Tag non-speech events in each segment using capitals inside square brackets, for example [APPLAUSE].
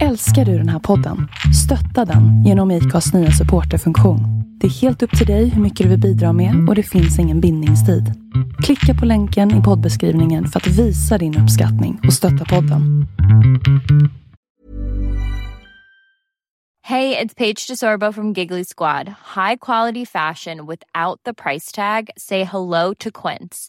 Älskar du den här podden? Stötta den genom IKAs nya supporterfunktion. Det är helt upp till dig hur mycket du vill bidra med och det finns ingen bindningstid. Klicka på länken i poddbeskrivningen för att visa din uppskattning och stötta podden. Hej, det är Paige DeSorbo från Giggly Squad. High quality fashion without the price tag. Say hello to Quince.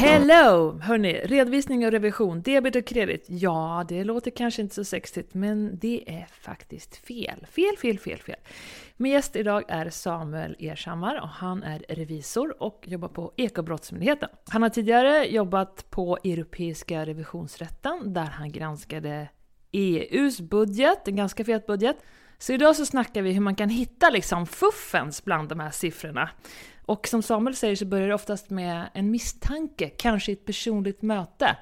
Hello! Hörni, redovisning och revision, debet och kredit. Ja, det låter kanske inte så sexigt, men det är faktiskt fel. Fel, fel, fel, fel. Min gäst idag är Samuel Ershammar och han är revisor och jobbar på Ekobrottsmyndigheten. Han har tidigare jobbat på Europeiska revisionsrätten där han granskade EUs budget, en ganska fet budget. Så idag så snackar vi hur man kan hitta liksom fuffens bland de här siffrorna. Och som Samuel säger så börjar det oftast med en misstanke, kanske i ett personligt möte.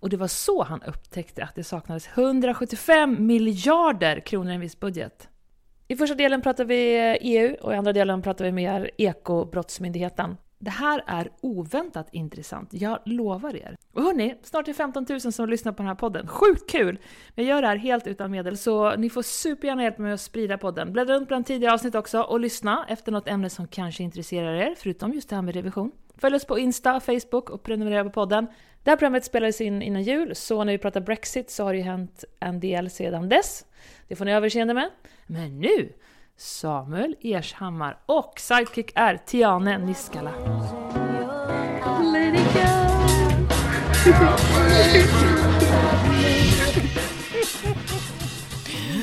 Och det var så han upptäckte att det saknades 175 miljarder kronor i en viss budget. I första delen pratar vi EU och i andra delen pratar vi mer Ekobrottsmyndigheten. Det här är oväntat intressant, jag lovar er. Och hörni, snart är 15 000 som lyssnar på den här podden. Sjukt kul! Jag gör det här helt utan medel, så ni får supergärna hjälpa mig att sprida podden. Bläddra runt bland tidigare avsnitt också och lyssna efter något ämne som kanske intresserar er, förutom just det här med revision. Följ oss på Insta, Facebook och prenumerera på podden. Det här programmet spelades in innan jul, så när vi pratar Brexit så har det ju hänt en del sedan dess. Det får ni överseende med. Men nu Samuel Ershammar och sidekick är Tiane Niskala.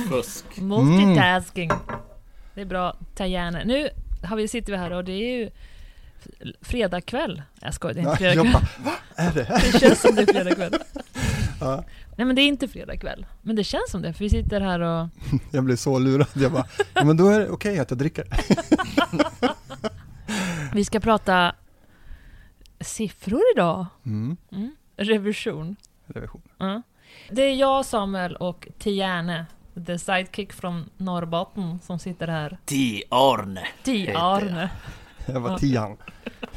Fusk. Multitasking. Det är bra, Tiane. Nu har vi, sitter vi här och det är ju fredag kväll. Jag skojar, det är inte Ja, fredag kväll. bara, vad är det? Det känns som det är fredag kväll. [LAUGHS] Ja, Nej men det är inte fredag kväll. Men det känns som det, för vi sitter här och... [LAUGHS] jag blev så lurad. Jag bara, ja, men då är det okej att jag dricker. [LAUGHS] Vi ska prata siffror idag. Mm. Mm. Revision. Revision. Ja. Det är jag, Samuel och Tiane, the sidekick från Norrbotten, som sitter här. Ti-Arne. Ti-Arne. [LAUGHS] Jag var Ja. tian.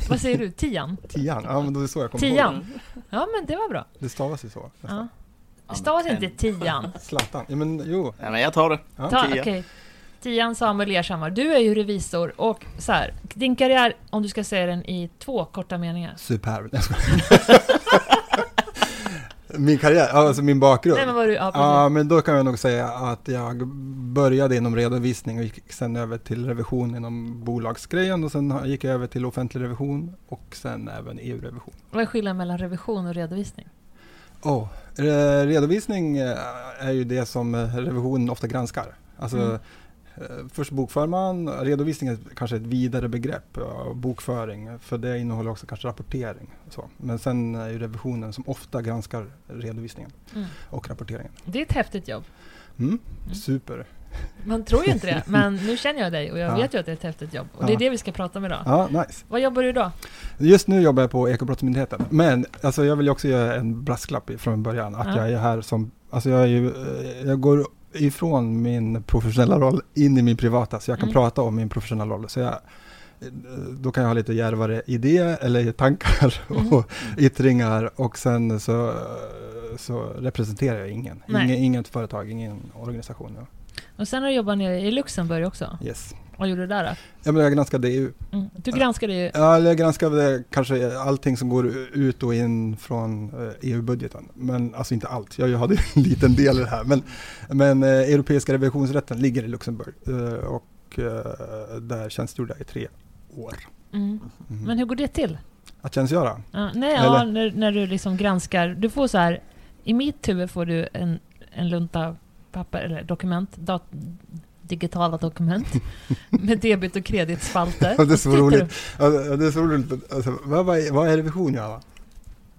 Vad säger du? Tian? Tian, ja men det är så jag kommer ihåg Tian? Ja men det var bra. det. Stavas ju så. Nästan. Det stavas inte Tian. [LAUGHS] Zlatan. Ja men jo. Ja, men jag tar det. Ja. Ta, Tia. okej. Tian Samuel Ershammar, du är ju revisor och så här, din karriär, om du ska säga den i två korta meningar. Superb. [LAUGHS] Min karriär, alltså min bakgrund. Nej men vad du, ja, Ja, men då kan jag nog säga att jag började inom redovisning och gick sen över till revision inom bolagsgrejen och sen gick jag över till offentlig revision och sen även EU-revision. Vad är skillnaden mellan revision och redovisning? Oh, re- redovisning eh, är ju det som eh, revisionen ofta granskar. Alltså, Mm. Eh, Först bokför man, redovisning är kanske ett vidare begrepp, bokföring, för det innehåller också kanske rapportering. Så. Men sen är ju revisionen som ofta granskar redovisningen Mm. och rapporteringen. Det är ett häftigt jobb. Mm, Mm. super. Man tror ju inte det, [LAUGHS] men nu känner jag dig och jag Ja. vet ju att det är ett häftigt jobb. Och det är Ja. det vi ska prata om idag. Ja, nice. Vad jobbar du idag? Just nu jobbar jag på Ekobrottsmyndigheten. Men alltså, jag vill också göra en brasklapp från början. Att Ja. jag är här som, alltså jag, är ju, eh, jag går ifrån min professionella roll in i min privata. Så jag kan Mm. prata om min professionella roll. Så jag, då kan jag ha lite djärvare idéer eller tankar [LAUGHS] Mm. och yttringar. Och sen så, så representerar jag ingen. Ingen. Inget företag, ingen organisation. Ja. Och sen har du jobbat nere i Luxemburg också. Yes. Vad gjorde du där då? Ja, men jag granskade EU. Mm. Du granskade ju... Ja, jag granskade kanske allting som går ut och in från eh, EU-budgeten. Men alltså inte allt. Jag hade en [LAUGHS] liten del i det här. Men, men eh, Europeiska revisionsrätten ligger i Luxemburg. Eh, och där tjänstgjorde jag i tre år. Mm. Mm. Men hur går det till? Att tjänstgöra? Ja, nej, ja, när, när du liksom granskar. Du får så här... I mitt huvud får du en, en lunta papper, eller dokument, dat, digitala dokument [LAUGHS] med debit och kreditspalter. Ja, det är så roligt. Ja, det är så roligt. Alltså, vad, vad, är, vad är revision? Ja?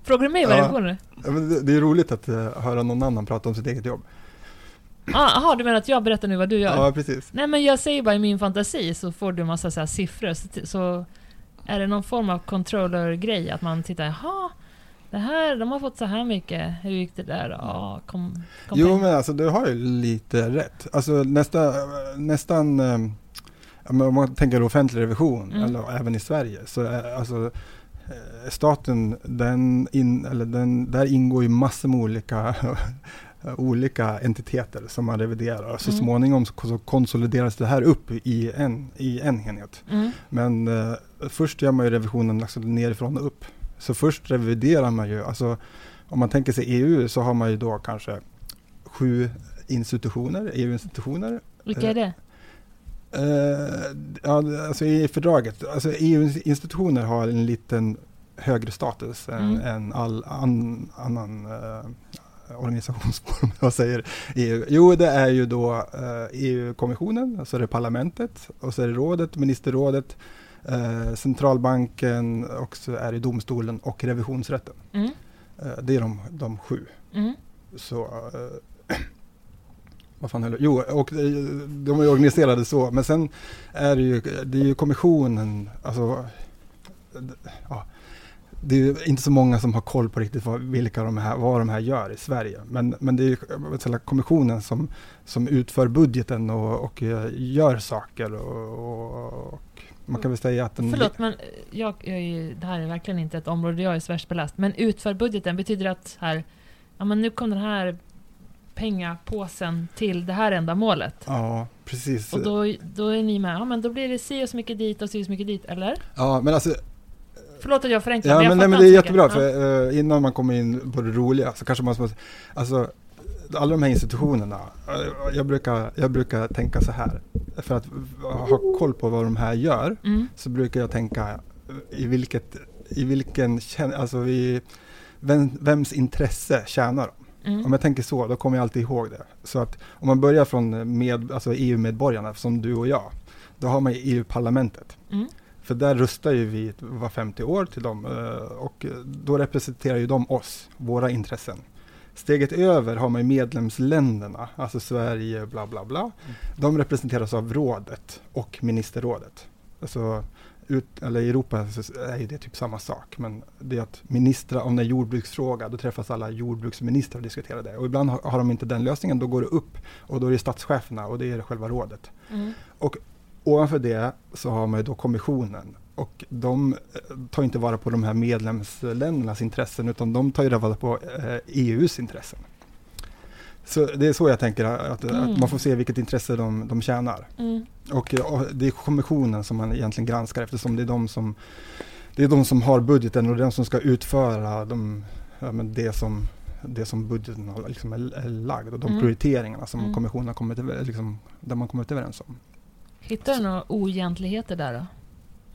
Frågar du mig vad Ja. revision är? Ja, det, det är roligt att uh, höra någon annan prata om sitt eget jobb. Jaha, du menar att jag berättar nu vad du gör? Ja, precis. Nej men jag säger bara i min fantasi så får du en massa så här siffror. Så, så är det någon form av controller-grej? Att man tittar, jaha, det här, de har fått så här mycket. Hur gick det där? Ja, kom, kom Jo, pengar. men alltså du har ju lite rätt. Alltså nästa, nästan, eh, om man tänker offentlig revision, Mm. eller även i Sverige, så alltså eh, staten, den in, eller den, där ingår ju massor med olika [LAUGHS] olika entiteter som man reviderar. Så Mm. småningom så konsolideras det här upp i en, i en enhet. Mm. Men eh, först gör man ju revisionen liksom nerifrån och upp. Så först reviderar man ju, alltså om man tänker sig EU så har man ju då kanske sju institutioner, EU-institutioner. Vilka är det? Eh, ja, alltså i fördraget, alltså EU-institutioner har en liten högre status än, Mm. än all an, annan eh, organisationsform. [LAUGHS] Vad säger EU? Jo, det är ju då eh, EU-kommissionen, alltså det är parlamentet, och så är det rådet, ministerrådet, eh, centralbanken och så är det domstolen och revisionsrätten. Mm. Eh, det är de, de sju. Mm. Så, eh, vad fan höll jag? Jo, och eh, de är organiserade så. Men sen är det ju, det är ju kommissionen, alltså, ja, det är inte så många som har koll på riktigt vad, vilka de här, vad de här gör i Sverige. Men, men det är ju kommissionen som, som utför budgeten och, och eh, gör saker. Och, och, och man kan väl säga att den... Förlåt, men jag, jag är ju, det här är verkligen inte ett område jag är så värst beläst. Men utför budgeten, betyder att här, ja men nu kom den här pengapåsen till det här ändamålet? Ja, precis. Och då, då är ni med, ja men då blir det si och så mycket dit och si och så mycket dit, eller? Ja, men alltså Förlåt att jag förenklar, Ja, jag men, nej, men det är jättebra, för eh, innan man kommer in på det roliga så kanske man måste, alltså alla de här institutionerna, eh, jag brukar, jag brukar tänka så här, för att ha koll på vad de här gör. Mm. så brukar jag tänka eh, i vilket, i vilken, alltså i, vem, vems intresse tjänar de? Mm. Om jag tänker så, då kommer jag alltid ihåg det. Så att om man börjar från med, alltså EU-medborgarna, som du och jag, då har man EU-parlamentet. Mm. För där röstar ju vi var 50 år till dem eh, och då representerar ju de oss, våra intressen. Steget över har man ju medlemsländerna, alltså Sverige, bla bla bla. De representeras av rådet och ministerrådet. Alltså, ut, eller i Europa är ju det typ samma sak, men det är att ministrar, om det är jordbruksfråga, då träffas alla jordbruksministrar och diskuterar det. Och ibland har, har de inte den lösningen, då går det upp och då är det statscheferna och det är själva rådet. Mm. Ovanför det så har man ju då kommissionen och de eh, tar inte vara på de här medlemsländernas intressen utan de tar ju vara på eh, EUs intressen. Så det är så jag tänker att, Mm. att man får se vilket intresse de, de tjänar. Mm. Och, eh, och det är kommissionen som man egentligen granskar eftersom det är de som, det är de som har budgeten och de som ska utföra de, ja, det, som, det som budgeten har, liksom är, är lagd och de Mm. prioriteringarna som Mm. kommissionen har kommit, liksom, där man kommit överens om. Hittar du några oegentligheter där då?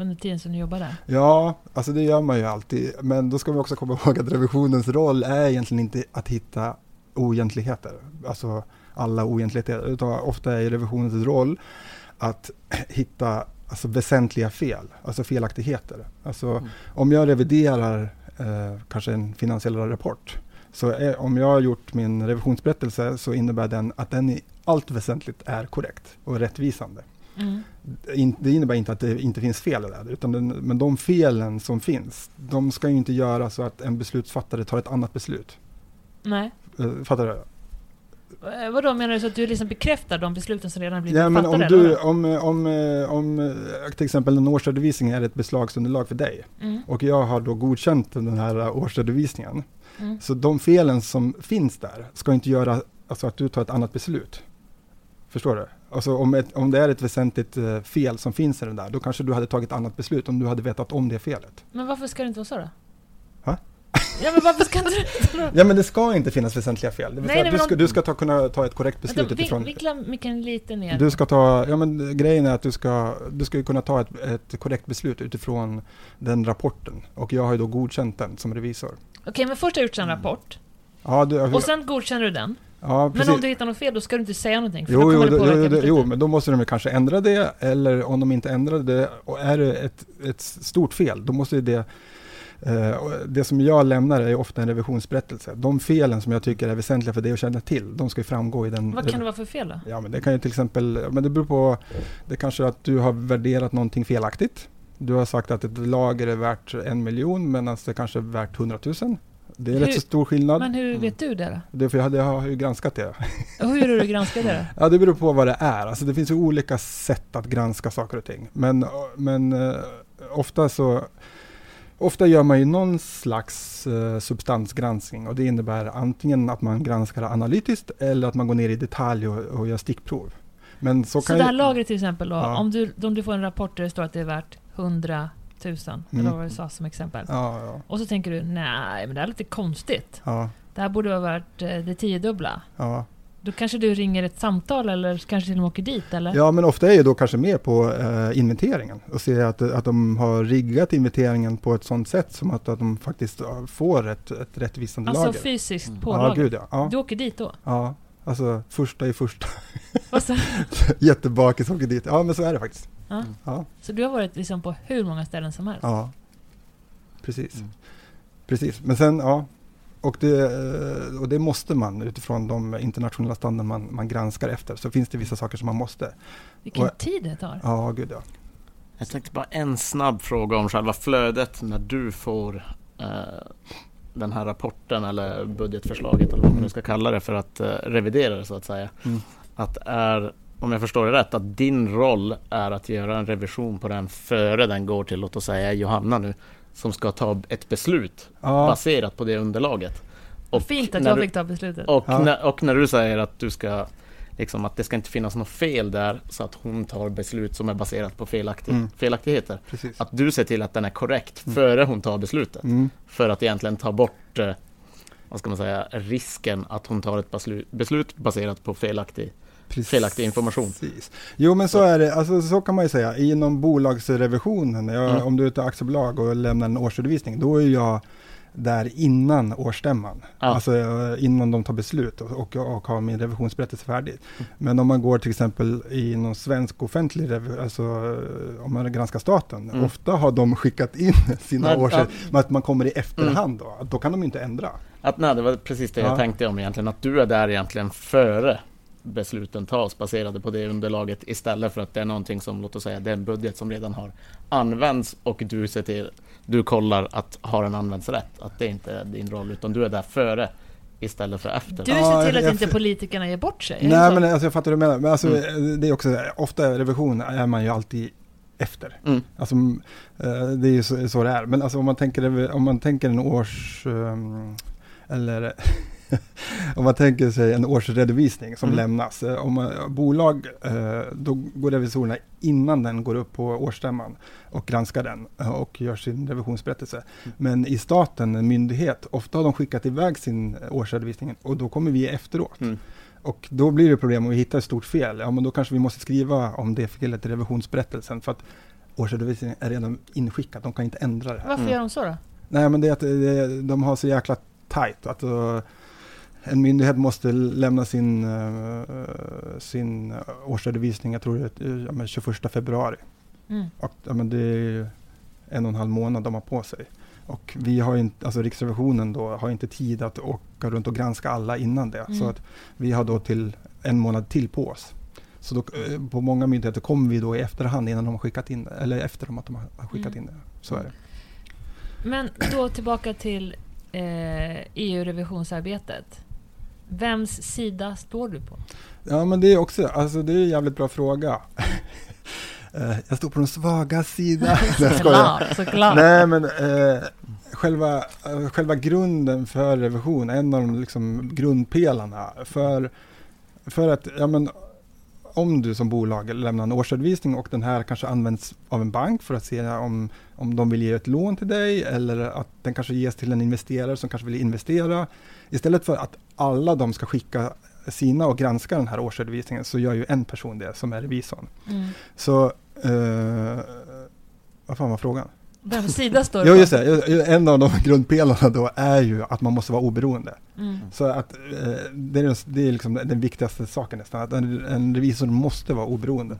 Under tiden som du jobbar där? Ja, alltså det gör man ju alltid. Men då ska vi också komma [LAUGHS] ihåg att revisionens roll är egentligen inte att hitta oegentligheter. Alltså alla oegentligheter. Utan ofta är revisionens roll att [CLEARS THROAT] hitta alltså, väsentliga fel, alltså felaktigheter. Alltså om jag reviderar eh, kanske en finansiell rapport. Så är, om jag har gjort min revisionsberättelse så innebär den att den i allt väsentligt är korrekt och rättvisande Mm. det innebär inte att det inte finns fel det, utan den, men de felen som finns, de ska ju inte göra så att en beslutsfattare tar ett annat beslut. Nej. Eh, Fattar du? Eh, Vadå, menar du så att du liksom bekräftar de besluten som redan blivit Ja, men om, fattade? du, eller? om, om, eh, om till exempel en årsredovisning är ett beslagsunderlag för dig Mm. och jag har då godkänt den här årsredovisningen. Mm. Så de felen som finns där ska inte göra alltså att du tar ett annat beslut. Förstår du? Alltså om, ett, om det är ett väsentligt eh, fel som finns i den där, då kanske du hade tagit annat beslut om du hade vetat om det felet. Men varför ska det inte vara så då? Va? [LAUGHS] Ja men varför ska inte det... Ja men det ska inte finnas väsentliga fel. Det vill Nej, säga, nej, du, ska, om- du ska ta, kunna ta ett korrekt beslut Vänta, utifrån... Vinkla micken lite ner. Du ska ta, ja men grejen är att du ska, du ska kunna ta ett, ett korrekt beslut utifrån den rapporten. Och jag har ju då godkänt den som revisor. Okej, men först har du gjort en rapport. Ja, du, Och sen godkänner du den. Ja, Men om du hittar något fel, då ska du inte säga någonting. För då Jo, jo, kommer det jo, jo, jo, beslutet. jo, men då måste de kanske ändra det, eller om de inte ändrar det, och är det ett, ett stort fel, då måste det eh, det som jag lämnar är ofta en revisionsberättelse. De felen som jag tycker är väsentliga för dig att känna till, de ska ju framgå i den. Vad kan det vara för fel då? Ja, men det kan ju till exempel, men det beror på, det kanske att du har värderat någonting felaktigt. Du har sagt att ett lager är värt en miljon, medan det kanske är värt hundratusen. Det är Hur- rätt så stor skillnad. Men hur vet du det då? Det är för jag, jag har ju granskat det. Och hur har du granskat det då? [LAUGHS] Ja, det beror på vad det är. Alltså det finns ju olika sätt att granska saker och ting. Men, men eh, ofta så Ofta gör man ju någon slags eh, substansgranskning och det innebär antingen att man granskar analytiskt eller att man går ner i detalj och, och gör stickprov. Men så, Så, kan det här ju, lagret till exempel då, Ja. om, du, om du får en rapport där det står att det är värt 100 000, eller Mm. vad du sa som exempel. Ja, ja, Och så tänker du, nej men det här är lite konstigt. ja, Det här borde vara värt eh, det tiodubbla. ja. Då kanske du ringer ett samtal eller kanske till och med åker dit eller? ja, men ofta är jag då kanske med på eh, inventeringen och ser att, att de har riggat inventeringen på ett sådant sätt som att, att de faktiskt får ett, ett rättvisande alltså lager. fysiskt på Ja, lagret. gud ja. ja. Du åker dit då? Ja, alltså första i första. Och så, [LAUGHS] Jättebakis åker dit. Ja, men så är det faktiskt. Ja. Ja, så du har varit liksom på hur många ställen som helst? ja. precis. Mm. Precis, men sen, ja. Och det, eh, och det måste man utifrån de internationella standarder man, man granskar efter. Så finns det vissa saker som man måste. Vilken Och- tid det tar? Ja, gud ja. Jag tänkte bara en snabb fråga om själva flödet när du får eh, den här rapporten eller budgetförslaget eller vad man nu ska kalla det för att eh, revidera det så att säga. Mm. Att är, om jag förstår det rätt, att din roll är att göra en revision på den före den går till, låt oss säga Johanna nu, som ska ta ett beslut Ja, baserat på det underlaget. Och Fint att när jag du- fick ta beslutet. och, Ja. när, och när du säger att du ska Liksom att det ska inte finnas något fel där så att hon tar beslut som är baserat på felaktig, Mm. felaktigheter. precis. Att du ser till att den är korrekt Mm. före hon tar beslutet. Mm. För att egentligen ta bort eh, vad ska man säga, risken att hon tar ett beslut, beslut baserat på felaktig Precis. felaktig information. Jo men så är det, alltså, så kan man ju säga. Inom bolagsrevisionen, jag, Mm. om du är ett aktiebolag och lämnar en årsredovisning, då är jag där innan årsstämman. Ja. Alltså eh, innan de tar beslut och, och, och har min revisionsberättelse färdig. Mm. Men om man går till exempel i någon svensk offentlig revision, alltså eh, om man granskar staten, Mm. ofta har de skickat in [LAUGHS] sina Nej, års... ja. Men att man kommer i efterhand då, då kan de inte ändra. Att, nej, det var precis det Ja. jag tänkte om egentligen. Att du är där egentligen före besluten tas baserade på det underlaget istället för att det är någonting som, låt oss säga, det är en budget som redan har använts och du ser till, du kollar att har den använts rätt. Att det inte är din roll utan du är där före istället för efter. Du Ja, ser till att jag- inte politikerna ger bort sig? Nej men alltså, jag fattar vad du menar. Men alltså, Mm. det är också, ofta revision är man ju alltid efter. Mm. Alltså, mm, eh, det är ju så, så det är. Men alltså, om, man tänker, om man tänker en års... ehm, eller [LAUGHS] om man tänker sig en årsredovisning som Mm. lämnas. Eh, Om man, bolag, eh, då går revisorerna innan den går upp på årsstämman och granskar den eh, och gör sin revisionsberättelse. Mm. Men i staten, en myndighet, ofta har de skickat iväg sin årsredovisning och då kommer vi efteråt. Mm. Och då blir det problem om vi hittar ett stort fel. Ja, men då kanske vi måste skriva om det felet i revisionsberättelsen för att årsredovisningen är redan inskickad. De kan inte ändra det här. Varför Mm. gör de så då? Nej, men det är att de har så jäkla tajt. Att, uh, en myndighet måste lämna sin, uh, sin årsredovisning, jag tror det är uh, ja, men 21 februari. Mm. Och, ja, men det är en och en halv månad de har på sig. Och vi har inte, alltså Riksrevisionen då har inte tid att åka runt och granska alla innan det. Mm. Så att vi har då till en månad till på oss. Så då, eh, på många myndigheter kommer vi då i efterhand innan de har skickat in det, eller efter att de har har skickat Mm. in det. Så är det. Men då tillbaka till eh, EU-revisionsarbetet. Vems sida står du på? Ja men det är också, alltså det är en jävligt bra fråga. [LAUGHS] Eh, jag står på de svaga sida. [LAUGHS] Nej. Såklart, såklart. Nej men eh, själva, eh, själva grunden för revision, en av de liksom grundpelarna för, för att, ja men om du som bolag lämnar en årsredovisning och den här kanske används av en bank för att se om, om de vill ge ett lån till dig eller att den kanske ges till en investerare som kanske vill investera. Istället för att alla de ska skicka sina och granska den här årsredovisningen så gör ju en person det som är revisorn. Mm. Så, eh, vad fan var frågan? Vem sida står Jo, på? just det. En av de [LAUGHS] grundpelarna då är ju att man måste vara oberoende. Mm. Så att eh, det är, den- det är liksom den viktigaste saken nästan, att en, en revisor måste vara oberoende.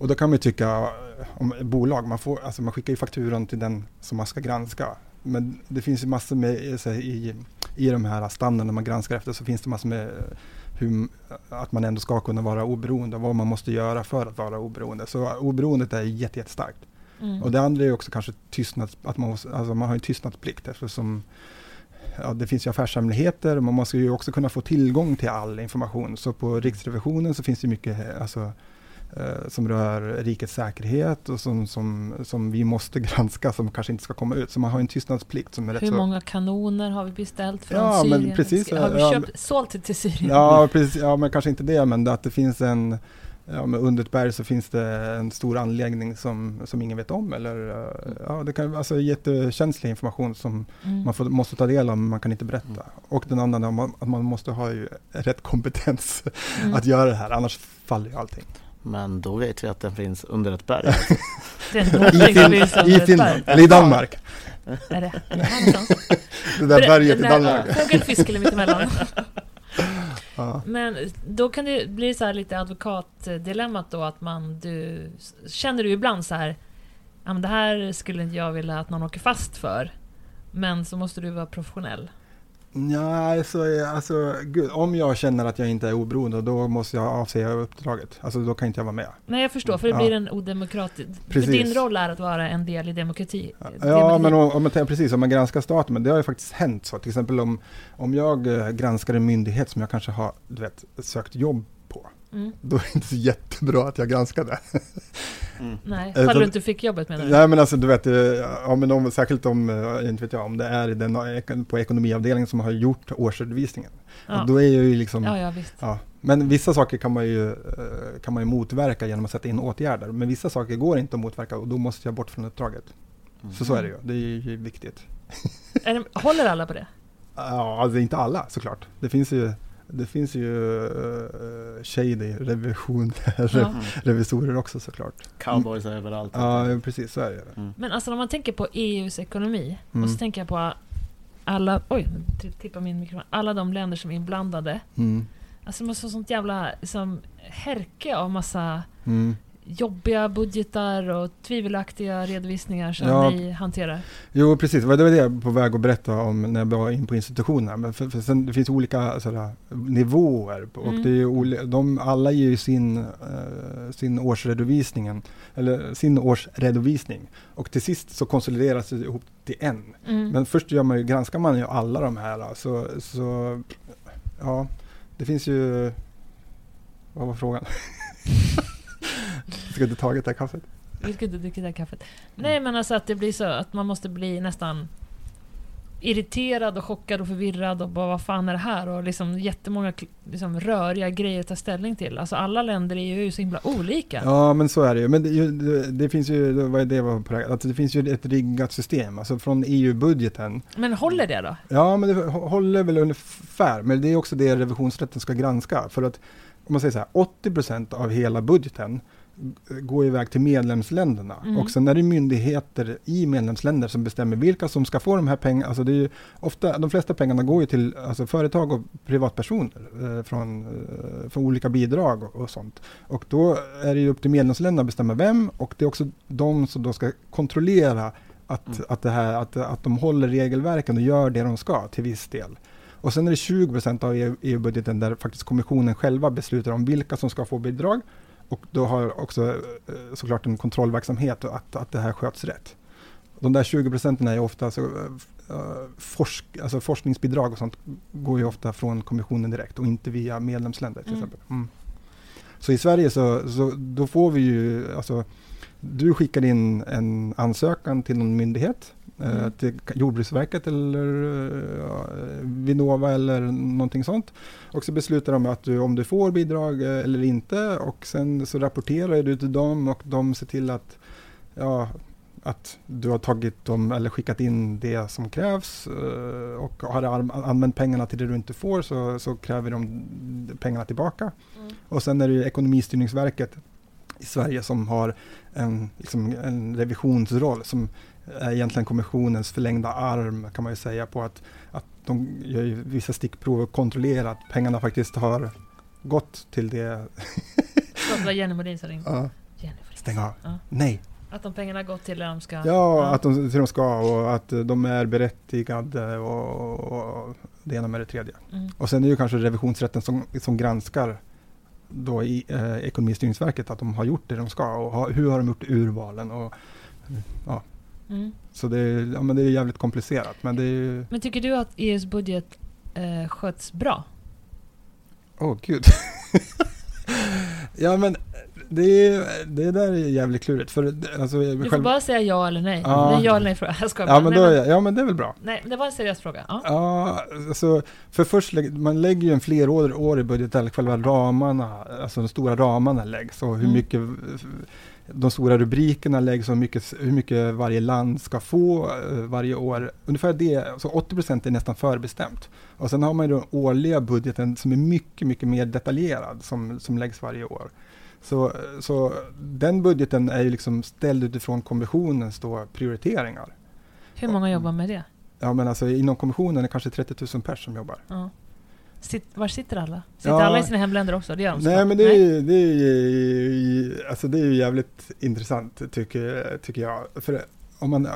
Och då kan man ju tycka eh, om bolag, man, får, alltså man skickar ju fakturan till den som man ska granska. Men det finns ju massor med, eh, så i, i de här standarderna man granskar efter så finns det massor med hur, att man ändå ska kunna vara oberoende och vad man måste göra för att vara oberoende. Så oberoendet är jätte, jättestarkt. Mm. Och det andra är också kanske tystnads, att man, måste, alltså man har en tystnadsplikt eftersom ja, det finns ju affärshemligheter men man ska ju också kunna få tillgång till all information. Så på Riksrevisionen så finns det mycket alltså, eh, som rör rikets säkerhet och som, som, som vi måste [LAUGHS] granska som kanske inte ska komma ut. Så man har en tystnadsplikt som är rätt Hur så... många kanoner har vi beställt från Ja, men Syrien? precis, Har vi ja, köpt, sålt det till Syrien? Ja, precis, ja, men kanske inte det, men det att det finns en Ja, men under ett berg så finns det en stor anläggning som, som ingen vet om. Eller, eh, ja, det kan alltså jättekänslig information som Mm. man får, måste ta del av men man kan inte berätta. Och den andra, är att man måste ha ju rätt kompetens Mm. att göra det här, annars faller ju allting. Men då vet vi att den finns under ett berg. Den I, fin, I Finland, eller i Danmark. Är det? Är det där berget i Danmark. Fågelfiskelen mittemellan. [LAUGHS] Ja. Men då kan det bli så här lite advokatdilemmat då att man, du, känner du ibland så här, ja men det här skulle inte jag vilja att någon åker fast för. Men så måste du vara professionell. Ja, alltså, alltså gud, om jag känner att jag inte är oberoende då måste jag avsäga uppdraget. Alltså då kan inte jag vara med. Nej jag förstår, för det Ja. blir en odemokratisk... För Precis. din roll är att vara en del i demokrati. Ja, demokrati. men om, om man precis, om man granskar staten, men det har ju faktiskt hänt så. Till exempel om, om jag eh, granskar en myndighet som jag kanske har, du vet, sökt jobb. Mm. Då är det inte så jättebra att jag granskar det. Nej, Eh, ifall så- du inte fick jobbet menar du? Nej men alltså du vet, eh, ja, men om, särskilt om, eh, inte vet jag, om det är i den, eh, på ekonomiavdelningen som har gjort årsredovisningen. Ja. Och då är ju liksom, ja, ja visst. Ja, men vissa saker kan man, ju, eh, kan man ju motverka genom att sätta in åtgärder. Men vissa saker går inte att motverka och då måste jag bort från uppdraget. Så så är det ju. Det är ju viktigt. Är det, håller alla på det? Ja, alltså inte alla såklart. Det finns ju, det finns ju uh, shady revision, [LAUGHS] Ja. revisorer också såklart. Cowboys överallt. Ja, precis så är det. Mm. Men alltså när man tänker på EUs ekonomi Mm. och så tänker jag på alla, oj, nu tippar min mikrofon, alla de länder som är inblandade. Mm. Alltså det måste vara sånt jävla liksom, härke av massa Mm. Jobbiga budgetar och tvivelaktiga redovisningar som Ja. ni hanterar. Jo, precis. Det var det jag var på väg att berätta om när jag var in på institutionerna. Men för, för sen, det finns olika sådär, nivåer. Och Mm. det är ju oli- de, alla ger ju sin, eh, sin årsredovisningen, eller sin årsredovisning. Och till sist så konsolideras det ihop till en. Mm. Men först gör man ju, granskar man ju alla de här. Så, så ja, det finns ju... Vad var frågan? [LAUGHS] Ska inte tagit det här kaffet? Vi ska inte dricka det här kaffet. Nej men alltså att det blir så att man måste bli nästan irriterad och chockad och förvirrad och bara vad fan är det här? Och liksom jättemånga liksom, röriga grejer att ta ställning till. Alltså alla länder är ju så himla olika. Ja, men så är det ju. Men det, det, det finns ju, det var ju det var på väg- att det finns ju ett riggat system, alltså från EU-budgeten. Men håller det då? Ja, men det hå- håller väl ungefär, men det är också det revisionsrätten ska granska. För att, om man säger så här, 80% av hela budgeten går iväg till medlemsländerna. Mm. Och sen är det myndigheter i medlemsländer som bestämmer vilka som ska få de här pengarna. Alltså det är ju ofta, de flesta pengarna går ju till alltså företag och privatpersoner eh, från, eh, från olika bidrag och, och sånt. Och då är det ju upp till medlemsländerna att bestämma vem och det är också de som då ska kontrollera att, Mm. att, det här, att, att de håller regelverken och gör det de ska till viss del. Och sen är det 20% av EU EU-budgeten där faktiskt kommissionen själva beslutar om vilka som ska få bidrag. Och då har också eh, såklart en kontrollverksamhet och att, att det här sköts rätt. De där 20 procenten är ju ofta så, eh, forsk, alltså forskningsbidrag och sånt går ju ofta från kommissionen direkt och inte via medlemsländer till Mm. exempel. Mm. Så i Sverige så, så då får vi ju, alltså, du skickar in en ansökan till någon myndighet, Mm. till Jordbruksverket eller eh, Vinnova eller någonting sånt. Och så beslutar de att du, om du får bidrag eh, eller inte och sen så rapporterar du till dem och de ser till att, ja, att du har tagit dem eller skickat in det som krävs eh, och har an- använt pengarna till det du inte får så, så kräver de pengarna tillbaka. Och sen är det ju Ekonomistyrningsverket i Sverige som har en, liksom en revisionsroll som är egentligen kommissionens förlängda arm kan man ju säga på att, att de gör vissa stickprov och kontrollerar att pengarna faktiskt har gått till det. Förlåt, det var Jenny Modin som ringde. Ja, stäng av. Ja. Nej. Att de pengarna gått till det de ska... Ja, att de, till de ska och att de är berättigade och, och det ena med det tredje. Mm. Och sen är det ju kanske revisionsrätten som, som granskar då i eh, Ekonomistyrningsverket att de har gjort det de ska och ha, hur har de gjort urvalen och ja, Mm. så det är, ja, men det är jävligt komplicerat men det är ju, Men tycker du att EUs budget eh, sköts bra? åh gud. [LAUGHS] ja men det, är, det där är jävligt klurigt för alltså, Du får bara säga ja eller nej. Ja. Det är ja eller nej fråga. Jag skojar ja men, Nej, då, är- ja men det är väl bra. Nej, det var en seriös fråga. Ja. Ja, alltså, för först, man lägger ju en flerårig budget där själva ramarna, alltså de stora ramarna läggs och hur Mm. mycket de stora rubrikerna läggs och hur mycket, hur mycket varje land ska få eh, varje år. Ungefär det, så 80 procent är nästan förbestämt. Och sen har man den årliga budgeten som är mycket, mycket mer detaljerad som, som läggs varje år. Så, så den budgeten är ju liksom ställd utifrån kommissionens då prioriteringar. Hur många jobbar med det? Ja men alltså inom kommissionen är det kanske 30 000 personer som jobbar. Ja. Sitt, var sitter alla? Sitter Ja. alla i sina hemländer också? Det gör de så. Nej men det är, ju- det, är, alltså det är ju jävligt intressant tycker, tycker jag. För om man,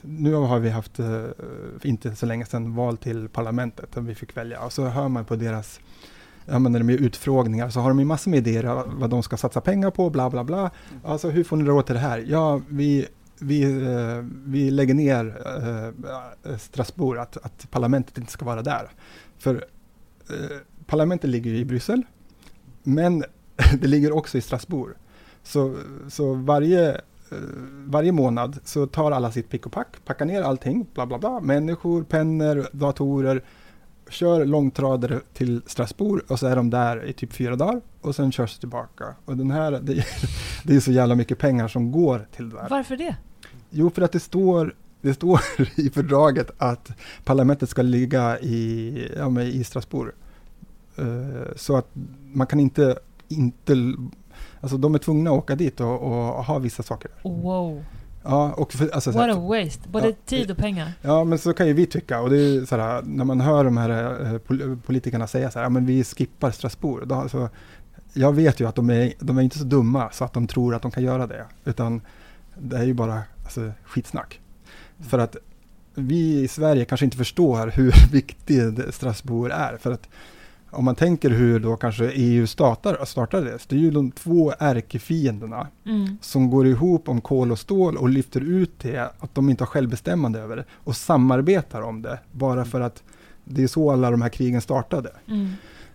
nu har vi haft, för inte så länge sedan, val till parlamentet där vi fick välja. Och så hör man på deras, ja men när de är utfrågningar så har de ju massor med idéer vad de ska satsa pengar på, bla bla bla. Alltså hur får ni råd till det här? Ja, vi, vi, eh, vi lägger ner eh, Strasbourg, att, att parlamentet inte ska vara där. För eh, parlamentet ligger i Bryssel, men [LAUGHS] det ligger också i Strasbourg. Så, så varje, eh, varje månad så tar alla sitt pick och pack, packar ner allting, bla bla bla, människor, pennor, datorer, kör långtradare till Strasbourg och så är de där i typ fyra dagar och sen körs det tillbaka. Och den här, det, [LAUGHS] det är så jävla mycket pengar som går till det där. Varför det? Jo, för att det står, det står [LAUGHS] i fördraget att parlamentet ska ligga i, ja, i Strasbourg. Eh, så att man kan inte, inte, alltså de är tvungna att åka dit och, och ha vissa saker. Wow. Ja, och för, alltså, så What här, a waste. Både Ja. tid och pengar. ja, men så kan ju vi tycka. Och det är så här, när man hör de här eh, pol- politikerna säga så här, ja men vi skippar Strasbourg. Då, alltså, jag vet ju att de är, de är inte så dumma så att de tror att de kan göra det. Utan det är ju bara alltså, skitsnack. För att vi i Sverige kanske inte förstår hur [LAUGHS] viktig Strasbourg är. För att om man tänker hur då kanske EU startar, startades, det är ju de två ärkefienderna Mm. som går ihop om kol och stål och lyfter ut det, att de inte har självbestämmande över det och samarbetar om det, bara för att det är så alla de här krigen startade. Mm.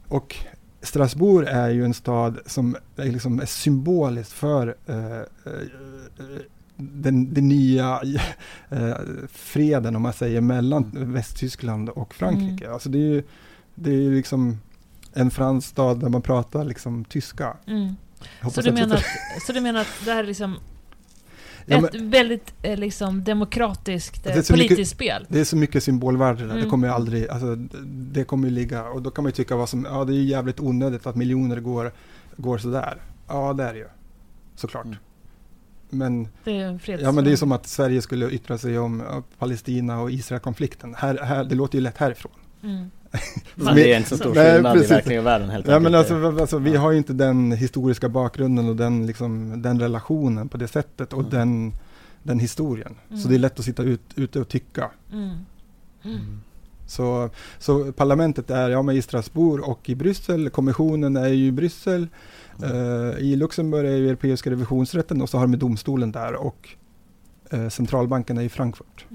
Och Strasbourg är ju en stad som är, liksom är symboliskt för eh, eh, den, den nya eh, freden, om man säger, mellan Västtyskland och Frankrike. Alltså det är ju det är ju liksom en fransk stad där man pratar liksom tyska. Mm. Så, du menar att, så du menar att det här är liksom [LAUGHS] Ja, men- ett väldigt eh, liksom, demokratiskt eh, politiskt mycket- spel? Det är så mycket symbolvärde där, Mm. det kommer ju aldrig, alltså det kommer ju ligga, och då kan man ju tycka vad som, ja det är ju jävligt onödigt att miljoner går, går sådär. Ja det är det ju, såklart. Mm. Men, Det är ja men det är som att Sverige skulle yttra sig om Palestina och Israel-konflikten. Här, här, det låter ju lätt härifrån. Mm. Men det är inte så stor Nej, skillnad precis. i verkligen världen helt Ja men enkelt. alltså, v- alltså vi har ju inte den historiska bakgrunden och den, liksom, den relationen på det sättet och Mm. den, den historien. Mm. Så det är lätt att sitta ut, ute och tycka. Mm. Mm. Så, så parlamentet är ja, men i Strasbourg och i Bryssel. Kommissionen är ju i Bryssel. Eh, I Luxemburg är ju Europeiska revisionsrätten och så har de domstolen där och eh, centralbanken är i Frankfurt.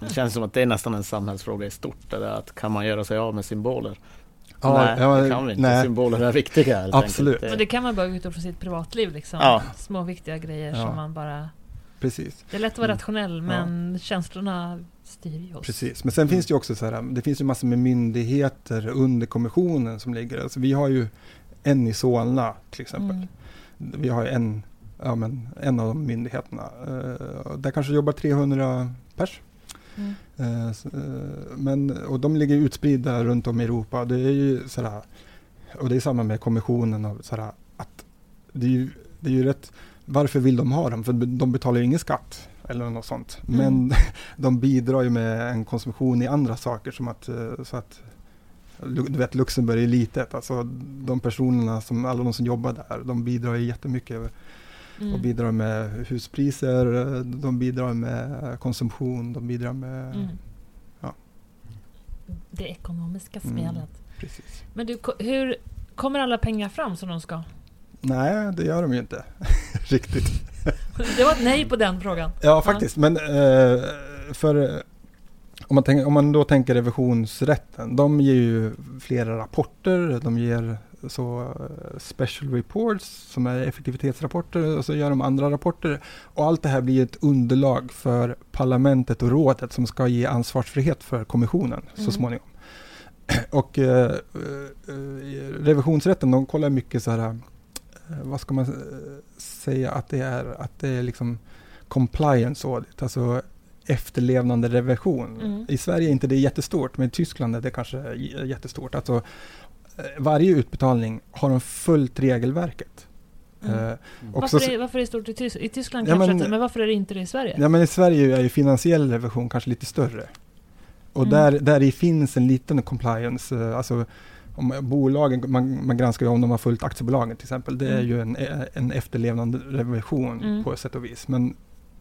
Mm. Det känns som att det är nästan en samhällsfråga i stort. Det där att kan man göra sig av med symboler Ja, nej, ja, det kan vi inte. nej. Symboler är viktiga Absolut. enkelt. Men det kan man bara utgå från sitt privatliv liksom. Ja. Små viktiga grejer Ja. som man bara... Precis. Det är lätt att vara Mm. rationell men känslorna styr ju oss. Precis, men sen finns det ju också så här, det finns ju massor med myndigheter under kommissionen som ligger, alltså vi har ju en i Solna till exempel. Mm. Vi har ju en, ja men en av de myndigheterna. Eh, där kanske jobbar 300 pers. Mm. Eh, eh, men, och de ligger utspridda runt om i Europa. Det är ju sådär, och det är samma med kommissionen och sådär, att det är ju, det är ju rätt, varför vill de ha dem? För de betalar ju ingen skatt eller något sånt. Mm. Men [LAUGHS] de bidrar ju med en konsumtion i andra saker som att, eh, så att du vet Luxemburg är litet, alltså de personerna som, alla de som jobbar där, de bidrar ju jättemycket Mm. och bidrar med huspriser, de bidrar med konsumtion, de bidrar med... Mm. Ja. Det ekonomiska Mm. spelet. Precis. Men du, hur kommer alla pengar fram som de ska? Nej, det gör de ju inte [LAUGHS] riktigt. Det var ett nej på den frågan. Ja, faktiskt. Men eh, för om man, tänker, om man då tänker revisionsrätten, de ger ju flera rapporter, de ger så eh, special reports som är effektivitetsrapporter och så gör de andra rapporter. Och allt det här blir ett underlag för parlamentet och rådet som ska ge ansvarsfrihet för kommissionen Mm. så småningom. [CLEARS THROAT] Och eh, eh, revisionsrätten, de kollar mycket så här, eh, vad ska man eh, säga att det är, att det är liksom compliance audit, alltså efterlevnande revision. Mm. I Sverige är inte det jättestort, men i Tyskland är det kanske jättestort. Alltså, eh, varje utbetalning har de följt regelverket. Mm. Eh, och Varför, så- är, varför är det stort i, Tys I Tyskland Ja, kanske men- men varför är det inte det i Sverige? Ja, men i Sverige är ju finansiell revision kanske lite större. Och Mm. där, där i finns en liten compliance, eh, alltså om bolagen, man, man granskar ju om de har följt aktiebolagen till exempel. Det är Mm. ju en, eh, en efterlevnande revision Mm. på ett sätt och vis. Men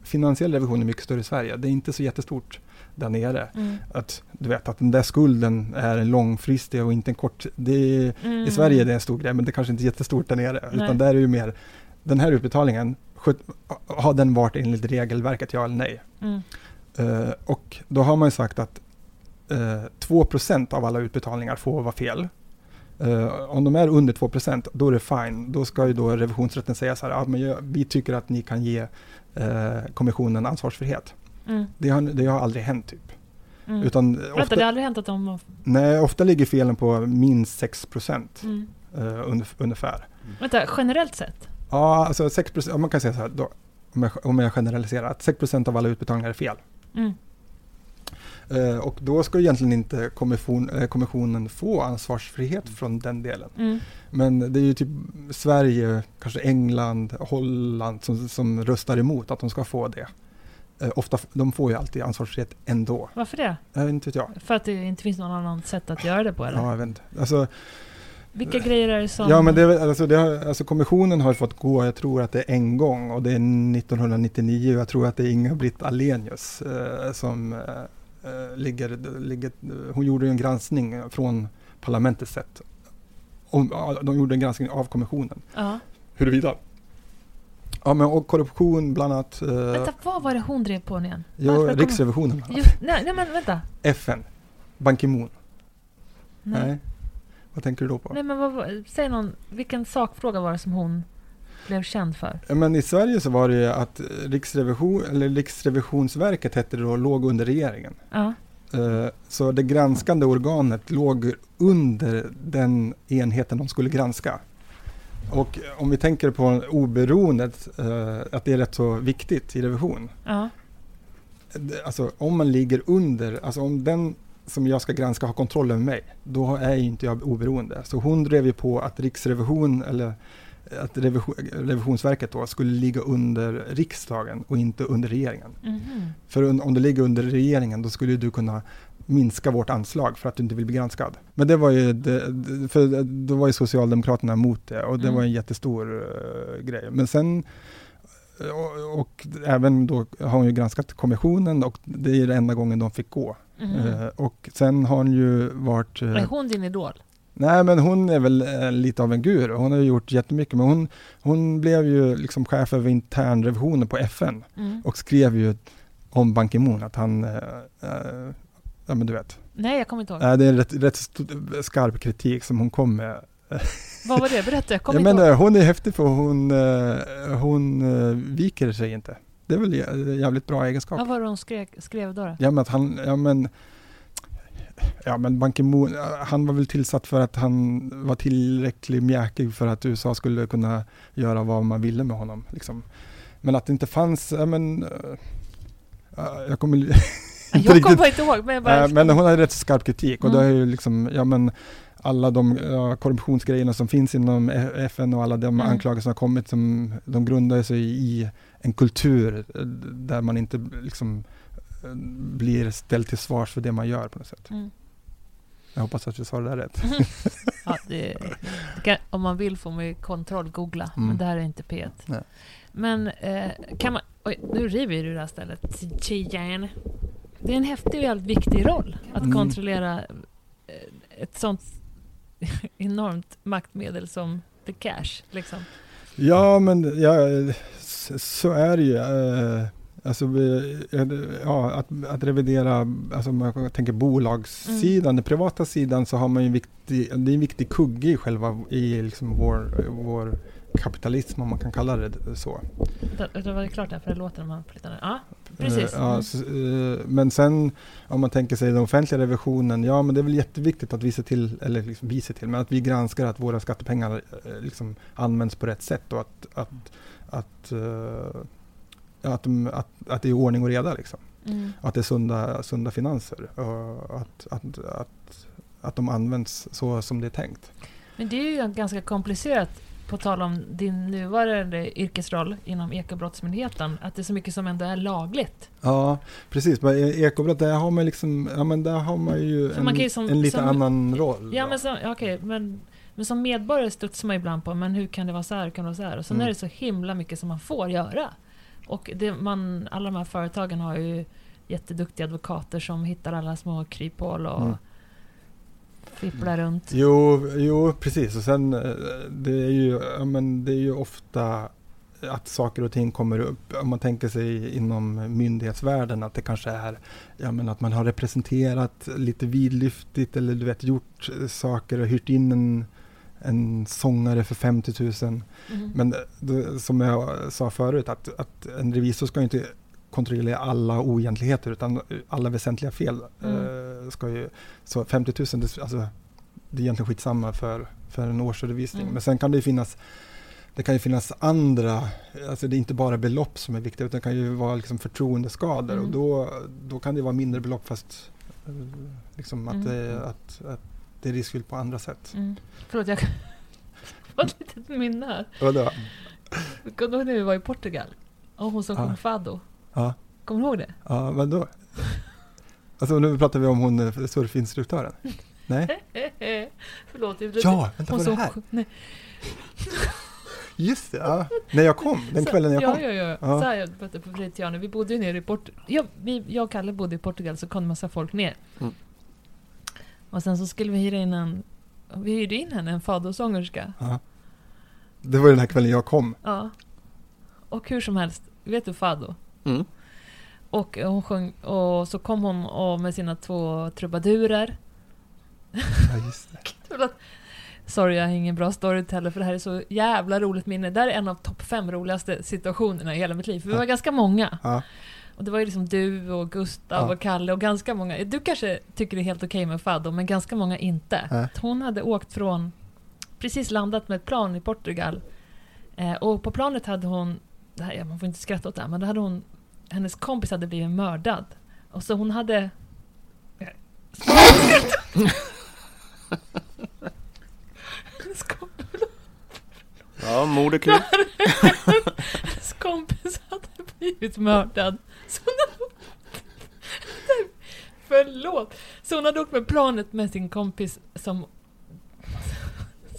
finansiell revision är mycket större i Sverige. Det är inte så jättestort där nere. Mm. Att du vet att den där skulden är en långfristig och inte en kort. Är, Mm. I Sverige är det en stor grej men det kanske inte är jättestort där nere. Nej. Utan där är ju mer den här utbetalningen, har den varit enligt regelverket, ja eller nej? Mm. Eh, och då har man ju sagt att eh, 2% av alla utbetalningar får vara fel. Eh, om de är under 2% då är det fine. Då ska ju då revisionsrätten säga så här, ah, men vi tycker att ni kan ge eh, kommissionen ansvarsfrihet. Mm. Det har, det har aldrig hänt typ. Mm. Utan Vänta, ofta, det har aldrig hänt att de nej, ofta ligger felen på minst 6% Mm. eh, ungef- ungefär. Vänta, generellt sett? Ja, alltså 6%, ja, man kan säga så här, då, om, jag, om jag generaliserar, att 6% av alla utbetalningar är fel. Mm. Eh, och då ska egentligen inte kommission, eh, kommissionen få ansvarsfrihet från den delen. Mm. Men det är ju typ Sverige, kanske England, Holland som, som röstar emot att de ska få det. Eh, ofta, de får ju alltid ansvarsfrihet ändå. Varför det? Jag inte vet jag. För att det inte finns någon annan sätt att göra det på eller? Ja, jag vet inte. Alltså, Vilka grejer är det som... ja, men det, alltså, det har, alltså kommissionen har fått gå, jag tror att det är en gång och det är 1999 och jag tror att det är Inga-Britt Ahlenius eh, som eh, eh, ligger, ligger, hon gjorde en granskning från parlamentets sätt. Om, de gjorde en granskning av kommissionen. Ja. Huruvida? Ja, men och korruption bland annat. Eh, Vänta, vad var det hon drev på nu igen? ja, Riksrevisionen bland annat. Nej, nej, men vänta. FN. Ban Ki-Moon. Nej. Nej. Vad tänker du då på? Nej, men vad, säg någon, vilken sakfråga var det som hon blev känd för? Men i Sverige så var det ju att Riksrevision, eller Riksrevisionsverket hette det då, låg under regeringen. Ja. Eh, Så det granskande organet låg under den enheten de skulle granska. Och om vi tänker på oberoendet, eh, att det är rätt så viktigt i revision. Ja. Alltså om man ligger under, alltså om den som jag ska granska har kontroll över mig, då är inte jag oberoende. Så hon drev ju på att Riksrevision, eller att revision, Revisionsverket då skulle ligga under riksdagen och inte under regeringen. Mhm. För om det ligger under regeringen då skulle du kunna minska vårt anslag för att du inte vill bli granskad. Men det var ju, det, för då var ju Socialdemokraterna emot det och det Mm. var en jättestor eh, grej. Men sen eh, och, och även då har hon ju granskat kommissionen och det är den enda gången de fick gå. Mhm. Eh, och sen har hon ju varit... eh, Är hon din idol? Nej, men hon är väl eh, lite av en guru. Hon har ju gjort jättemycket, men hon, hon blev ju liksom chef över internrevisionen på FN Mm. och skrev ju om Ban Ki-Moon att han, eh, ja men du vet, Nej, jag kommer inte ihåg. Det är en rätt, rätt skarp kritik som hon kom med. Vad var det? Berätta, jag kommer Ja, inte men ihåg. hon är häftig för hon, eh, hon eh, viker sig inte. Det är väl jä- jävligt bra egenskap. Vad var det hon skrev, skrev då? då? Ja men att han, ja men Ja men Ban Ki-Moon, eh, han var väl tillsatt för att han var tillräckligt mjäkig för att USA skulle kunna göra vad man ville med honom. Liksom. Men att det inte fanns, ja men ja, jag kommer [LAUGHS] inte Jag kommer inte ihåg. Men, bara, Eh, Men hon hade rätt skarp kritik och Mm. det är ju liksom, ja men alla de ja, korruptionsgrejerna som finns inom FN och alla de Mm. anklagelser som har kommit, som, de grundar sig i en kultur eh, där man inte liksom eh, blir ställd till svars för det man gör på något sätt. Mm. Jag hoppas att jag sa det där rätt. [LAUGHS] Ja, det, det kan, om man vill får man ju kontroll-googla, Mm. men det här är inte P1. Nej. Men eh, kan man... Oj, nu river du det här stället. Det är en häftig och jävligt viktig roll att Mm. kontrollera eh, ett sånt [LAUGHS] enormt maktmedel som the cash. Liksom. Ja men ja, så är det ju. eh, Alltså, eh, ja, att, att revidera, alltså om man tänker bolagssidan, den privata sidan så har man ju en viktig, det är en viktig kugge i själva, i liksom vår, vår kapitalism om man kan kalla det så. Det, det var klart där, för det låter när man flyttar. Ja, precis. Eh, ja, Mm. så, eh, men sen om man tänker sig den offentliga revisionen, ja men det är väl jätteviktigt att vi ser till, eller liksom vi ser till, men att vi granskar att våra skattepengar eh, liksom används på rätt sätt och att, att, att, att, de, att, att det är ordning och reda liksom. Mm. Att det är sunda, sunda finanser och att, att, att, att de används så som det är tänkt. Men det är ju ganska komplicerat, på tal om din nuvarande yrkesroll inom Ekobrottsmyndigheten, att det är så mycket som ändå är lagligt. Ja, precis. Men ekobrott, där har man liksom, ja men där har man ju en, man ju som- en lite som- annan roll. Ja, då. men, ja, okej, men, men som medborgare studsar man ibland på, men hur kan det vara så här, hur kan det vara så här? Och sen Mm. är det så himla mycket som man får göra. Och det, man, alla de här företagen har ju jätteduktiga advokater som hittar alla små kryphål och Mm. Fipplar runt. Jo, jo, precis. Och sen eh, det är ju, men det är ju ofta att saker och ting kommer upp. Om man tänker sig inom myndighetsvärlden att det kanske är ja, men att man har representerat lite vidlyftigt eller du vet gjort saker och hyrt in en, en sångare för 50 000. Mm. Men det, som jag sa förut att, att en revisor ska inte kontrollera alla oegentligheter utan alla väsentliga fel. Mm. Eh, ska ju, så 50 000, det, alltså, det är egentligen skitsamma för, för en årsredovisning. Mm. Men sen kan det ju finnas det kan ju finnas andra, alltså det är inte bara belopp som är viktiga utan det kan ju vara liksom förtroendeskador Mm. och då, då kan det vara mindre belopp fast eh, liksom att, Mm. det, att, att det är riskfyllt på andra sätt. Mm. Förlåt, jag får ett litet minne här. Vadå? Kommer du ihåg när vi var i Portugal? Och hon som sjöng Fado. Ja, Kommer du ihåg det? ja vadå? Alltså nu pratar vi om hon eh, surfinstruktören. Nej? [LAUGHS] Förlåt. Jag Ja, vänta hon det här? [LAUGHS] Nej. Just det, ja. När jag kom, den Så- kvällen jag ja, kom. Ja, ja, Ja. Så här jag berättade på Fritiana. Vi bodde ju nere i Portugal. Ja, vi, jag och Kalle bodde i Portugal, så kom en massa folk ner. Mm. Och sen så skulle vi hyra in en... Vi hyrde in henne, en fadosångerska. Ja. Det var den här kvällen jag kom. Ja. Och hur som helst, vet du fado? Mm. Och hon sjöng, och så kom hon och med sina två trubadurer. Ja, just det. [LAUGHS] Sorry, jag har ingen bra storyteller för det här är så jävla roligt minne. Det här är en av topp fem roligaste situationerna i hela mitt liv. För vi Ja. var ganska många. Ja. Och det var ju liksom du och Gustav Ja. och Kalle och ganska många. Du kanske tycker det är helt okej med Fado, men ganska många inte. Hon hade åkt från, precis landat med ett plan i Portugal. Eh, och på planet hade hon, det här, ja, man får inte skratta åt det här, men då hade hon, hennes kompis hade blivit mördad. Och så hon hade... Hennes kompis Ja, mord är kul. Hennes kompis hade blivit mördad. Så hon hade Förlåt! Så hon hade åkt med planet med sin kompis som...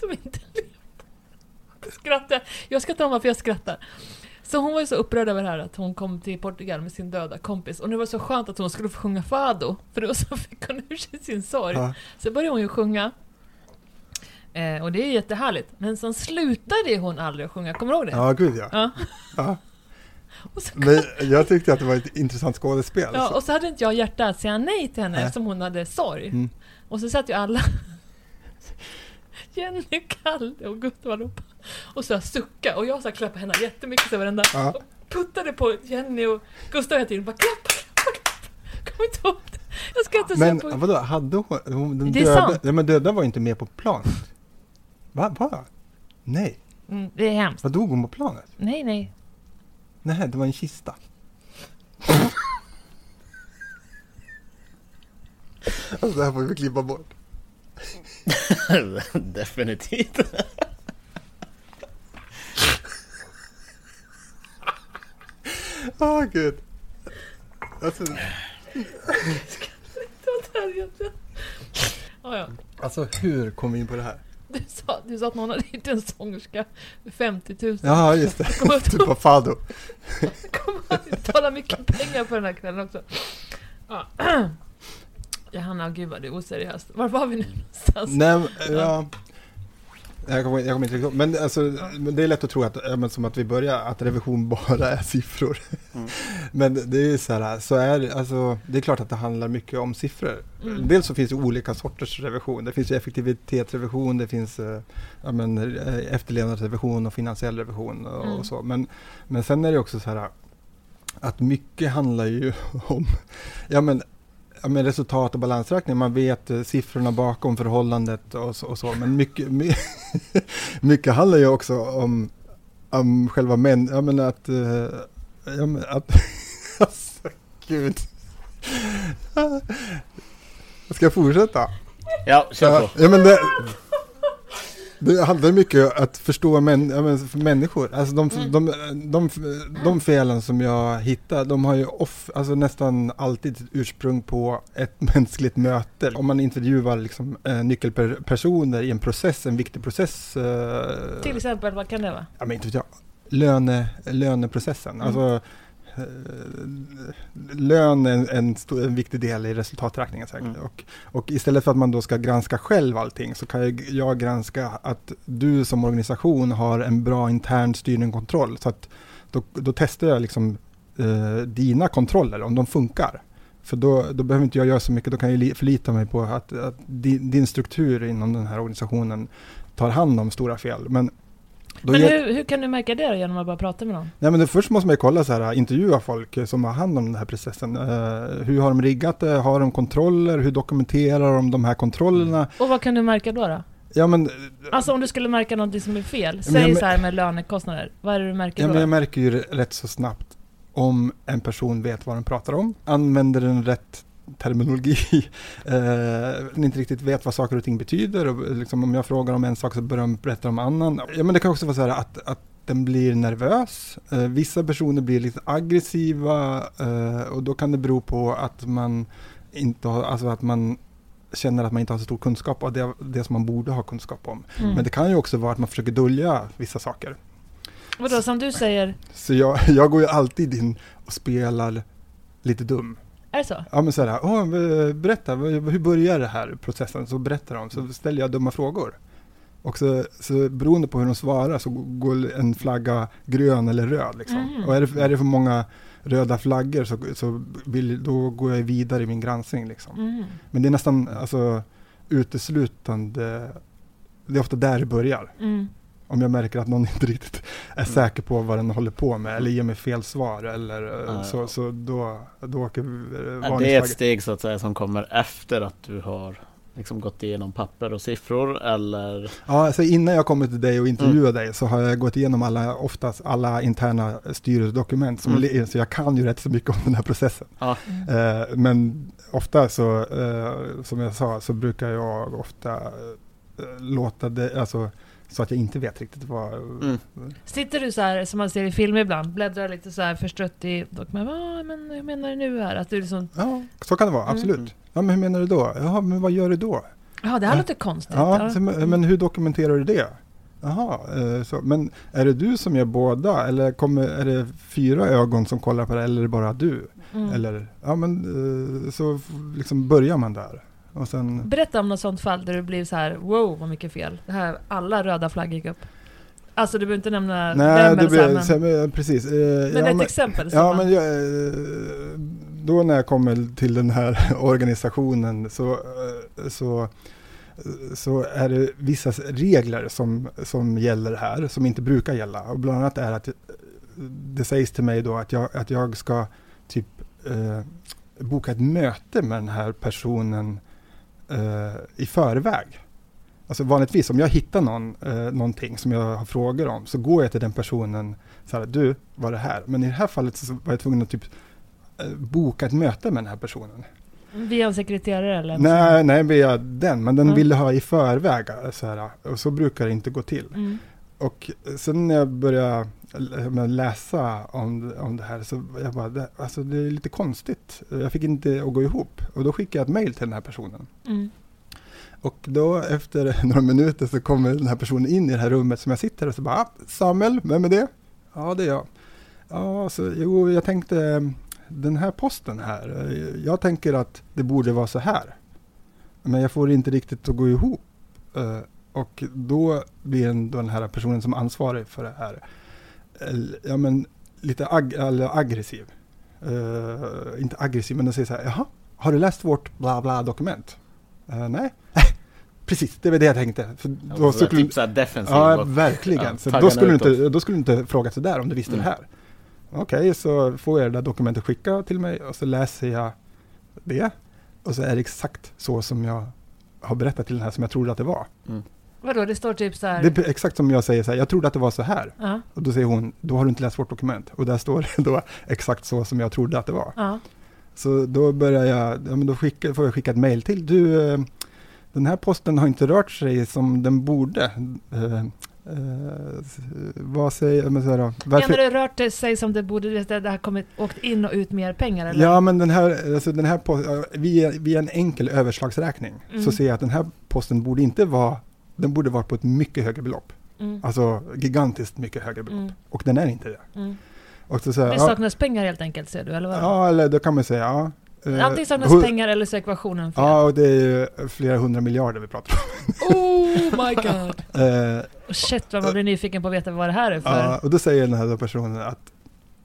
Som inte levde. Jag skrattar. Jag skrattar om varför jag skrattar. Så hon var ju så upprörd över det här att hon kom till Portugal med sin döda kompis. Och det var så skönt att hon skulle få sjunga fado. För då så [LAUGHS] fick hon ur sig sin sorg. Ja. Så började hon ju sjunga. Eh, och det är jättehärligt. Men sen slutade hon aldrig att sjunga. Kommer du ihåg det? ja, gud ja. Ja. ja. [LAUGHS] Och så, Men jag tyckte att det var ett intressant skådespel. ja, och så hade inte jag hjärta att säga nej till henne Nej. eftersom hon hade sorg. Mm. Och så satt ju alla [LAUGHS] Jenny, Kalle och Gustav allihopa och så sucka och jag så här klappade henne jättemycket så varenda Ja. och puttade på Jenny och Gustav hela tiden bara klappa, klappa, klappa. Kommer inte ihåg det. Jag ska inte Men säga på... vadå, hade hon, hon den Det är döda, sant. ja, men döda var inte med på planet? Va? Va? Nej, Mm, det är hemskt. vad dog hon på planet? Nej, nej. Nej, det var en kista. [LAUGHS] alltså det här får vi klippa bort. [LAUGHS] Definitivt. Åh gud. Alltså. Ja, alltså hur kom vi in på det här? Du sa, du sa att någon hade hyrt en sångerska för 50 000. Ja, just det. Typ av Fado. kommer att betala mycket pengar på den här kvällen också. Ja. [CLEARS THROAT] Johanna, gud vad det är oseriöst. Var var vi nu någonstans? Nej, ja. Jag kommer, jag kommer inte riktigt. Men, alltså, men det är lätt att tro att, ja, men som att vi börjar, att revision bara är siffror. Mm. [LAUGHS] Men det är så här, så är det- alltså, det är klart att det handlar mycket om siffror. Mm. Dels så finns det olika sorters revision. Det finns ju effektivitetsrevision, det finns eh, ja, men, eh, efterlevnadsrevision och finansiell revision och, Mm. och så. Men, men sen är det också så här att mycket handlar ju [LAUGHS] om ja, men, ja, men resultat och balansräkning. Man vet eh, siffrorna bakom förhållandet och så. Och så. Men mycket, my, [LAUGHS] mycket handlar ju också om, om själva män, ja, men att, eh, ja, men att [LAUGHS] alltså, gud. [LAUGHS] Ska jag fortsätta? Ja, kör på. ja, men det, det handlar mycket om att förstå män, för människor. Alltså de, Mm. de, de, de felen som jag hittar, de har ju off, alltså nästan alltid ett ursprung på ett [LAUGHS] mänskligt möte. Om man intervjuar liksom, eh, nyckelpersoner i en process, en viktig process. Eh, Till exempel, vad kan det vara? ja, men inte vet jag, löne, löneprocessen. Mm. Alltså, lön är en, en, stor, en viktig del i resultaträkningen säkert. Mm. Och, och istället för att man då ska granska själv allting så kan jag, jag granska att du som organisation har en bra intern styrning och kontroll. Så att då, då testar jag liksom eh, dina kontroller, om de funkar. För då, då behöver inte jag göra så mycket, då kan jag li- förlita mig på att, att din, din struktur inom den här organisationen tar hand om stora fel. Men, Men hur, hur kan du märka det då, genom att bara prata med någon? Nej men det, först måste man ju kolla så här, intervjua folk som har hand om den här processen. Eh, hur har de riggat det? Har de kontroller? Hur dokumenterar de de här kontrollerna? Och vad kan du märka då? då? Ja men, eh, Alltså om du skulle märka något som är fel, men säg jag- så här med lönekostnader, vad är det du märker ja, då? men jag märker ju rätt så snabbt om en person vet vad den pratar om, använder den rätt terminologi, [LAUGHS] eh, inte riktigt vet vad saker och ting betyder och liksom, om jag frågar om en sak så börjar de berätta om annan. Ja men det kan också vara så här att, att den blir nervös. Eh, vissa personer blir lite aggressiva eh, och då kan det bero på att man inte har, alltså att man känner att man inte har så stor kunskap av det, det som man borde ha kunskap om. Mm. Men det kan ju också vara att man försöker dölja vissa saker. Vadå, som du säger, Så jag, [LAUGHS] jag går ju alltid in och spelar lite dum. Är det så? Ja men såhär, Åh, eh, berätta, hur börjar det här processen? Så berättar de, så ställer jag dumma frågor. Och så, så beroende på hur de svarar så går en flagga grön eller röd. Liksom. Mhm. Och är det, är det för många röda flaggor så, så vill, då går jag vidare i min granskning. Liksom. Mm. Men det är nästan alltså, uteslutande, det är ofta där det börjar. Mm. Om jag märker att någon [LAUGHS] inte riktigt är säker på vad den håller på med eller ger mig fel svar eller eh, Ja. så, så då, då åker eh, Ja, det är ett varningsflaggan. steg så att säga som kommer efter att du har liksom gått igenom papper och siffror eller Ja, alltså innan jag kommer till dig och intervjuar Mm. dig så har jag gått igenom alla, oftast alla interna styrelsedokument. Som Mm. Så jag kan ju rätt så mycket om den här processen. Ja. Eh, men ofta så, eh, som jag sa, så brukar jag ofta eh, låta det, alltså så att jag inte vet riktigt vad... Mm. Sitter du så här, som man ser i film ibland, bläddrar lite så här förstrött i dokument, vad men hur menar du nu här? Att du liksom, Ja, så kan det vara, Mm. absolut. Ja, men hur menar du då? Ja, men vad gör du då? ja det här Ja. låter konstigt. Ja, så, men hur dokumenterar du det? Jaha, eh, så, men är det du som gör båda eller kommer, är det fyra ögon som kollar på det eller är det bara du? Mm. Eller, ja men eh, så liksom börjar man där. Och sen, Berätta om något sånt fall där du blev så här, wow vad mycket fel. Det här, alla röda flaggor gick upp. Alltså du behöver inte nämna Nej, vem det eller blir, men, så, men, precis. Eh, men ja, ett exempel. Ja, så men jag, eh, då när jag kommer till den här [LAUGHS] organisationen så, eh, så, så är det vissa regler som, som gäller här, som inte brukar gälla. Och bland annat är att eh, det sägs till mig då att jag, att jag ska typ eh, boka ett möte med den här personen eh, i förväg. Alltså vanligtvis om jag hittar någon, eh, någonting som jag har frågor om så går jag till den personen så här, du, var det här? Men i det här fallet så var jag tvungen att typ eh, boka ett möte med den här personen. Via en sekreterare eller? Nej, nej, via den, men den Ja. ville ha i förväg. Så här, och så brukar det inte gå till. Mm. Och sen när jag började läsa om, om det här så jag bara, det, alltså det är lite konstigt. Jag fick inte att gå ihop. Och då skickade jag ett mail till den här personen. Mm. Och då efter [LAUGHS] några minuter så kommer den här personen in i det här rummet som jag sitter och så bara, ah, Samuel, vem är det? Ja, det är jag. Ja, så, jo, jag tänkte den här posten här, jag tänker att det borde vara så här. Men jag får inte riktigt att gå ihop. Eh, Och då blir den, här personen som ansvarig för det här, ja men lite ag aggressiv. Eh, inte aggressiv, men den säger så här, jaha, har du läst vårt bla bla dokument? Eh, nej. [LAUGHS] Precis, det var det jag tänkte. För Ja, då så skulle, typ såhär defensiv. ja, verkligen. ja, så då, skulle du inte, då skulle du inte frågat sådär om du visste Mm. det här. Okej, så får jag det där dokumentet skicka till mig och så läser jag det. Och så är det exakt så som jag har berättat till den här som jag trodde att det var. Vadå, det står typ så här... Det är exakt som jag säger så här, jag trodde att det var så här. Ja, Och då säger hon, då har du inte läst vårt dokument. Och där står det då exakt så som jag trodde att det var. ja. Så då börjar jag, ja, men då skicka, får jag skicka ett mejl till. Du, eh, den här posten har inte rört sig som den borde. Eh, eh, vad säger men så här, då, varför? Menar du rört sig som det borde, det har kommit, åkt in och ut mer pengar eller? Ja, men den här, alltså den här posten, via, via en enkel överslagsräkning Mm. så ser jag att den här posten borde inte vara, den borde vara på ett mycket högre belopp. Mm. Alltså gigantiskt mycket högre belopp. Mm. Och den är inte det. Mm. Och så säger Det jag, ja, saknas pengar helt enkelt ser du, eller vad? ja, eller då kan man säga, ja. eh, Antingen saknas hu- pengar eller så är ekvationen fel. Ja, och det är ju flera hundra miljarder vi pratar [LAUGHS] Oh my god! [LAUGHS] om. Oh, shit vad man blir nyfiken på att veta vad det här är för. ja, och då säger den här personen att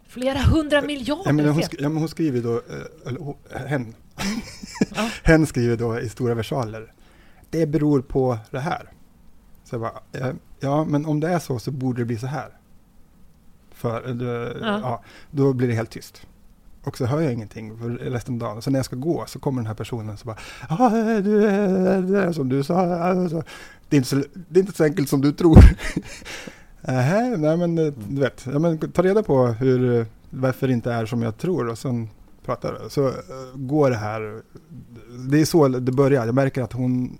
Flera hundra miljarder Ja, men hon, sk- ja, men hon skriver då, eh, eller hen, [LAUGHS] hen skriver då i stora versaler, det beror på det här. Så jag bara, ja, ja, men om det är så så borde det bli så här. För, eh, Ja. ja. då blir det helt tyst. Och så hör jag ingenting för resten av dagen. Så när jag ska gå så kommer den här personen så bara, ja, du, eh, det är som du sa, alltså, det, är inte så, det är inte så enkelt som du tror. [LAUGHS] Nähä, nej men eh, du vet, ja, men ta reda på hur, eh, varför det inte är som jag tror och sen pratar Så eh, går det här, det är så det börjar. Jag märker att hon,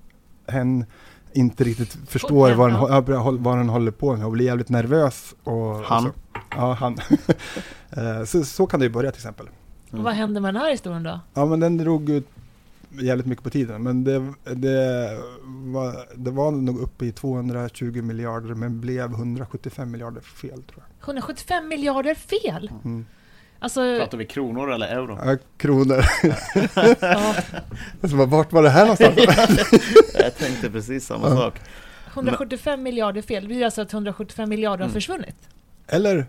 hen inte riktigt förstår vad den, ja. vad den håller på med och blir jävligt nervös. Och, Han. Och så, ja, han. [LAUGHS] Eh, så, så kan det ju börja till exempel. Och Vad hände med den här historien då? Ja men den drog ut jävligt mycket på tiden. Men det, det, var, det var nog uppe i 220 miljarder men blev 175 miljarder fel tror jag. 175 miljarder fel! Mm. Alltså, Pratar vi kronor eller euro? Ja, kronor. [LAUGHS] ja, alltså, vart var det här någonstans? [LAUGHS] Jag tänkte precis samma Ja. sak. 175 miljarder fel. Det blir alltså att 175 miljarder har Mm. försvunnit. Eller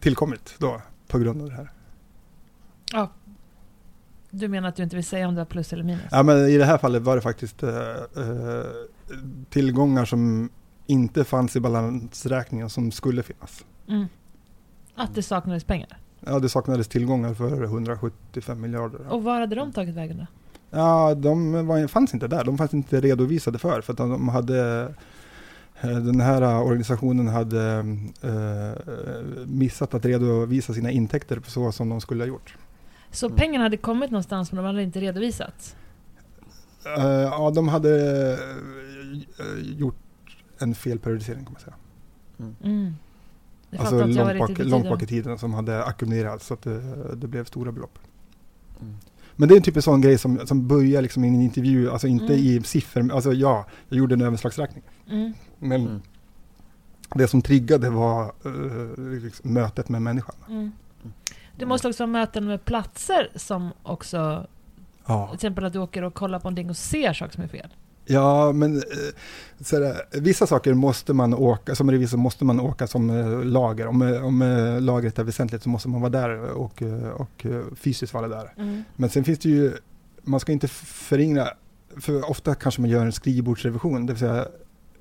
tillkommit då på grund av det här. Ja. Du menar att du inte vill säga om det var plus eller minus? Ja men i det här fallet var det faktiskt eh, eh, tillgångar som inte fanns i balansräkningen som skulle finnas. Mm. Att det saknades pengar? Ja, det saknades tillgångar för 175 miljarder. Och var hade de tagit vägen då? Ja, de var, fanns inte där. De fanns inte redovisade för. För att de hade eh, den här organisationen hade eh, missat att redovisa sina intäkter på så som de skulle ha gjort. Så Mm. pengarna hade kommit någonstans men de hade inte redovisats? Eh, ja, de hade gjort en felperiodisering kan man säga. Mm. Det Alltså långt bak, i tiden som hade ackumulerats så att det, det blev stora belopp. Mm. Men det är en typ av sån grej som, som börjar liksom i en intervju, alltså inte Mm. i siffror, alltså ja, jag gjorde en överslagsräkning. Mm. Men Mm. det som triggade var eh, liksom mötet med människan. Mm. Det måste också vara möten med platser som också, Ja, till exempel att du åker och kollar på någonting och ser saker som är fel. Ja, men eh, sådär, vissa saker måste man åka, som revisor måste man åka som eh, lager. Om, eh, om lagret är väsentligt så måste man vara där och, och fysiskt vara där. Mm. Men sen finns det ju, man ska inte förringa, för ofta kanske man gör en skrivbordsrevision, det vill säga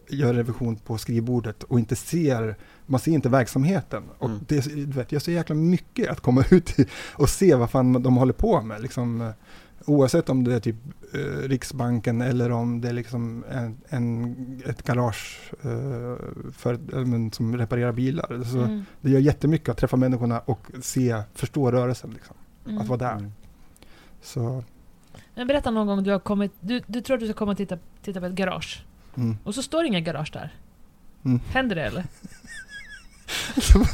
gör revision på skrivbordet och inte ser, man ser inte verksamheten. Och Mm. det, du vet, jag ser jäkla mycket att komma [LAUGHS] ut och se vad fan de håller på med. Liksom, oavsett om det är typ eh, Riksbanken eller om det är liksom en, en, ett garage eh, för, eller, men, som reparerar bilar. Så Mm. Det gör jättemycket att träffa människorna och se, förstå rörelsen. Liksom, Mm. Att vara där. Mm. Så, Men berätta någon gång du har kommit, du, du tror att du ska komma och titta, titta på ett garage. mm. Och så står det inga garage där. Mm. Händer det eller?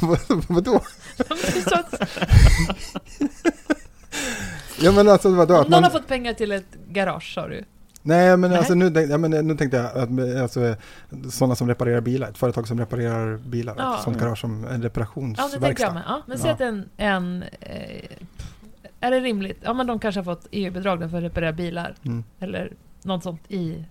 [LAUGHS] Vad- Vadå? [LAUGHS] [LAUGHS] Ja men alltså vadå? Att någon man, har fått pengar till ett garage sa du. nej men Nej. alltså nu, ja, men nu tänkte jag att alltså, sådana som reparerar bilar, ett företag som reparerar bilar, Ja. ett sånt garage som en Ja, det tänkte jag reparationsverkstad. med. Ja, men säg Ja. att en... en eh, är det rimligt? Ja, men de kanske har fått EU-bidrag för att reparera bilar. Mm, Eller något sånt i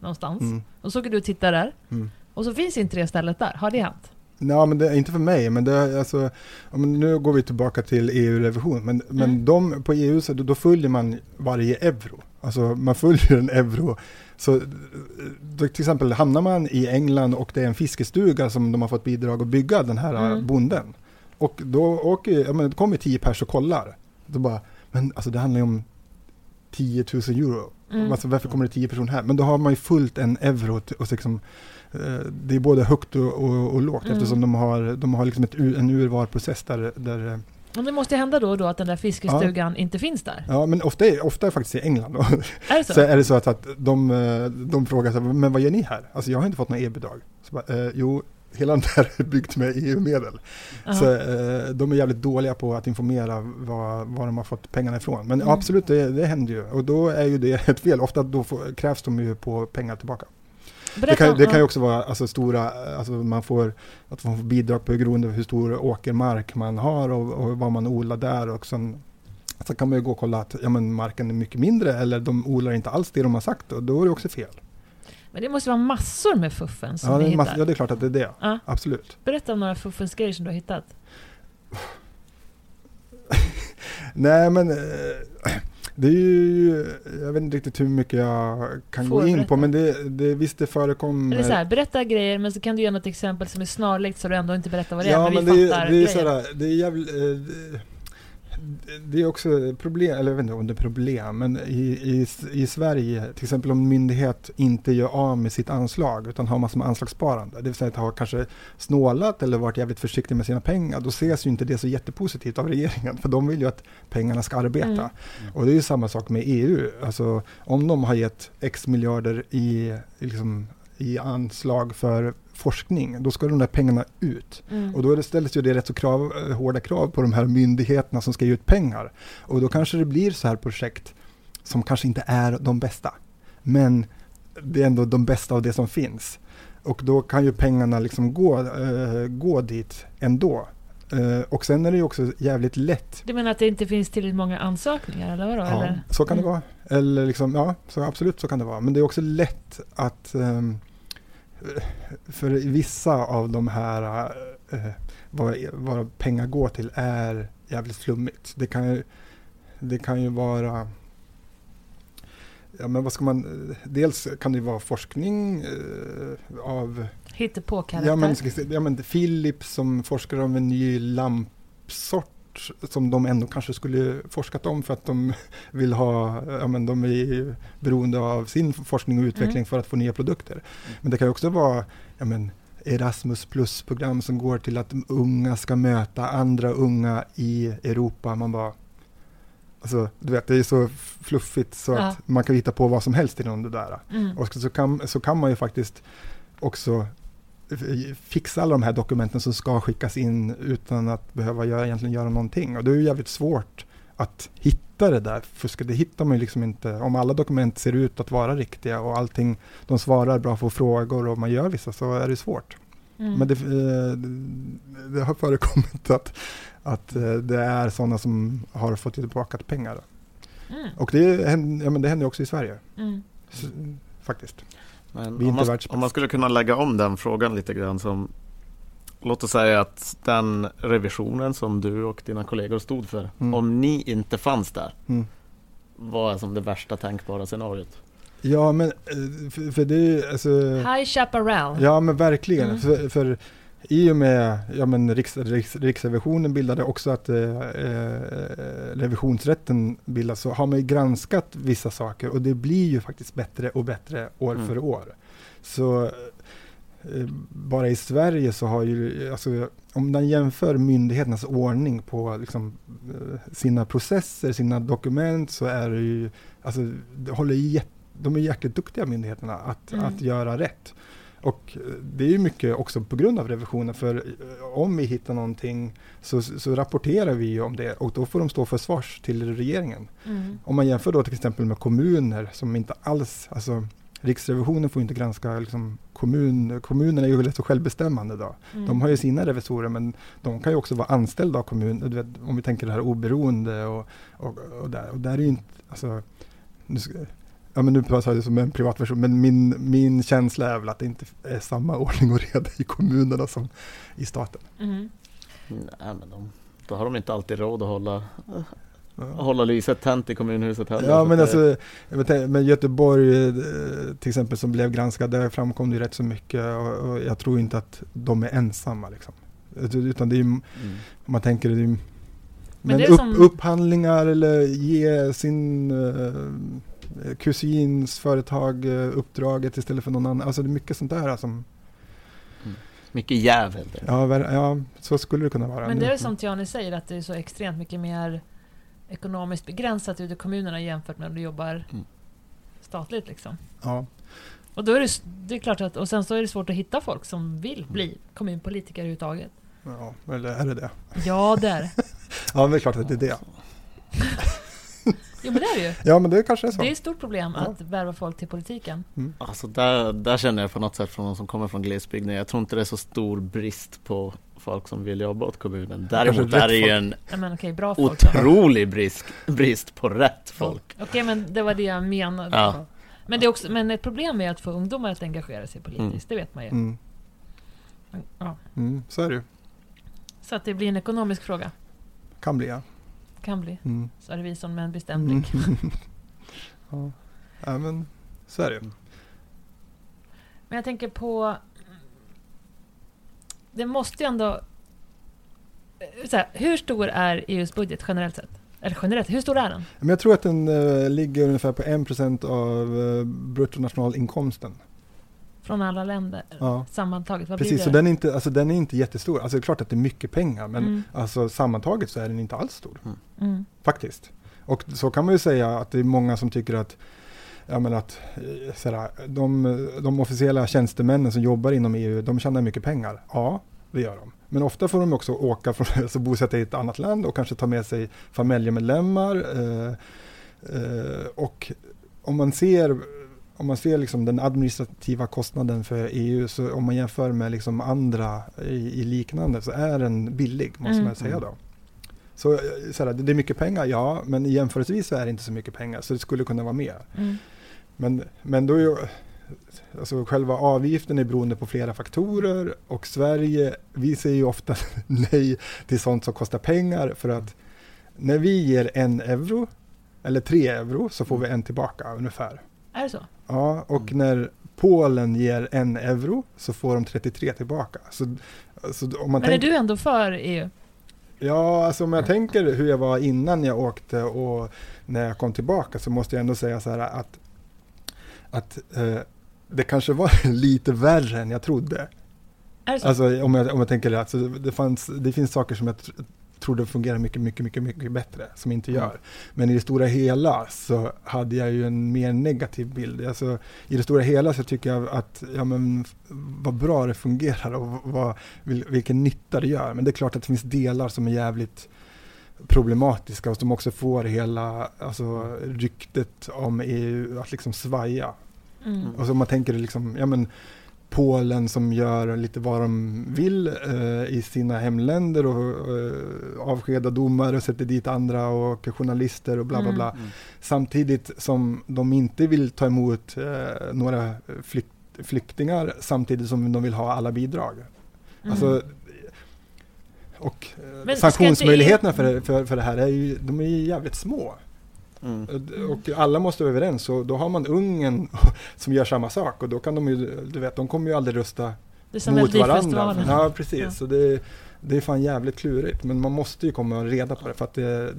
någonstans. mm, Och så åker du och tittar där. mm. Och så finns inte det stället där. Har det hänt? Ja, men det är inte för mig, men det alltså, men nu går vi tillbaka till EU-revision, men, men Mm. de, på EU så då, följer man varje euro. Alltså man följer en euro. Så eh, då, till exempel hamnar man i England och det är en fiskestuga som de har fått bidrag att bygga, den här Mm. bonden. Och då åker, ja, men det kommer tio pers och kollar. Då bara, men alltså det handlar ju om 10 000 euro. Mm. Alltså, varför kommer det tio personer här? Men då har man ju fullt en euro och liksom, eh, det är både högt och, och, och lågt Mm. eftersom de har, de har liksom ett, en urvalprocess där, där eh, Och det måste hända då och då att den där fiskestugan inte finns där. ja men ofta är, ofta är faktiskt i England då, Är det så? [LAUGHS] så är det så att, att de, eh, de frågar så här, men vad gör ni här? Alltså jag har inte fått några. Så bara, eh, jo, hela den där är [LAUGHS] byggt med EU-medel. Så eh, de är jävligt dåliga på att informera var, var de har fått pengarna ifrån. Men Mm. absolut, det, det händer ju. Och då är ju det [LAUGHS] ett fel. Ofta då får, krävs de ju på pengar tillbaka. Det kan, det kan ju också vara alltså, stora, alltså man får, att man får bidrag på grund av hur stor åkermark man har och, och vad man odlar där. Och sen, så kan man ju gå och kolla att ja, men marken är mycket mindre eller de odlar inte alls det de har sagt och då är det också fel. Men det måste vara massor med fuffens som Ja ni hittar. mass- ja, det är klart att det är det. Ja. Absolut. Berätta om några fuffens grejer som du har hittat. [LAUGHS] Nej men eh, det är ju, jag vet inte riktigt hur mycket jag kan Får gå in berätta. på men det, det, visst det förekommer. Eller så här, berätta grejer men så kan du ge något exempel som är snarlikt så du ändå inte berättar vad det är. Ja men men vi det, fattar är- det är grejen. sådär, det är jävligt, eh, det- är också problem, eller jag vet inte om det är problem, men i, i, i Sverige, till exempel om en myndighet inte gör av med sitt anslag utan har massor med anslagssparande, det vill säga att har kanske snålat eller varit jävligt försiktig med sina pengar, då ses ju inte det så jättepositivt av regeringen, för de vill ju att pengarna ska arbeta. Mm. Och det är ju samma sak med EU, alltså om de har gett x miljarder i, liksom, i anslag för forskning, då ska de där pengarna ut. Mm. Och då det- ställs ju det rätt så krav, eh, hårda krav på de här myndigheterna som ska ge ut pengar. Och då kanske det blir så här projekt som kanske inte är de bästa. Men det är ändå de bästa av det som finns. Och då kan ju pengarna liksom gå, eh, gå dit ändå. Eh, och sen är det ju också jävligt lätt. Du menar att det inte finns tillräckligt många ansökningar eller vadå? Ja, eller? så kan det Mm. vara. Eller liksom, ja, så absolut så kan det vara. Men det är också lätt att ehm, för vissa av de här eh, vad, vad pengar går till är jävligt flummigt. Det kan ju, det kan ju vara Ja men vad ska man, dels kan det vara forskning eh, av Hittepå-karaktär. Ja men, ja men Philips som forskar om en ny lampsort som de ändå kanske skulle forskat om för att de [LAUGHS] vill ha, ja men de är beroende av sin forskning och utveckling Mm. för att få nya produkter. Men det kan också vara, ja men Erasmus plus-program som går till att unga ska möta andra unga i Europa. Man bara, alltså du vet det är så fluffigt så Ja. att man kan hitta på vad som helst inom det där. Mm. Och så kan, så kan man ju faktiskt också fixa alla de här dokumenten som ska skickas in utan att behöva göra, egentligen göra någonting. Och det är ju jävligt svårt att hitta det där fusket. Det hittar man ju liksom inte. Om alla dokument ser ut att vara riktiga och allting, de svarar bra på frågor och man gör vissa så är det svårt. Mm. Men det, eh, det- har förekommit att, att eh, det är sådana som har fått tillbaka pengar. Mm. Och det ja, men det händer också i Sverige. Mm. Faktiskt. Men Vi är om, inte man, om man skulle kunna lägga om den frågan lite grann som Låt oss säga att den revisionen som du och dina kollegor stod för, Mm. om ni inte fanns där, Mm. vad är som det värsta tänkbara scenariot? Ja, men eh, för, för det är ju, alltså, High Chaparral. Ja, men verkligen. Mm. För, för i och med ja, men Riks, Riks, Riksrevisionen bildade också att eh, eh, revisionsrätten bildas så har man ju granskat vissa saker och det blir ju faktiskt bättre och bättre år Mm. för år. Så eh, bara i Sverige så har ju, alltså, om man jämför myndigheternas ordning på liksom, eh, sina processer, sina dokument så är det ju, alltså, det håller ju jät- de är jäkligt duktiga myndigheterna att, Mm. att göra rätt. Och eh, det är ju mycket också på grund av revisionen, för eh, om vi hittar någonting så, så rapporterar vi om det och då får de stå för svars till regeringen. Mm. Om man jämför då till exempel med kommuner som inte alls, alltså Riksrevisionen får inte granska liksom, kommun, kommunerna är ju rätt så självbestämmande då. Mm. De har ju sina revisorer men de kan ju också vara anställda av kommunen. Vet, om vi tänker det här oberoende och, och, och där. Och där är ju inte, alltså, ja, men nu pratar jag som en privatperson, men min, min känsla är väl att det inte är samma ordning och reda i kommunerna som i staten. Mm. Nej, men de, då har de inte alltid råd att hålla, Ja. hålla lyset tänt i kommunhuset heller. Ja men alltså, men Göteborg eh, till exempel som blev granskad, där framkom det ju rätt så mycket och, och jag tror inte att de är ensamma liksom. Utan det är ju, om Mm. man tänker, det är ju, men, det är upp, som- upphandlingar eller ge sin eh, kusins företag eh, uppdraget istället för någon annan. Alltså det är mycket sånt där som, Mycket jäv helt enkelt. ja, ja så skulle det kunna vara. Men det är väl som Tiani säger, att det är så extremt mycket mer ekonomiskt begränsat ute i kommunerna jämfört med om du jobbar Mm. statligt. Liksom. Ja, Och då är det, det är klart att, och sen så är det svårt att hitta folk som vill bli kommunpolitiker överhuvudtaget. ja, eller är det det? Ja, där. [LAUGHS] Ja, men det är klart att det är det. [LAUGHS] [LAUGHS] Jo, men det är det ju. Ja, men det kanske är så. Det är ett stort problem Ja. att värva folk till politiken. Alltså där, där känner jag på något sätt från någon som kommer från glesbygden. Jag tror inte det är så stor brist på folk som vill jobba åt kommunen. Däremot är det ju en folk. då. otrolig brist, brist på rätt folk. Okej, men det var det jag menade. Ja. Men, det är också, men ett problem är att få ungdomar att engagera sig politiskt, det vet man ju. Mm, Ja. mm, så är det ju. Så att det blir en ekonomisk fråga. Kan bli ja. Kan bli. Mm. Så är det vi som med en bestämd Mm. blick. [LAUGHS] ja. ja, men så är det. Men jag tänker på... Det måste ju ändå... Här, hur stor är EUs budget generellt sett? Eller generellt, hur stor är den? Men jag tror att den eh, ligger ungefär på 1% av uh, bruttonationalinkomsten. Från alla länder Ja. sammantaget? Vad Precis, blir så den är, inte, alltså, den är inte jättestor. Alltså det är klart att det är mycket pengar, men Mm. alltså, sammantaget så är den inte alls stor. Mm. Faktiskt. Och så kan man ju säga att det är många som tycker att Ja, men att eh, sådär, de, de officiella tjänstemännen som jobbar inom EU, de tjänar mycket pengar. Ja, det gör de. Men ofta får de också åka från, [LAUGHS] alltså bosätta i ett annat land och kanske ta med sig familjemedlemmar. Eh, eh, och om man ser, om man ser liksom den administrativa kostnaden för EU, så om man jämför med liksom andra i, i liknande, så är den billig, måste Mm. man säga då. Så, eh, sådär, det är mycket pengar, ja, men jämförelsevis så är det inte så mycket pengar, så det skulle kunna vara mer. Mm. Men, men då är ju, alltså själva avgiften är beroende på flera faktorer och Sverige, vi säger ju ofta [LAUGHS] nej till sånt som kostar pengar för att när vi ger en euro eller tre euro så får vi en tillbaka ungefär. Är det så? Ja, och när Polen ger en euro så får de 33 tillbaka. Så, så om man Men är du ändå för EU? Ja, alltså om jag tänker hur jag var innan jag åkte och när jag kom tillbaka så måste jag ändå säga så här att, att eh, det kanske var [LAUGHS] lite värre än jag trodde. Så? Alltså om jag, om jag tänker det, alltså, det, fanns, det finns saker som jag tr- trodde fungerar mycket, mycket, mycket, mycket bättre som inte Mm. gör. Men i det stora hela så hade jag ju en mer negativ bild. Alltså, I det stora hela så tycker jag att ja, men, vad bra det fungerar och vad, vil, vilken nytta det gör. Men det är klart att det finns delar som är jävligt problematiska och som också får hela alltså, ryktet om EU att liksom svaja. Mm. Och så om man tänker liksom, ja men Polen som gör lite vad de vill eh, i sina hemländer och eh, avskedar domare och sätter dit andra och journalister och bla bla bla. Mm. Samtidigt som de inte vill ta emot eh, några flykt, flyktingar samtidigt som de vill ha alla bidrag. Mm. Alltså, och eh, inte sanktionsmöjligheterna för, för, för det här är ju, de är ju jävligt små. Mm. Och alla måste vara överens och då har man Ungern [LAUGHS] som gör samma sak och då kan de ju, du vet, de kommer ju aldrig rösta det är mot varandra. Melodifestivalen. Ja, precis. Ja. Så det, det är fan jävligt klurigt. Men man måste ju komma reda på det för att det,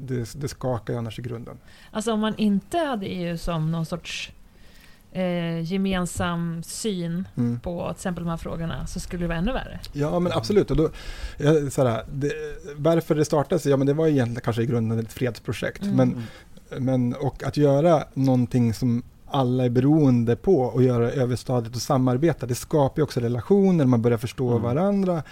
det, det skakar ju annars i grunden. Alltså om man inte hade EU som någon sorts eh, gemensam syn Mm. på till exempel de här frågorna så skulle det vara ännu värre. Ja, men absolut. Och då, ja, sådär, det, varför det startades? Ja, men det var egentligen kanske i grunden ett fredsprojekt. Mm. Men, men, och att göra någonting som alla är beroende på och göra överstadigt och samarbeta, det skapar ju också relationer, man börjar förstå Mm. varandra.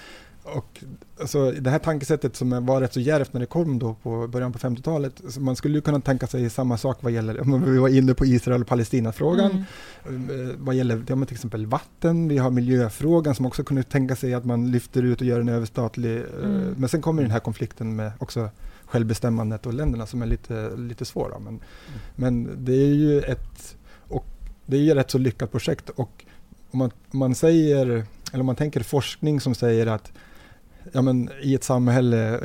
Och alltså, det här tankesättet som var rätt så djärvt när det kom då på början på 50-talet, så man skulle ju kunna tänka sig samma sak vad gäller, vi var inne på Israel och Palestina-frågan, Mm. Eh, vad gäller ja, till exempel vatten, vi har miljöfrågan som också kunde tänka sig att man lyfter ut och gör en överstatlig. eh, Mm. Men sen kommer den här konflikten med också självbestämmandet och länderna som är lite, lite svåra. Men, men det är ju ett, och det är ju ett rätt så lyckat projekt och om man, om man säger, eller om man tänker forskning som säger att ja, men i ett samhälle,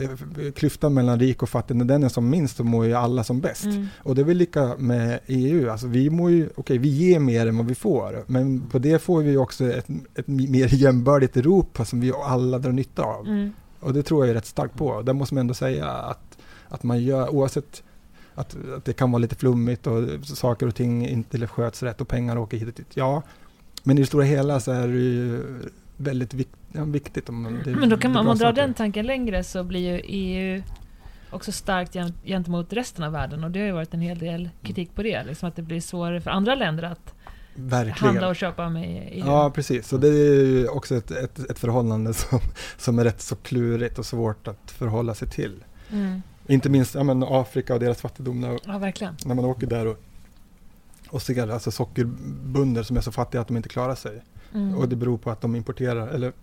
klyftan mellan rik och fattig, när den är som minst så mår ju alla som bäst. Mm. Och det är väl lika med EU, alltså vi mår ju, okej vi ger mer än vad vi får, men på det får vi också ett, ett mer jämbördigt Europa som vi alla drar nytta av. Mm. Och det tror jag är rätt starkt på. Där måste man ändå säga att, att man gör, oavsett att, att det kan vara lite flummigt och saker och ting inte sköts rätt och pengar åker hit och dit. Ja, men i det stora hela så är det ju väldigt vik, ja, viktigt. Om det Men då kan man, om man drar saker. den tanken längre så blir ju EU också starkt gen- gentemot resten av världen och det har ju varit en hel del kritik på det. Liksom att det blir svårare för andra länder att Verkligen. handla och köpa med EU. Ja, precis. Så det är ju också ett, ett, ett förhållande som, som är rätt så klurigt och svårt att förhålla sig till. Mm. Inte minst ja, men Afrika och deras fattigdom. När, ja verkligen. när man åker där och, och ser alltså sockerbönder som är så fattiga att de inte klarar sig. Mm. Och det beror på att de importerar eller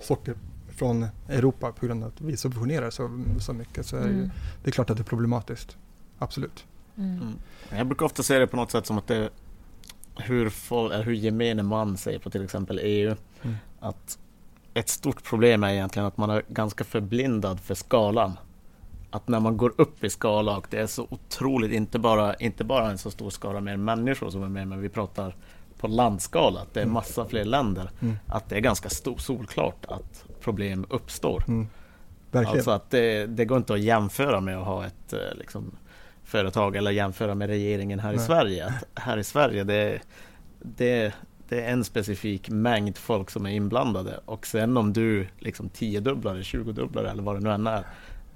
socker från Europa på grund av att vi subventionerar så, så mycket. Så är det, ju, Mm. det är klart att det är problematiskt. Absolut. Mm. Mm. Jag brukar ofta se det på något sätt som att det hur, folk, eller hur gemene man ser på till exempel EU. Mm. Att ett stort problem är egentligen att man är ganska förblindad för skalan. Att när man går upp i skala och det är så otroligt, inte bara, inte bara en så stor skala med människor som är med, men vi pratar på landskala, att det är Mm. massa fler länder. Mm. Att det är ganska stor, solklart att problem uppstår. Mm. Verkligen. Alltså att det, det går inte att jämföra med att ha ett eh, liksom, företag eller jämföra med regeringen här i Nej. Sverige. Att här i Sverige det, det, det är en specifik mängd folk som är inblandade och sen om du liksom tiodubblar tjugodubblar eller vad det nu än är.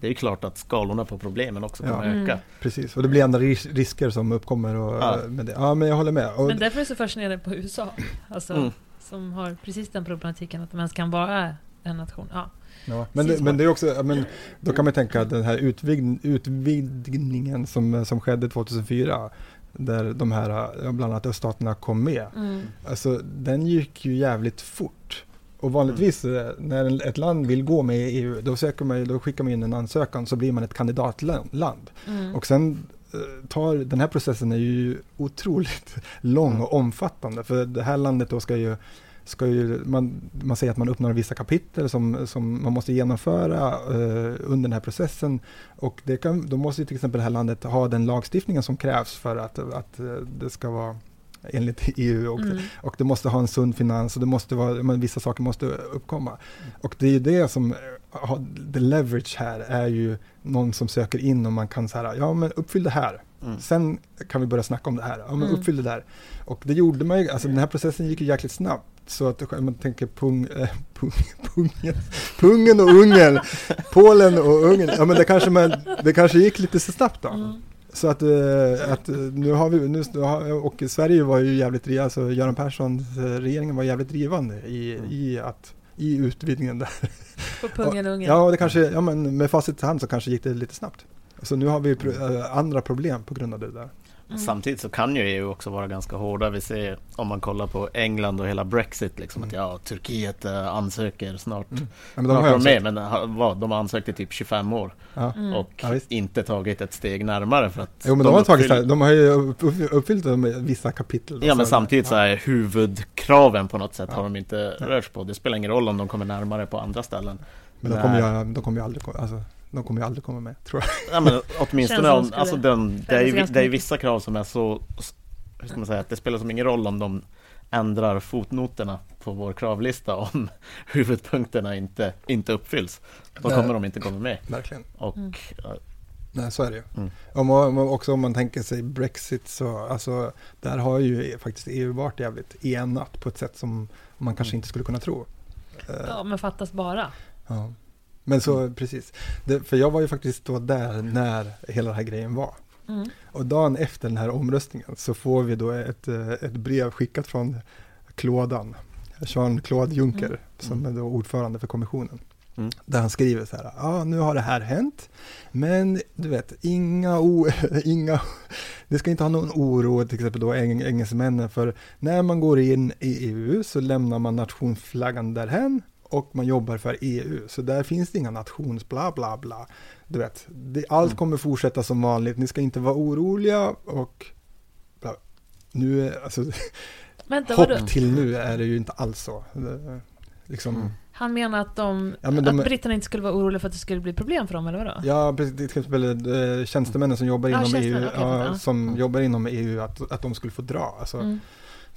Det är klart att skalorna på problemen också kommer Ja. att öka. Mm. Precis, och det blir andra ris risker som uppkommer. Och, Ja. med det. ja, men jag håller med. Och, Men därför är jag så fascinerad på USA. Alltså, Mm. Som har precis den problematiken att de ens kan vara en nation. Ja. Ja, men, det, men det är också, men då kan man tänka att den här utvidg, utvidgningen som, som skedde 2004, där de här, bland annat öststaterna kom med, Mm. alltså den gick ju jävligt fort. Och vanligtvis eh, när ett land vill gå med i EU, då, söker man, då skickar man in en ansökan så blir man ett kandidatland. Mm. Och sen eh, tar, den här processen är ju otroligt [LAUGHS] lång och omfattande. För det här landet då ska ju, ska ju man, man säger att man uppnår vissa kapitel som, som man måste genomföra eh, under den här processen. Och det kan, då måste ju till exempel det här landet ha den lagstiftningen som krävs för att, att eh, det ska vara [LAUGHS] enligt EU. Och, Mm. och det måste ha en sund finans och det måste vara, men vissa saker måste uppkomma. Och det är ju det som, eh, the leverage här är ju någon som söker in och man kan säga, ja men uppfyll det här. Mm. Sen kan vi börja snacka om det här. Ja men Mm. uppfyll det där. Och det gjorde man ju, alltså den här processen gick ju jäkligt snabbt. Så att om man tänker pung, äh, pung, [LAUGHS] pungen, pungen och Ungern, [LAUGHS] Polen och Ungern, ja men det kanske, man, det kanske gick lite så snabbt då. Mm. Så att, eh, att eh, nu har vi, nu, och Sverige var ju jävligt drivande, alltså Göran Perssons eh, regeringen var jävligt drivande i, Mm. i, att, i utvidgningen där. På pungen och ungen. Ja, och det kanske, ja men med facit i hand så kanske gick det lite snabbt. Så nu har vi andra problem på grund av det där. Samtidigt så kan ju EU också vara ganska hårda. Vi ser om man kollar på England och hela Brexit liksom att ja, Turkiet eh, ansöker snart. Mm. Men De de har med, men ha- vad, de har ansökt i typ 25 år Ja. Mm. och Ja, inte tagit ett steg närmare för att Jo men de har tagit, de har ju upp- upp- uppfyllt de vissa kapitel. Ja men samtidigt så är huvudkraven på något sätt Ja. har de inte rört på. Det spelar ingen roll om de kommer närmare på andra ställen. Men de kommer ju, de kommer ju aldrig, alltså, de kommer ju aldrig komma med, tror jag. Ja men åtminstone om, alltså den, det, är ju, det är vissa krav som är så, hur ska man säga, att det spelar som ingen roll om de ändrar fotnoterna på vår kravlista om [LAUGHS] huvudpunkterna inte, inte uppfylls. Då Nej. kommer de inte komma med. Verkligen. Och Mm. ja, Nej, så är det ju. Mm. Om om också om man tänker sig Brexit så, alltså, där har ju faktiskt EU varit jävligt enat på ett sätt som man kanske Mm. inte skulle kunna tro. Ja, men fattas bara. ja. Men så, precis. Det, för jag var ju faktiskt då där när hela den här grejen var. Mm. Och dagen efter den här omröstningen så får vi då ett, eh, ett brev skickat från Claudan, Jean-Claude Juncker, Mm. som är då ordförande för kommissionen. Mm. Där han skriver så här, ja ah, nu har det här hänt, men du vet, inga, o, [LAUGHS] inga, [LAUGHS] det ska inte ha någon oro, till exempel då eng, engelsmännen, för när man går in i EU så lämnar man nationsflaggan därhen och man jobbar för EU, så där finns det inga nations bla bla bla. Du vet, det, allt Mm. kommer fortsätta som vanligt, ni ska inte vara oroliga och bla. nu, är, alltså, Vänta, vadå? hopp till nu är det ju inte alls så. Det, liksom, Mm. Han menar att, de, Ja, men de- att britterna inte skulle vara oroliga för att det skulle bli problem för dem, eller vadå? Ja, precis. Till exempel eh, tjänstemännen som jobbar Ja, inom EU, tjänstemän, okej, ja, ja. som Mm. jobbar inom EU, att, att de skulle få dra. Alltså, Mm.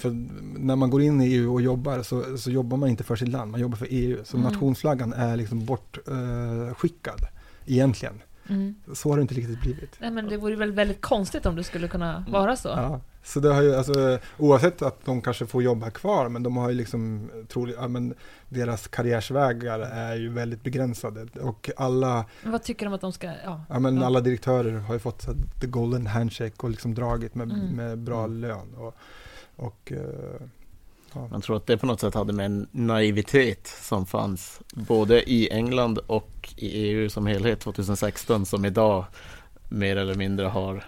För när man går in i EU och jobbar så, så jobbar man inte för sitt land, man jobbar för EU. Så Mm. nationsflaggan är liksom bortskickad eh, egentligen. Mm. Så har det inte riktigt blivit. Nej, men det vore väl väldigt konstigt om det skulle kunna vara så. Ja, så det har ju, alltså, oavsett att de kanske får jobba kvar, men de har ju liksom troligt, ja, men deras karriärsvägar är ju väldigt begränsade. Och alla, Men vad tycker de att de ska... Ja. ja, men Ja. alla direktörer har ju fått the golden handshake och liksom dragit med, Mm. med bra Mm. lön. Och, och eh, ja. Man tror att det på något sätt hade med en naivitet som fanns både i England och i EU som helhet 2016 som idag mer eller mindre har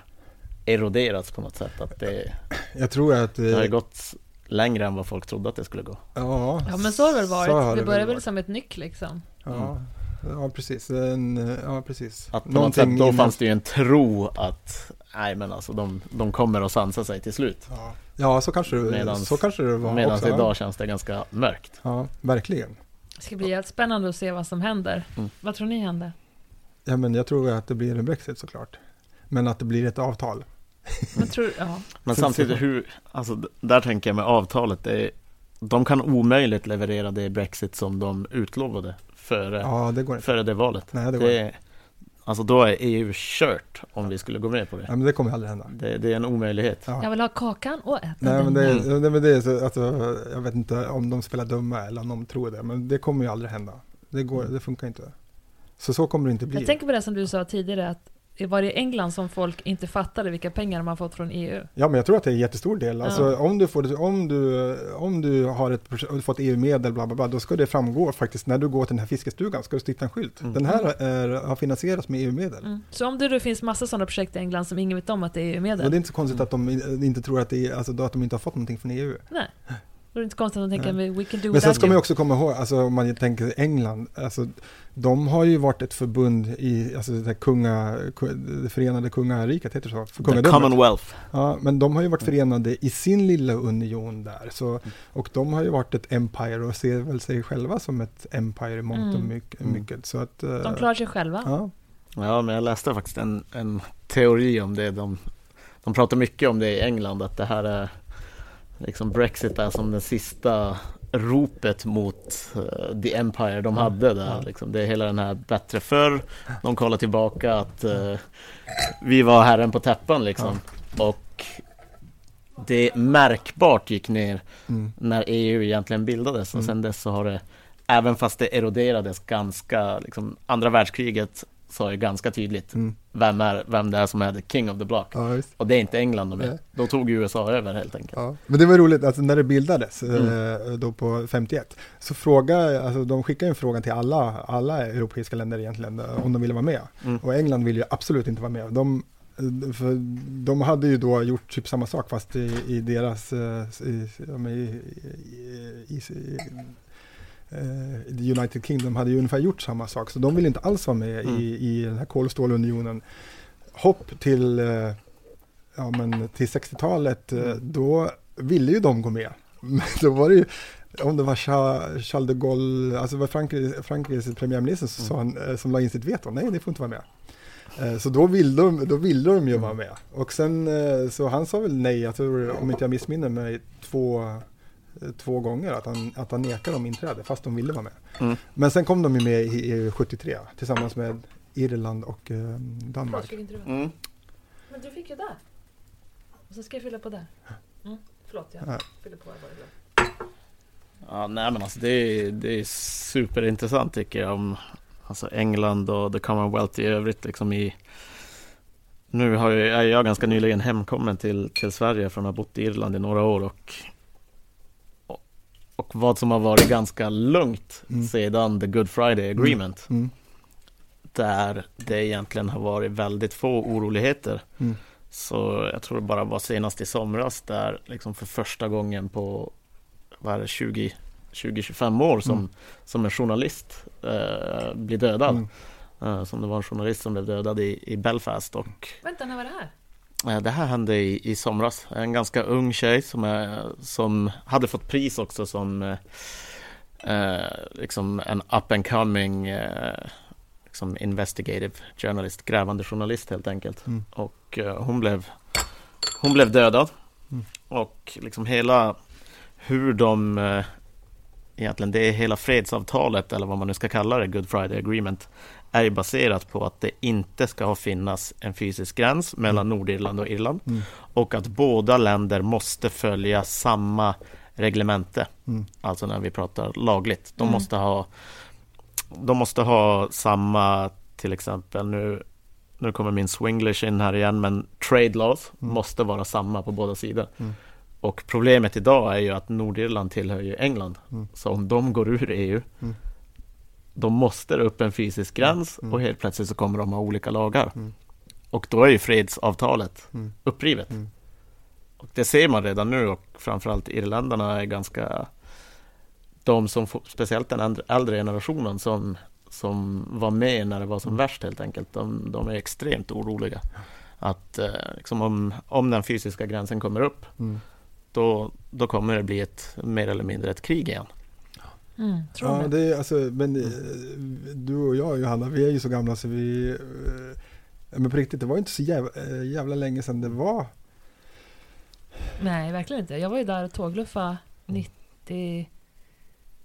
eroderats på något sätt. Att det, Jag tror att... det har ju eh, gått längre än vad folk trodde att det skulle gå. Ja, ja, men så har det väl varit. har det väl börjar väl som ett nyck liksom. Ja, ja precis. En, ja, precis. Att på något sätt, då innan- fanns det ju en tro att nej men alltså de, de kommer att sansa sig till slut. Ja, ja så, kanske det, Medans- så kanske det var Medan också. ja. idag känns det ganska mörkt. Ja, verkligen. Det ska bli jävligt spännande att se vad som händer. Mm. Vad tror ni händer? Ja, men jag tror att det blir en Brexit såklart. Men att det blir ett avtal. [LAUGHS] Men tror, ja. Men samtidigt hur, alltså där tänker jag med avtalet, det är, de kan omöjligt leverera det Brexit som de utlovade före, Ja, det går inte. före det valet. Nej, det går inte. Det, alltså då är EU kört om vi skulle gå med på det. Ja, men det kommer aldrig hända. Det, det är en omöjlighet. Ja. Jag vill ha kakan och äta Nej, den. men det, Mm. nej, men det är så, alltså, jag vet inte om de spelar dumma eller om de tror det, men det kommer ju aldrig hända. Det, går, det funkar inte. Så så kommer det inte bli. Jag tänker på det som du sa tidigare, att var i England som folk inte fattade vilka pengar de har fått från EU. Ja, men jag tror att det är en jättestor del. Alltså, Ja. om, du får, om, du, om du har ett, fått EU-medel, bla, bla, bla, då ska det framgå faktiskt när du går till den här fiskestugan, ska du stifta en skylt. Mm. Den här är, har finansierats med EU-medel. Mm. Så om det då finns massa sådana projekt i England som ingen vet om att det är Och det EU-medel, är inte så konstigt att de inte tror att, det är, alltså, att de inte har fått någonting från EU. nej. Då är det inte konstigt att de tänker Nej. we can do Men sen ska man ju också komma ihåg, alltså, om man tänker England, alltså, de har ju varit ett förbund i alltså, det, kunga, ku- det förenade kungariket, heter det så? För The. Commonwealth. Ja, men de har ju varit förenade i sin lilla union där. Så, och de har ju varit ett empire och ser väl sig själva som ett empire i mångt och Mm. mycket. Mm. mycket. Så att, eh, De klarar sig själva. ja, Ja, men jag läste faktiskt en, en teori om det. De, de pratar mycket om det i England, att det här är liksom Brexit är som den sista ropet mot eh, the Empire de hade där. Liksom. Det är hela den här bättre förr. De kollar tillbaka att eh, vi var herren på täppan liksom. Och det märkbart gick ner mm, när EU egentligen bildades och Mm. sen dess så har det Även fast det eroderades ganska, liksom, andra världskriget sa ju ganska tydligt mm, vem, är, vem det är som är the king of the block. ja. Och det är inte England de är. Nej. Då tog USA över helt enkelt. Ja. Men det var roligt, alltså när det bildades, Mm. eh, då på 51, så fråga, alltså de skickade en fråga till alla, alla europeiska länder egentligen, eh, om de ville vara med. Mm. Och England ville ju absolut inte vara med. De Eh, För de hade ju då gjort typ samma sak fast i, i deras, i, i, eh, United Kingdom hade ju ungefär gjort samma sak. Så de ville inte alls vara med Mm. i, i den här kolstålunionen. Hopp till, eh, ja, men till 60-talet, eh, Mm. då ville ju de gå med. Men [LAUGHS] då var det ju, om det var Cha- Charles de Gaulle, alltså var Frankrike, Frankrikes premiärminister som, han, eh, som la in sitt veto, nej det får inte vara med. Eh, Så då ville de, då ville de ju vara med. Och sen, så han sa väl nej, jag tror, om inte jag missminner mig, två, två gånger att han, att han nekade dem inträde, fast de ville vara med. Mm. Men sen kom de ju med i, i 73, tillsammans med Irland och eh, Danmark. Mm. Men du fick ju där. Och så ska jag fylla på där. Mm. Förlåt, jag Ja. fyller på. Jag bara. Ja, nej men alltså det är, det är superintressant tycker jag om alltså England och the Commonwealth i övrigt liksom i Nu har jag, är jag ganska nyligen hemkommen till, till Sverige från att ha bott i Irland i några år och, och vad som har varit ganska lugnt Mm. sedan the Good Friday Agreement Mm. där det egentligen har varit väldigt få oroligheter Mm. så jag tror det bara var senast i somras där liksom för första gången på vad är det, 20 20-25 år som, Mm. som en journalist eh, blir dödad. Mm. Eh, som det var en journalist som blev dödad i, i Belfast och Vänta, när var det här? Eh, det här hände i, i somras. En ganska ung tjej som, är, som hade fått pris också som eh, eh, liksom en up and coming eh, liksom investigative journalist, grävande journalist helt enkelt. Mm. Och eh, hon blev hon blev dödad. Mm. Och liksom hela hur de eh, egentligen det är hela fredsavtalet eller vad man nu ska kalla det, Good Friday Agreement är ju baserat på att det inte ska finnas en fysisk gräns mellan Nordirland och Irland Mm. och att båda länder måste följa samma reglemente. Mm. Alltså när vi pratar lagligt. De Mm. måste ha De måste ha samma till exempel nu Nu kommer min swinglish in här igen men trade laws Mm. måste vara samma på båda sidor. Mm. Och problemet idag är ju att Nordirland tillhör ju England. Mm. Så om de går ur EU Mm. Då måste upp en fysisk gräns Mm. och helt plötsligt så kommer de ha olika lagar. Mm. Och då är ju fredsavtalet Mm. upprivet. Mm. Och det ser man redan nu och framförallt irländarna är ganska de som, speciellt den äldre, generationen som, som var med när det var som Mm. värst helt enkelt. De, de är extremt oroliga. Att eh, liksom om, om den fysiska gränsen kommer upp Mm. då, då kommer det bli ett mer eller mindre ett krig igen. Mm, Ja, det. det är alltså, men eh, du och jag Johanna, vi är ju så gamla så vi... eh, Men på riktigt, det var inte så jävla, eh, jävla länge sedan det var... Nej, verkligen inte. Jag var ju där och tågluffade 90...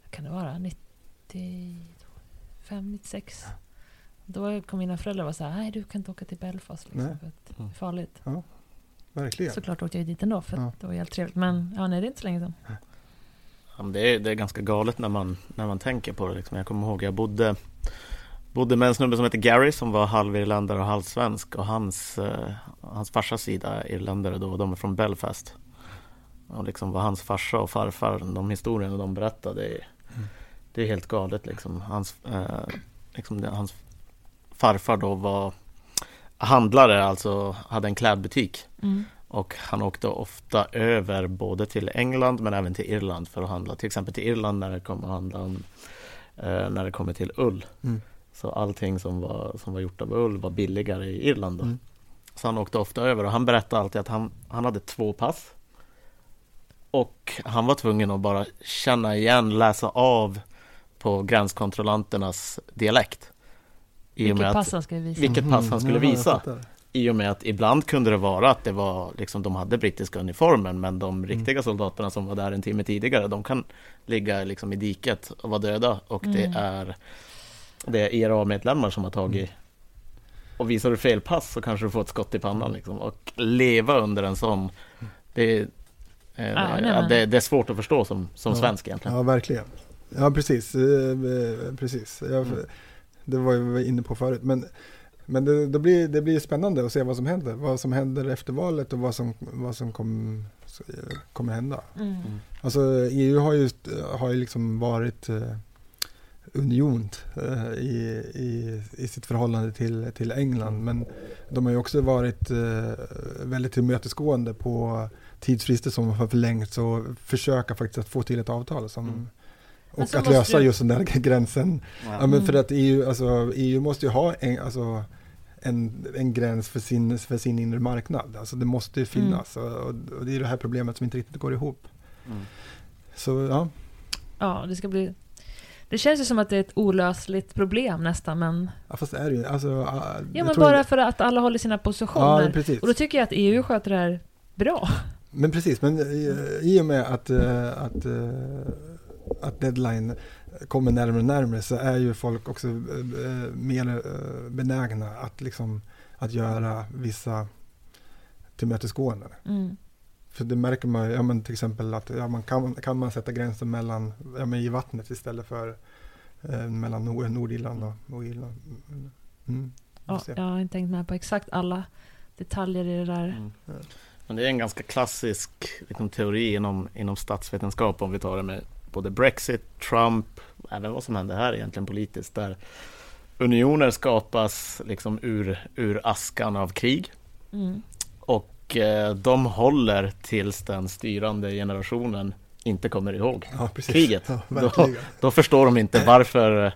Vad kan det vara? 95, 96. Då kom mina föräldrar och var så här, nej du kan inte åka till Belfast liksom, för att det är Mm. farligt. Verkligen. Såklart åkte jag dit ändå för att Ja. det var helt trevligt. Men ja, nej det är inte så länge sedan. Ja, men det, är, det är ganska galet när man, när man tänker på det. Liksom. Jag kommer ihåg, jag bodde, bodde med en snubbe som heter Gary som var halvirländare och halvsvensk och hans, eh, hans farsas sida är irländare då, och de är från Belfast. Och liksom vad hans farsa och farfar, de historierna de berättade, det är, det är helt galet liksom. Hans, eh, liksom hans farfar då var handlare, alltså hade en klädbutik. Mm. Och han åkte ofta över både till England men även till Irland för att handla. Till exempel till Irland när det kommer att handla om eh, när det kommer till ull. Mm. Så allting som var, som var gjort av ull var billigare i Irland då. Mm. Så han åkte ofta över och han berättade alltid att han, han hade två pass. Och han var tvungen att bara känna igen, läsa av på gränskontrollanternas dialekt. Vilket pass han skulle visa. vilket pass han skulle Mhm, jag visa. fattar. I och med att ibland kunde det vara att det var liksom de hade brittiska uniformen men de riktiga soldaterna som var där en timme tidigare de kan ligga liksom i diket och vara döda och det Mm. är det är IRA-medlemmar som har tagit och visar du fel pass så kanske du får ett skott i pannan liksom och leva under en sån det är, eh, nej, men- det, det är svårt att förstå som, som Ja. svensk egentligen. Ja, verkligen. Ja, precis. Eh, eh, precis. Jag, Mm. Det var jag inne på förut. Men, men det, det, blir, det blir spännande att se vad som händer. Vad som händer efter valet och vad som, vad som kom, kommer hända. Mm. Alltså EU har ju, har ju liksom varit eh, union eh, i, i, i sitt förhållande till, till England. Men de har ju också varit eh, väldigt tillmötesgående på tidsfrister som har förlängts och försöka faktiskt att få till ett avtal som Mm. Och så att lösa ju- just den där [LAUGHS] gränsen. Ja, men för att EU, alltså, EU måste ju ha en, alltså, en, en gräns för sin, för sin inre marknad. Alltså det måste ju finnas. Och, och det är det här problemet som inte riktigt går ihop. Mm. Så ja, Ja, det ska bli... Det känns ju som att det är ett olösligt problem nästan, men... ja fast det är det ju. Alltså, ja, Ja, jag men tror bara inte- för att alla håller sina Ja, positioner. precis. och då tycker jag att EU sköter det här bra. Men precis, men i, i och med att, eh, att, eh, att deadline kommer närmare och närmare så är ju folk också eh, eh, mer eh, benägna att, liksom, att göra vissa tillmötesgåenden. Mm. För det märker man ju, ja, men till exempel att ja, man kan, kan man sätta gränsen mellan, ja, men i vattnet istället för eh, mellan Nord- Nordirland och Nordirland. Mm. Mm. får Ja, jag har inte tänkt med på exakt alla detaljer i det där. Mm. Men det är en ganska klassisk liksom, teori inom, inom statsvetenskap om vi tar det med både Brexit, Trump, även vad som händer här egentligen politiskt där unioner skapas liksom ur, ur askan av krig. Mm. och eh, de håller tills den styrande generationen inte kommer ihåg Ja, kriget. Ja, Då, då förstår de inte varför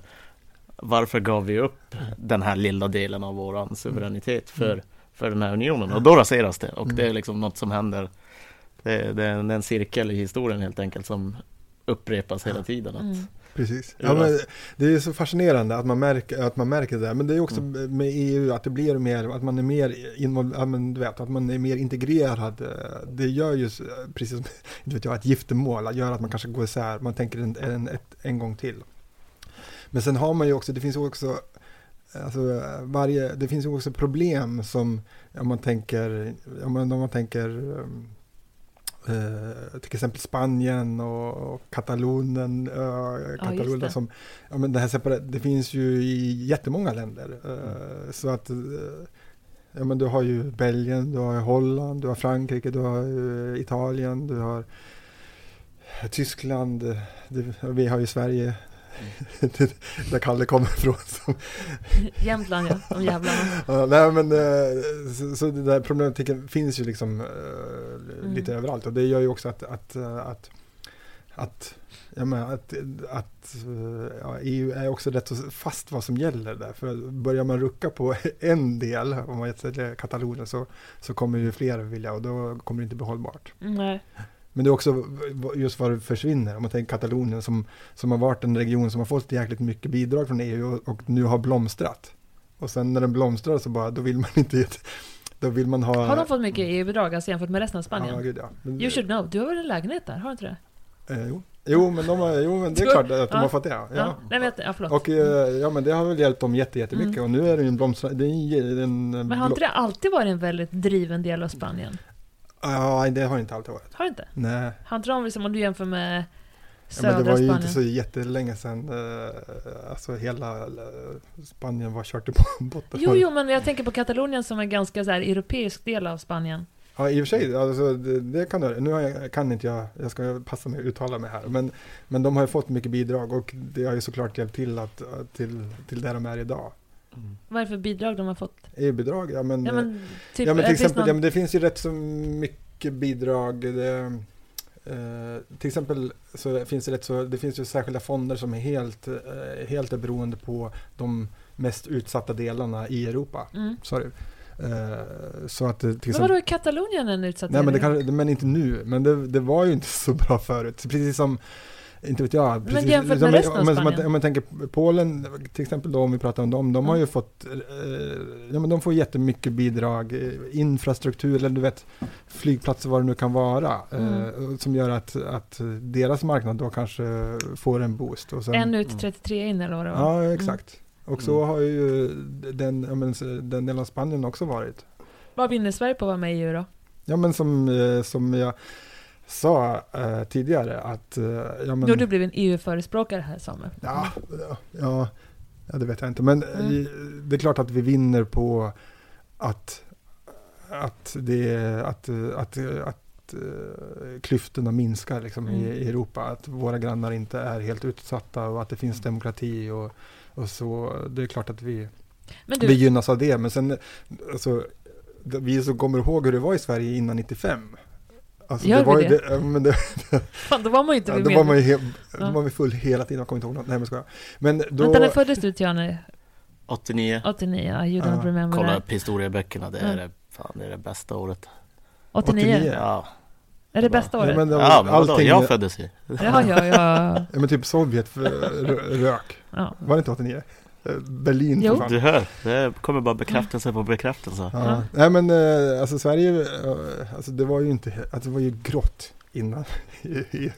varför gav vi upp den här lilla delen av våran suveränitet för, för den här unionen? Och då raseras det. Och Mm. det är liksom något som händer. Det, det, det är en cirkel i historien helt enkelt som upprepas hela tiden. Att, Mm. Precis. Ja, men det är så fascinerande att man märker, att man märker det. Men det är också Mm. med EU att det blir mer, att man är mer ja, men du vet, att man är mer integrerad. Det gör ju, precis som [LAUGHS] vet jag, ett giftermål, gör att man kanske går isär, man tänker en, en, ett, en gång till. Men sen har man ju också, det finns ju också, alltså varje, det finns ju också problem som, om man tänker, om man, om man tänker um, eh, till exempel Spanien och, och Katalonien, uh, Katalonien det. som, ja men det här separa- det finns ju i jättemånga länder. eh, Så att, eh, ja men du har ju Belgien, du har Holland, du har Frankrike, du har eh, Italien, du har Tyskland, eh, det, vi har ju Sverige, där Kalle kommer ifrån. Som, Jämtland ja, de jävlarna. [LAUGHS] Ja, nej men eh, så, så det där problematiken finns ju liksom eh, lite Mm. överallt och det gör ju också att att, eh, att, att, jag menar, att, att ja, EU är också rätt så fast vad som gäller där. För börjar man rucka på [LAUGHS] en del, om man säger Katalonien, så, så kommer ju fler vilja och då kommer det inte bli hållbart. Nej. Men det är också just vad det försvinner. Om man tänker Katalonien som, som har varit en region som har fått jäkligt mycket bidrag från EU och, och nu har blomstrat. Och sen när den blomstrar så bara, då vill man [LAUGHS] inte, då vill man ha... Har de fått mycket EU-bidrag alltså jämfört med resten av Spanien? Ja, gud ja. Men, You should know. Du har väl en lägenhet där? Har du inte det? eh, jo. jo, men de har, jo, men det är klart att de har fått det. Ja. Ja. Nej, vet, ja förlåt. Och eh, ja, men det har väl hjälpt dem jätte, jättemycket. Mm. Och nu är det ju en blomstrande, Men har inte det alltid varit en väldigt driven del av Spanien? Ja, det har inte alltid varit. Har det inte? Nej. Har inte de, liksom, om du jämför med Ja, södra men det var ju Spanien? inte så jättelänge sedan, eh, alltså hela eh, Spanien var kört i [LAUGHS] botten. Jo, jo, men jag tänker på Katalonien som en ganska så här, europeisk del av Spanien. Ja, i och för sig, alltså, det, det kan du. Nu jag, kan inte jag, jag ska passa mig att uttala mig här, men, men de har ju fått mycket bidrag och det har ju såklart hjälpt till att, till, till där de är idag. Vad är det för bidrag de har fått? EU-bidrag, ja men, Ja, men, typ, ja, men eh, till exempel, någon- ja, men det finns ju rätt så mycket bidrag. Det, eh, till exempel så finns det rätt så, det finns ju särskilda fonder som är helt, eh, helt är beroende på de mest utsatta delarna i Europa. Mm. Sorry. Eh, så att eh, till Men vadå, är Katalonien en utsatt Nej, men, det del? kan, men inte nu. Men det, det var ju inte så bra förut. Precis som, inte vet jag. Precis, jämfört med om- resten av om, man- Spanien? om man tänker Polen, till exempel då om vi pratar om dem, de har Mm. ju fått, eh, ja men de får jättemycket bidrag, eh, infrastruktur eller du vet, flygplatser vad det nu kan vara, Mm. eh, som gör att, att deras marknad då kanske får en boost. Och sen, En ut, Mm. 33 in eller vad det var? Ja, exakt. Och så Mm. har ju den, ja, men, den delen av Spanien också varit. Vad vinner Sverige på att vara med i EU då? Ja men som, som jag sa eh, tidigare att... Eh, ja, men, har du blivit en EU-förespråkare här Samuel. ja, ja, ja, det vet jag inte. Men eh, Mm. det är klart att vi vinner på att, att, det, att, att, att, att eh, klyftorna minskar liksom, i, Mm. i Europa. Att våra grannar inte är helt utsatta och att det Mm. finns demokrati och, och så. Det är klart att vi, Men vi du, gynnas av det. Men sen, alltså, vi som kommer ihåg hur det var i Sverige innan 95. Alltså, Gör det var vi ju det? ja, men det, [LAUGHS] fan, då var man ju inte vid då var man ju he, då var vi full hela tiden, jag kommer inte ihåg något. Nej men skojar. Men då, Vänta, när föddes du Tiane? 89. 89, ja, you don't Ja, remember Kolla that. historieböckerna, det är, Mm. det, fan, det är det bästa året. 89? 89. Ja, Är det bästa Ja, året? men det var ja men vadå, allting, jag föddes ju. Ja, ja, ja. [LAUGHS] ja, men typ Sovjet rök. ja. Var det inte 89? Eh, Berlin Jo. Du hör, det kommer bara bekräftelse på bekräftelse. Ja. Ja. Nej men eh, alltså Sverige, eh, alltså det var ju inte, alltså det var ju grått innan. [LAUGHS] I-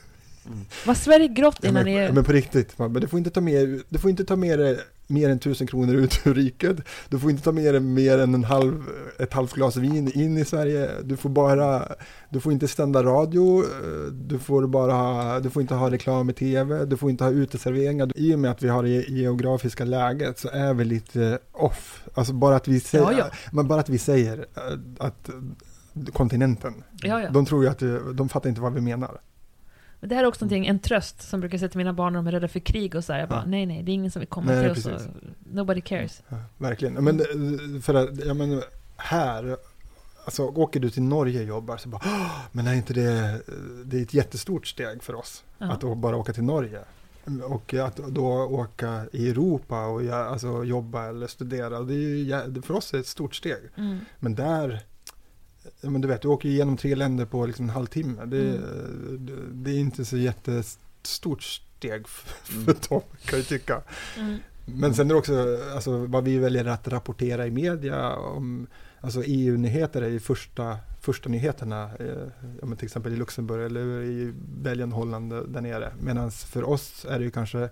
Var Sverige grått Ja, innan men, EU? men på riktigt, man, men du får inte ta med, du får inte ta med dig mer än tusen kronor ut ur riket. Du får inte ta med dig mer än en halv, ett halvt glas vin in i Sverige. Du får bara, du får inte stända radio, eh, du får bara du får inte ha reklam i tv, du får inte ha uteserveringar. I och med att vi har det geografiska läget så är vi lite off. Alltså bara att vi säger, Ja, ja. Men bara att vi säger eh, att eh, kontinenten, Ja, ja. de tror ju att, de fattar inte vad vi menar. Men det här är också någonting, en tröst som brukar säga till mina barn när de är rädda för krig och så här. Jag bara, Ja. nej, nej, det är ingen som vill komma Nej, till oss. Och, nobody cares. Ja, verkligen. Men eh, för att, jag menar, här, alltså åker du till Norge och jobbar så bara, "Åh, men är inte det, eh, det är ett jättestort steg för oss Ja. att bara åka till Norge. Och att då åka i Europa och alltså, jobba eller studera, det är ju, för oss är det ett stort steg. Mm. Men där, ja, men du vet, du åker igenom tre länder på liksom en halvtimme. Det, Mm. det, det är inte så jättestort steg f- för Mm. dem, kan jag tycka. Mm. Men sen är det också alltså, vad vi väljer att rapportera i media om alltså EU-nyheter är ju första, första nyheterna, eh, ja, men till exempel i Luxemburg eller i Belgien, Holland där nere. Medan för oss är det ju kanske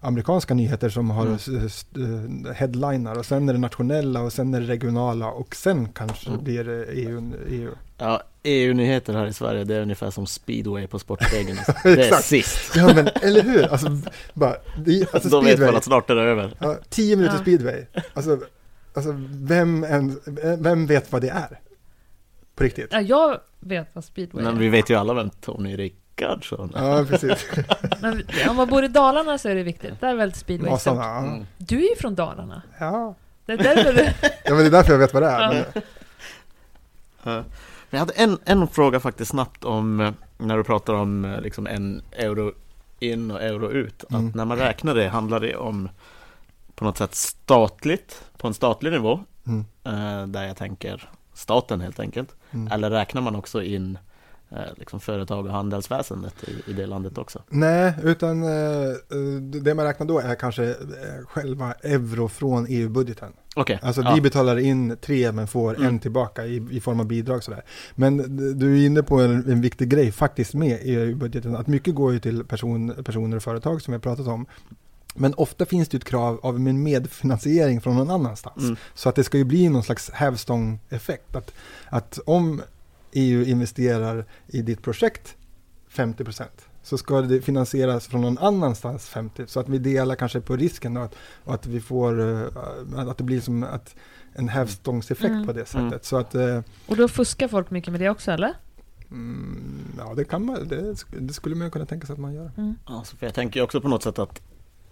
amerikanska nyheter som har Mm. eh, headliner och sen är det nationella och sen är det regionala och sen kanske Mm. blir det EU. EU. Ja, EU-nyheter här i Sverige, det är ungefär som speedway på Sportspegeln. Alltså. [LAUGHS] Det är Exakt. sist. Ja men eller hur? Alltså, bara, det, alltså [LAUGHS] Då vet man att snart är det över. Ja, tio minuter Ja. speedway. Alltså, alltså vem, en, vem vet vad det är? På riktigt. Ja, jag vet vad speedway Men är. vi vet ju alla vem Tony Rickardsson. Ja, precis. [LAUGHS] Men om man bor i Dalarna så är det viktigt. Där är väldigt speedway Masarna. stort. Ja. Mm. Du är ju från Dalarna. Ja. Det är därför du... ja, men det är därför jag vet vad det är. Ja. Men, Ja. Men jag hade en, en fråga faktiskt snabbt om eh, när du pratar om eh, liksom en euro in och euro ut. Att Mm. när man räknar det handlar det om på något sätt statligt, på en statlig nivå. mm, eh, Där jag tänker staten helt enkelt. mm. Eller räknar man också in liksom företag och handelsväsendet i, i det landet också? Nej, utan eh, det man räknar då är kanske eh, själva euro från EU-budgeten. Okej, Alltså ja. vi betalar in tre men får Mm. en tillbaka i, i form av bidrag sådär. Men du är inne på en, en viktig grej faktiskt med EU-budgeten. Att mycket går ju till person, personer och företag som vi har pratat om. Men ofta finns det ett krav av en medfinansiering från någon annanstans. Mm. Så att det ska ju bli någon slags hävstång-effekt. Att, att om EU investerar i ditt projekt 50% så ska det finansieras från någon annanstans 50 så att vi delar kanske på risken och att, och att vi får eh, att det blir som att en hävstångseffekt Mm. på det sättet. Mm. Så att eh, Och då fuskar folk mycket med det också, eller? mm, ja, det kan man, det, det skulle man kunna tänka sig att man gör. Mm. Alltså, för jag tänker också på något sätt att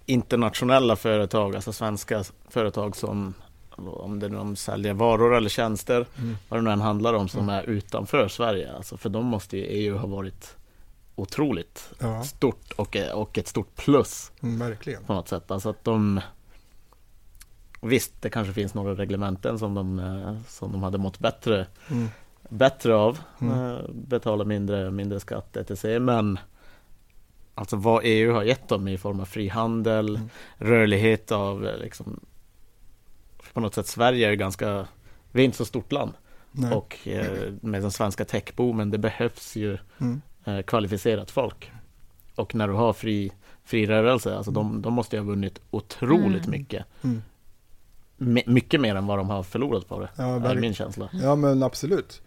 internationella företag, alltså svenska företag som om det nu de säljer varor eller tjänster, Mm. vad det nu än handlar om, som Mm. är utanför Sverige. Alltså för dem måste ju EU ha varit otroligt Ja, stort och, och ett stort plus mm, verkligen. på något sätt. Alltså att de Visst, det kanske finns några reglementen som de, eh, som de hade mått bättre, Mm. bättre av. Mm. Eh, Betala mindre, mindre skatt etc. Men Alltså vad EU har gett dem i form av frihandel, Mm. rörlighet av eh, liksom På något sätt Sverige är ju ganska Vi är inte så stort land Nej. och eh, med den svenska techboomen det behövs ju Mm. eh, kvalificerat folk. Och när du har fri, fri rörelse, alltså de, de måste ju ha vunnit otroligt Mm. mycket. Mm. My, mycket mer än vad de har förlorat på det, Ja, är min känsla. Ja men absolut.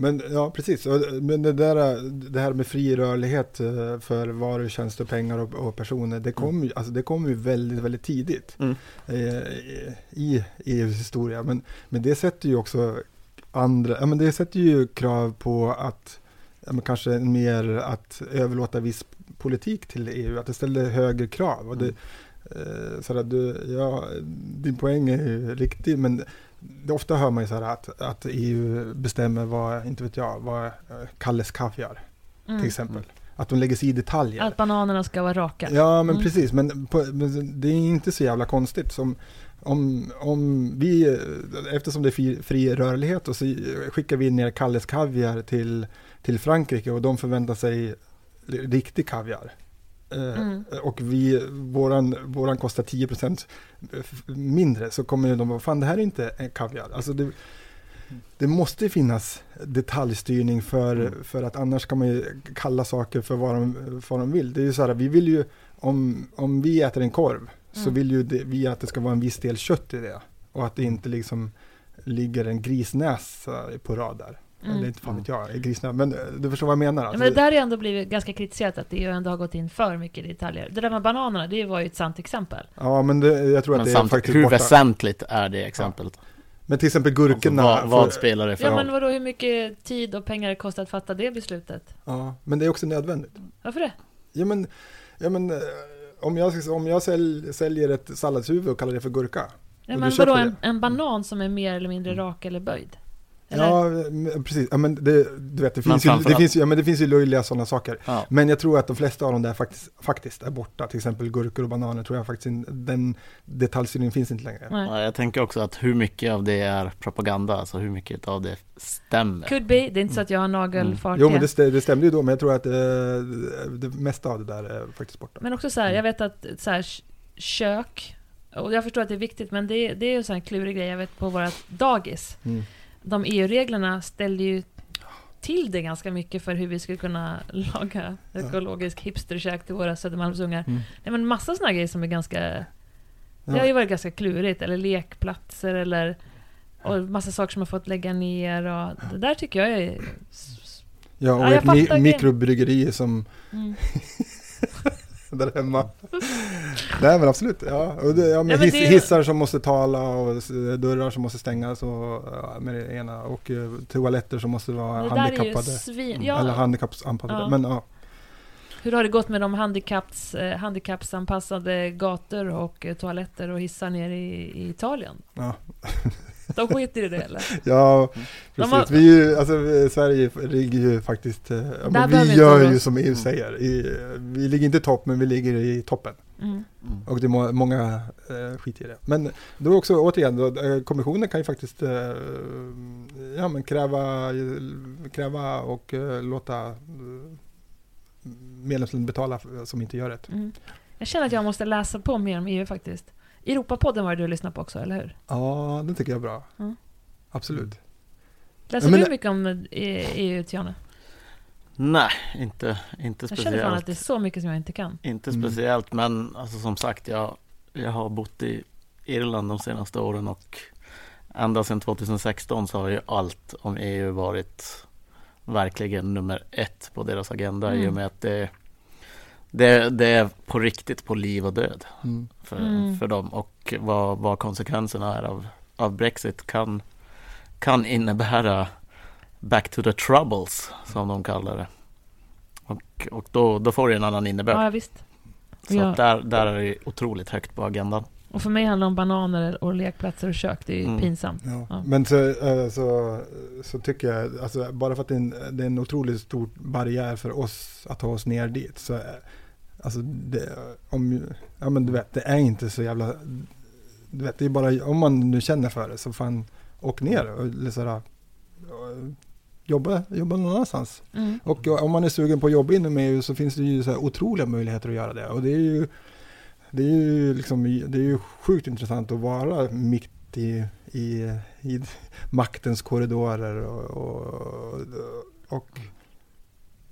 Men ja precis, men det, där, det här med fri rörlighet eh, för varor, tjänster, pengar och, och personer, det kom, ju, alltså det kom ju väldigt, väldigt tidigt Mm. eh, i EUs historia. Men, men det sätter ju också andra, ja men det sätter ju krav på att ja, men kanske mer att överlåta viss politik till EU, att det ställer högre krav. Och det, eh, så att du, ja, din poäng är ju riktig, men ofta hör man ju så här att, att EU bestämmer vad, inte vet jag, vad eh, Kalles kaviar Mm. till exempel. Att de lägger sig i detaljer. Att bananerna ska vara raka. Ja, men Mm. precis. Men, på, men det är inte så jävla konstigt. Som, om, om vi, eftersom det är fri, fri rörlighet, och så skickar vi ner Kalles kaviar till, till Frankrike och de förväntar sig riktig kaviar. Eh, Mm. Och vi, våran, våran kostar 10% mindre, så kommer de vara, fan det här är inte en kaviar. Alltså det, det måste finnas detaljstyrning för, Mm. för att annars kan man ju kalla saker för vad de, för vad de vill. Det är ju så här, vi vill ju, om, om vi äter en korv, så Mm. vill ju det, vi att det ska vara en viss del kött i det. Och att det inte liksom ligger en grisnäsa på rad där. Mm. Eller inte fan vet jag, grisnäsa. Men eh, du förstår vad jag menar? Ja, Alltså, men det där har ju ändå blivit ganska kritiserat, att EU ändå har gått in för mycket i detaljer. Det där med bananerna, det var ju ett sant exempel. Ja, men det, jag tror att Men det är faktiskt hur borta. väsentligt är det exemplet? Men till exempel gurkorna. Alltså, vad, vad spelar det för Ja, roll? men vadå, hur mycket tid och pengar det kostar att fatta det beslutet? ja, men det är också nödvändigt. Varför det? Ja, men, ja, men eh, om jag, om jag sälj, säljer ett salladshuvud och kallar det för gurka. Ja, men du vadå, en, en banan som är mer eller mindre rak eller böjd? Eller? Ja, precis. Ja, men det, du vet, det finns, ju, det, finns ja, men det finns ju löjliga sådana saker. Ja. Men jag tror att de flesta av dem där faktiskt, faktiskt är borta. Till exempel gurkor och bananer tror jag faktiskt den detaljstyrningen finns inte längre. Nej. Ja, jag tänker också att hur mycket av det är propaganda, alltså hur mycket av det stämmer. Could be, det är inte så att jag har nagelfart Jo, men det, det stämde ju då, men jag tror att eh, det mesta av det där är faktiskt borta. Men också så här, jag vet att så här, kök, och jag förstår att det är viktigt, men det, det är ju en sån här klurig grej, jag vet på våra dagis. Mm. De EU-reglerna ställer ju till det ganska mycket för hur vi skulle kunna laga ekologisk hipsterkäk till våra Södermalmsungar. Mm. Nej men massa såna grejer som är ganska... Det har ju varit ganska klurigt, eller lekplatser eller... Och massa saker som har fått lägga ner och... Det där tycker jag är... Ja, och Ja, ett mi- mikrobryggeri som Mm. [LAUGHS] [LAUGHS] där hemma. Nej men absolut, ja. Ja men hiss, hissar som måste tala och dörrar som måste stängas och, med det ena. Och eh, toaletter som måste vara handikappade. svin... Eller Ja, handikappsanpassade. Ja. Men ja, hur har det gått med de handikapps, eh, handikappsanpassade gator och eh, toaletter och hissar nere i, i Italien? ja. [LAUGHS] De skiter i det eller? Ja, De precis. har- Vi är ju, alltså, Sverige ligger ju faktiskt, eh, ja, vi gör ju som EU säger. I, vi ligger inte i topp, men vi ligger i toppen. Mm. Mm. Och det är må, många eh, skiter i det. Men då också återigen, då, eh, kommissionen kan ju faktiskt eh, ja, men kräva, kräva och eh, låta eh, medlemsländer betala för- som inte gör rätt. Mm. Jag känner att jag måste läsa på mer om EU faktiskt. Europapodden var det du lyssnade på också, eller hur? Ja, det tycker jag är bra. Mm. Absolut. Läser men- du mycket om eh, EU, Tiana? Nej, inte, inte Jag känner fan att speciellt. det är så mycket som jag inte kan. Inte Mm. speciellt, men alltså, som sagt, jag, jag har bott i Irland de senaste åren och ända sedan 2016 så har ju allt om EU varit verkligen nummer ett på deras agenda i Mm. och med att det, det, det är på riktigt på liv och död Mm. för, Mm. för dem och vad, vad konsekvenserna är av, av Brexit kan, kan innebära back to the troubles som de kallar det. Och, och då, då får det en annan innebörd. Ja, visst. Så Ja. där, där är det otroligt högt på agendan. Och för mig handlar det om bananer och lekplatser och kök. Det är ju Mm. pinsamt. Ja. Ja. Men så, eh, så, så tycker jag, alltså, bara för att det är, en, det är en otroligt stor barriär för oss att ta oss ner dit. Så, eh, alltså, det, om, ja, men du vet, det är inte så jävla... Du vet, det är bara, om man nu känner för det så fan, åk ner och sådär, jobba, jobba någon annanstans. Mm. Och om man är sugen på att jobba inom EU så finns det ju så här otroliga möjligheter att göra det. Och det är ju, det är ju, liksom, det är ju sjukt intressant att vara mitt i, i, i maktens korridorer. Och, och, och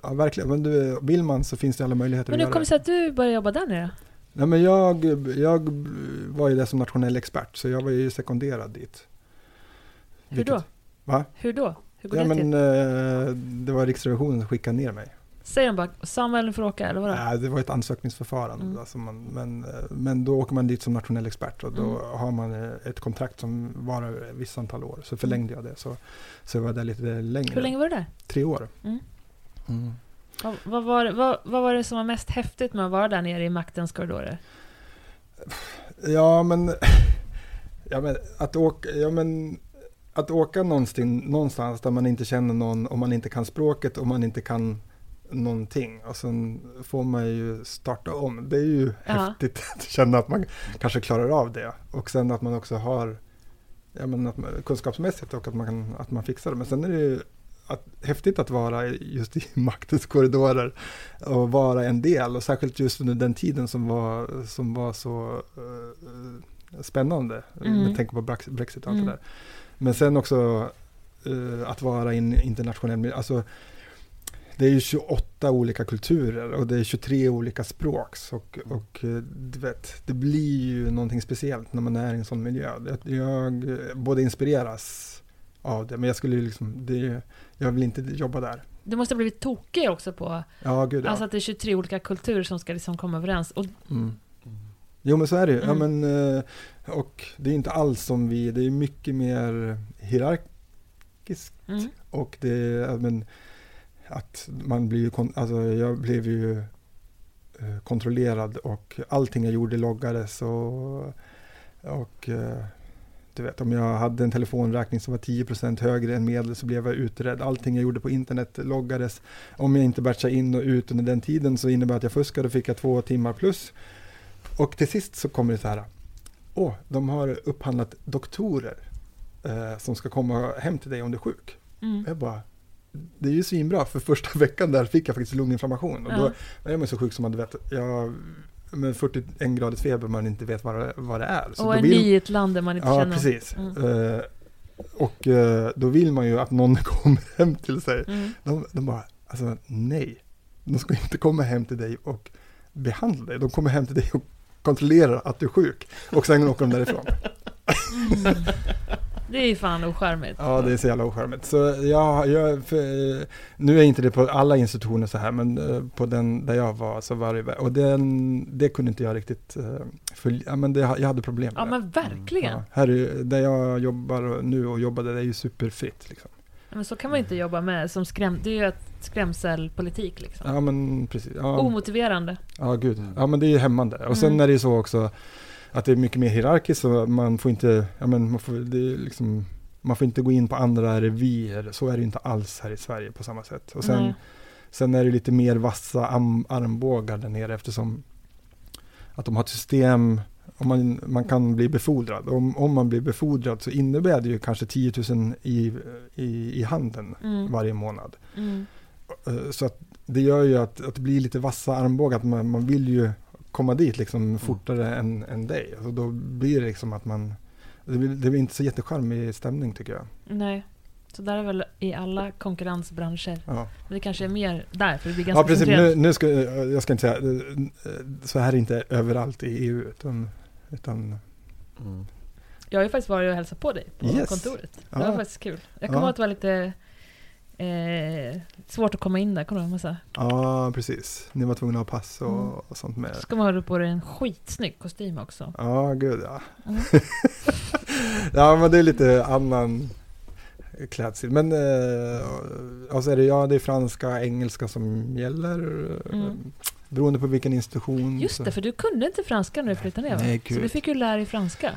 ja, verkligen, men du, vill man så finns det alla möjligheter Men att hur göra kommer det sig att du började jobba där nere? Nej, men jag, jag var ju där som nationell expert, så jag var ju sekonderad dit. Hur då? Va? Hur då? Hur går Ja, det men, till? eh, det var Riksrevisionen som skickade ner mig. Säger de bara Samuel får åka, eller vadå? Nej, det var ett ansökningsförfarande. Mm. Alltså man, men, eh, men då åker man dit som nationell expert och då Mm. har man eh, ett kontrakt som varar ett visst antal år. Så förlängde jag det, så, så jag var där lite längre. Hur länge var du där? Tre år. Mm. Mm. Vad, vad, var, vad, vad var det som var mest häftigt med att vara där nere i maktens korridorer? Ja, men, ja, men, att, åka, ja, men att åka någonstans, någonstans där man inte känner någon, och man inte kan språket och man inte kan någonting. Och sen får man ju starta om. Det är ju Ja. häftigt [LAUGHS] att känna att man kanske klarar av det. Och sen att man också har ja, men att man, kunskapsmässigt och att man, kan, att man fixar det. Men sen är det ju att, häftigt att vara just i [LAUGHS] maktens korridorer och vara en del. Och särskilt just under den tiden som var, som var så eh, spännande. Mm. Med tanke på Brex- Brexit och allt Mm. det där. Men sen också eh, att vara i en internationell miljö. Alltså, det är ju 28 olika kulturer och det är 23 olika språk. Och, och eh, du vet, det blir ju någonting speciellt när man är i en sån miljö. Jag både inspireras av det, men jag skulle liksom, det, jag vill inte jobba där. Du måste ha blivit tokig också på Ja, gud ja. alltså att det är 23 olika kulturer som ska liksom komma överens. Och, Mm. Jo men så är det ju. Ja, Mm. men, eh, och det är inte alls som vi, det är mycket mer hierarkiskt mm, och det är, ja, men, att man blir ju, alltså jag blev ju eh, kontrollerad och allting jag gjorde loggades och, och eh, du vet om jag hade en telefonräkning som var 10% högre än medel så blev jag utredd. Allting jag gjorde på internet loggades. Om jag inte batchade in och ut under den tiden så innebär att jag fuskade och fick jag två timmar plus. Och till sist så kommer det så här. Åh, de har upphandlat doktorer eh, som ska komma hem till dig om du är sjuk. mm. Jag bara, det är ju svinbra för första [LAUGHS] veckan där fick jag faktiskt lunginflammation. Och då Ja. är man så sjuk som man vet, jag, med 41 graders feber man inte vet vad det, vad det är. Så Och då en vill- ny i ett land där man inte Ja, känner precis. Mm. Eh, och eh, då vill man ju att någon [LAUGHS] kommer hem till sig. Mm. De, de bara, alltså nej. De ska inte komma hem till dig och behandla dig. De kommer hem till dig och kontrollerar att du är sjuk. Och sen åker de därifrån. [LAUGHS] Mm. Det är ju fan ocharmigt. Ja, det är så jävla ocharmigt. Så ja, jag, för, nu är inte det på alla institutioner så här, men eh, på den där jag var så var det, och den, det kunde inte jag riktigt eh, följa, ja, men det, jag hade problem med Ja men verkligen. Ja, här är, där jag jobbar nu och jobbade, det är ju superfritt liksom. Men så kan man inte jobba med som skräm... Det är ju ett skrämselpolitik liksom. Ja, men precis. Ja, Omotiverande. ja gud. Ja, men det är ju hämmande. Och sen Mm. är det ju så också att det är mycket mer hierarkiskt, så man får inte, ja men man får, det är liksom, man får inte gå in på andra revir. Så är det inte alls här i Sverige på samma sätt. Och sen, Nej. Sen är det lite mer vassa armbågar där nere eftersom att de har ett system, om man, man kan bli befordrad. Om, om man blir befordrad så innebär det ju kanske 10 000 i, i, i handen Mm. varje månad. Mm. Eh, Så att det gör ju att, att det blir lite vassa armbågar, att man, man vill ju komma dit liksom fortare än, än dig. Så då blir det liksom att man, det blir, det blir inte så jättecharmig stämning tycker jag. Nej. Så där är väl i alla konkurrensbranscher. Ja. Men det kanske är mer där, för det blir ganska Ja, precis. Nu, nu ska, jag ska inte säga, så här är det inte överallt i EU. Utan, utan Mm. Jag har ju faktiskt varit och hälsat på dig på Yes. kontoret. Det Ja. var faktiskt kul. Jag kommer Ja. ihåg att det var lite eh, svårt att komma in där. Kommer du ihåg? Massa. ja, precis. Ni var tvungna att ha pass och, Mm. och sånt med. Ska man ha på dig en skitsnygg kostym också. Ja, gud ja. Mm. [LAUGHS] ja, men det är lite annan klädstil. Men eh, och så är det, ja, det är franska, engelska som gäller. Mm. Beroende på vilken institution. Just så. det, för du kunde inte franska när du flyttade ner? Nej, Så du fick ju lära dig franska.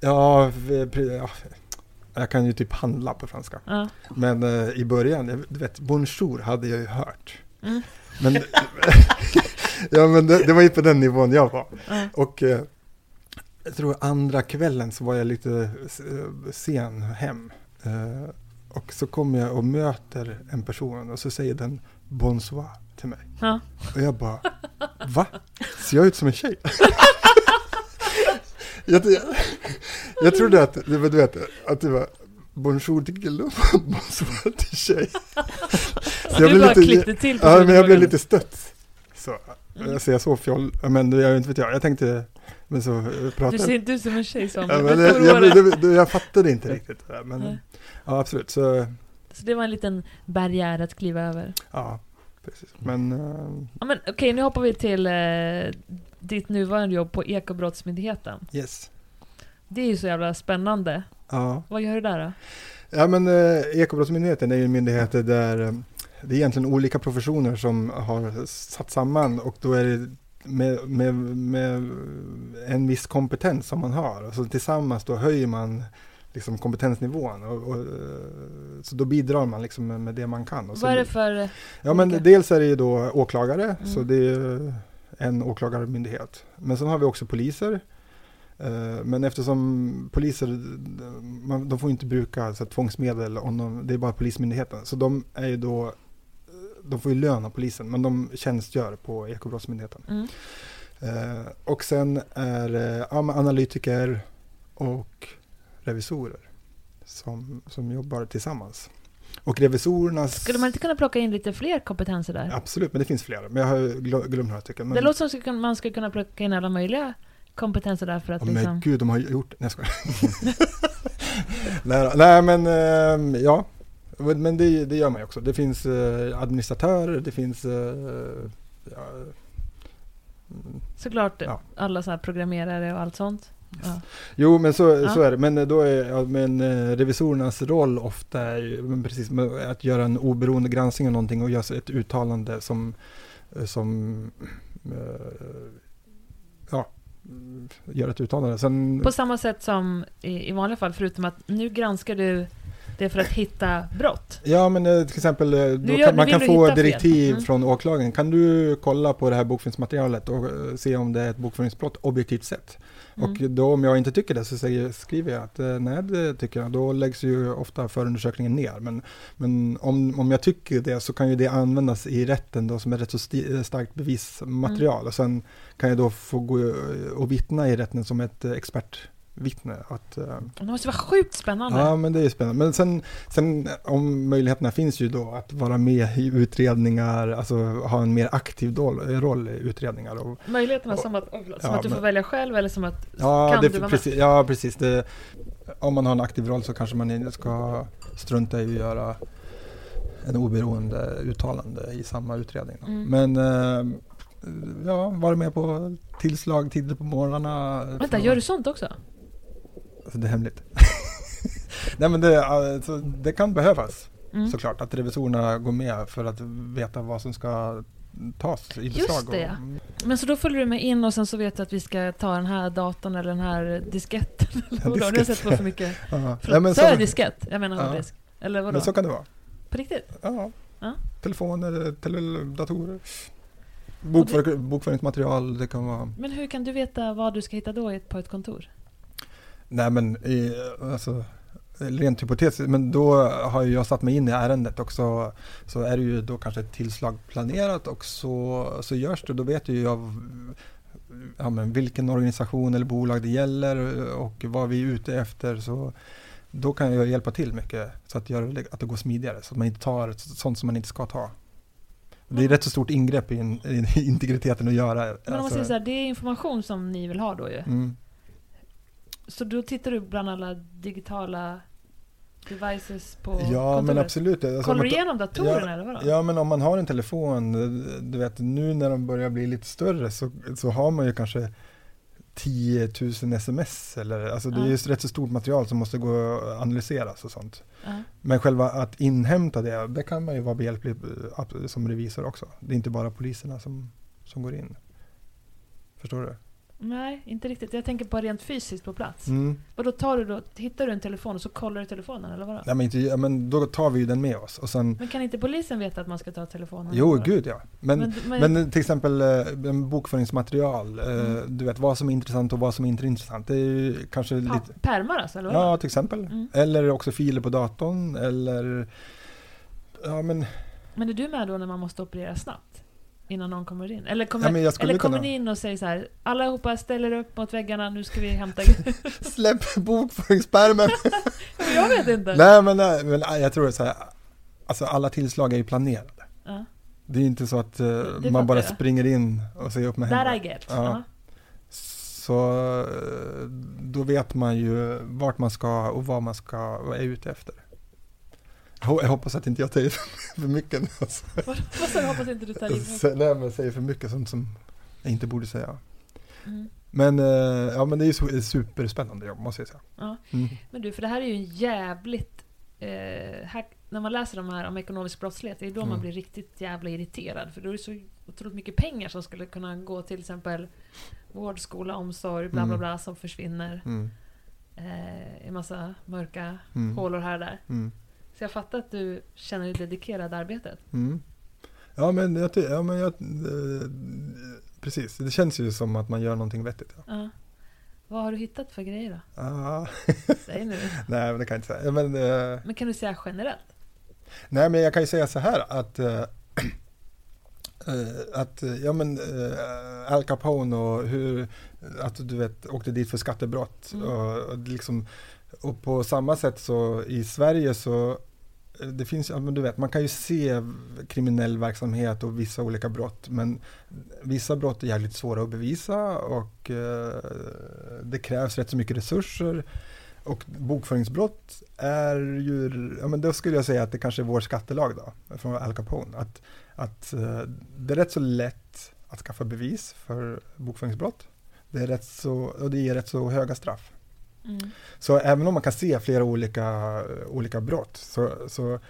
Ja, ja, jag kan ju typ handla på franska. Ja. Men eh, i början, du vet, bonjour hade jag ju hört. Mm. Men, [LAUGHS] ja, men det, det var ju på den nivån jag var. Ja. Och eh, jag tror andra kvällen så var jag lite eh, sen hem. Eh, och så kommer jag och möter en person och så säger den bonsoir till mig. Ja. Och jag bara, va? Ser jag ut som en tjej? [LAUGHS] jag, jag, jag trodde att, det var, du vet, att det var bonjour till kille och [LAUGHS] bonsoir till tjej. Så du bara klickte till på Ja, men jag blev lite stött. Så, Mm. jag ser så fjoll, men jag inte vet jag, jag tänkte, men så eh, Du pratade ser inte ut som en tjej som Ja, men jag, det, det, jag fattade inte riktigt det där, men ja, absolut. Så, Så det var en liten barriär att kliva över. ja, precis. Men, eh, Ja, men okej, nu hoppar vi till eh, ditt nuvarande jobb på Ekobrottsmyndigheten. yes. Det är ju så jävla spännande. Ja. Vad gör du där då? Ja men eh, Ekobrottsmyndigheten är ju en myndighet där det är egentligen olika professioner som har satt samman och då är det med, med, med en viss kompetens som man har. Så tillsammans då höjer man liksom kompetensnivån. Och, och, eh, så då bidrar man liksom med, med det man kan. Och Vad är det för... Ja, men dels är det ju då åklagare, Mm. så det är en åklagarmyndighet. Men sen har vi också poliser. Eh, Men eftersom poliser, de får inte bruka så tvångsmedel, om de, det är bara Polismyndigheten. Så de är ju då, de får ju lön av polisen, men de tjänstgör på Ekobrottsmyndigheten. Mm. Eh, och sen är det ja, analytiker och revisorer som, som jobbar tillsammans. Och revisorernas... Skulle man inte kunna plocka in lite fler kompetenser där? Absolut, men det finns flera. Men jag har glömt några stycken. Men, Det låter som kunna- man skulle kunna plocka in alla möjliga kompetenser där för att Ja, men liksom... gud, de har gjort... Nej, jag [LAUGHS] nej, nej, men eh, ja. Men det, det gör man ju också. Det finns eh, administratörer, det finns... eh, ja, Såklart Ja. alla så här programmerare och allt sånt. Ja. Jo, men så, Ja. så är det. Men eh, då är ja, men, eh, revisorernas roll ofta är precis att göra en oberoende granskning av någonting och göra ett uttalande som, eh, som ja, gör ett uttalande. Sen, På samma sätt som i, i vanliga fall, förutom att nu granskar du det för att hitta brott. Ja, men till exempel, gör- kan, man kan få direktiv Mm. från åklagaren. Kan du kolla på det här bokföringsmaterialet och se om det är ett bokföringsbrott objektivt sett? Mm. Och då om jag inte tycker det så säger, skriver jag att eh, nej, det tycker jag. Då läggs ju ofta förundersökningen ner. Men, men om, om jag tycker det så kan ju det användas i rätten då som är rätt så sti- starkt bevismaterial. Mm. Och sen kan jag då få gå och vittna i rätten som ett eh, expertvittne. Att, eh, Det måste vara sjukt spännande. Ja, men det är spännande. Men sen, sen om möjligheterna finns ju då att vara med i utredningar, alltså ha en mer aktiv roll, roll i utredningar. Och, Möjligheterna som att, som Ja, att du får men- välja själv eller som att ja, kan det, du vara precis, ja, precis. Det, om man har en aktiv roll så kanske man inte ska strunta i att göra en oberoende uttalande i samma utredning. Mm. Men eh, ja, vara med på tillslag tidigt på morgnarna. med? Vänta, gör du sånt också? Alltså, det är hemligt. [LAUGHS] Nej men det, alltså, det kan behövas. Mm. såklart att revisorerna går med för att veta vad som ska tas i Just beslag. det, ja. och, Men så då följer du med in och sen så vet du att vi ska ta den här datorn eller den här disketten. [LAUGHS] Eller vadå? Du har diskett. sett på för mycket. ja. Nej, Förlåt, men, så, så, det diskett? Jag menar Ja. hårddisk. Eller vadå? men så kan det vara. På riktigt? Ja. Ja. Telefoner, tele, datorer. Bokför, bokföringsmaterial, det kan vara... Men hur kan du veta vad du ska hitta då på ett kontor? Nej men i, alltså, rent hypotetiskt, men då har ju jag satt mig in i ärendet också. Så är det ju då kanske ett tillslag planerat och så, så görs det. Då vet ju jag ja, men vilken organisation eller bolag det gäller och vad vi är ute efter. Så då kan jag hjälpa till mycket så att, göra, att det går smidigare. Så att man inte tar sånt som man inte ska ta. Det är rätt så stort ingrepp i, in, i integriteten att göra. Men om man Alltså, säger så här, det är information som ni vill ha då ju. mm. Så då tittar du bland alla digitala devices på Ja kontoret? men absolut. Alltså, Kollar du igenom datorerna eller vadå? Ja, men om man har en telefon, du vet nu när de börjar bli lite större så, så har man ju kanske 10 000 sms eller, alltså det är ju Ja. rätt så stort material som måste gå att analyseras och sånt. Ja. Men själva att inhämta det, det kan man ju vara behjälplig eh, som revisor också. Det är inte bara poliserna som, som går in. Förstår du? Nej, inte riktigt. Jag tänker på rent fysiskt på plats. Mm. Och då tar du då, hittar du en telefon och så kollar du telefonen eller vadå? Nej, men, inte, ja, men då tar vi ju den med oss och sen Men kan inte polisen veta att man ska ta telefonen? Jo, gud ja. Men, Men- men- men, till exempel eh, bokföringsmaterial, eh, Mm. du vet vad som är intressant och vad som inte är intressant. Det är ju kanske Pa- lite, Pärmar alltså, eller vadå? ja till exempel. Mm. Eller också filer på datorn eller, ja men, Men är du med då när man måste operera snabbt? Innan någon kommer in? Eller kommer, Ja, eller kommer ni in och säger så här Allihopa ställer upp mot väggarna, nu ska vi hämta [LAUGHS] släpp bokföringspärmen! [LAUGHS] Jag vet inte! nej men, nej, men jag tror är så här, alltså alla tillslag är ju planerade. Ja. Det är inte så att fattar man bara jag. springer in och säger upp med That händerna. I get. Ja. Så eh, då vet man ju vart man ska och vad man ska vara ute efter. Jag ho- Jag hoppas att inte jag tar i [LAUGHS] för mycket. Alltså. Vad, sa du? Hoppas inte du tar i mig. Så- Nej, men säger för mycket sånt som jag inte borde säga. Mm. Men, eh, ja, men det är ju su- superspännande jobb måste jag säga. Ja. Mm. Men du, för det här är ju en jävligt... Eh, hack, när man läser de här om ekonomisk brottslighet, det är då man Mm. blir riktigt jävla irriterad. För då är det så otroligt mycket pengar som skulle kunna gå till exempel vård, skola, omsorg, bla bla Mm. bla, som försvinner Mm. eh, i massa mörka Mm. hålor här och där. Så jag fattar att du känner dig dedikerad arbetet. Mm. Ja men jag, ja, men jag eh, precis, det känns ju som att man gör någonting vettigt. Ja. Ja. Vad har du hittat för grejer då? Ah, Säg nu. [LAUGHS] nej men det kan jag inte säga. Men, eh, Men kan du säga generellt? nej men jag kan ju säga så här att eh, [CLEARS THROAT] eh, att eh, ja men eh, Al Capone och hur att du vet åkte dit för skattebrott Mm. och, och liksom och på samma sätt så i Sverige så eh, det finns, du vet, man kan ju se kriminell verksamhet och vissa olika brott men vissa brott är jävligt svåra att bevisa och eh, det krävs rätt så mycket resurser och bokföringsbrott är ju, ja men då skulle jag säga att det kanske är vår skattelag då, från Al Capone. Att, att eh, det är rätt så lätt att skaffa bevis för bokföringsbrott. Det är rätt så, och det ger rätt så höga straff. Mm. Så även om man kan se flera olika, olika brott så, så eh,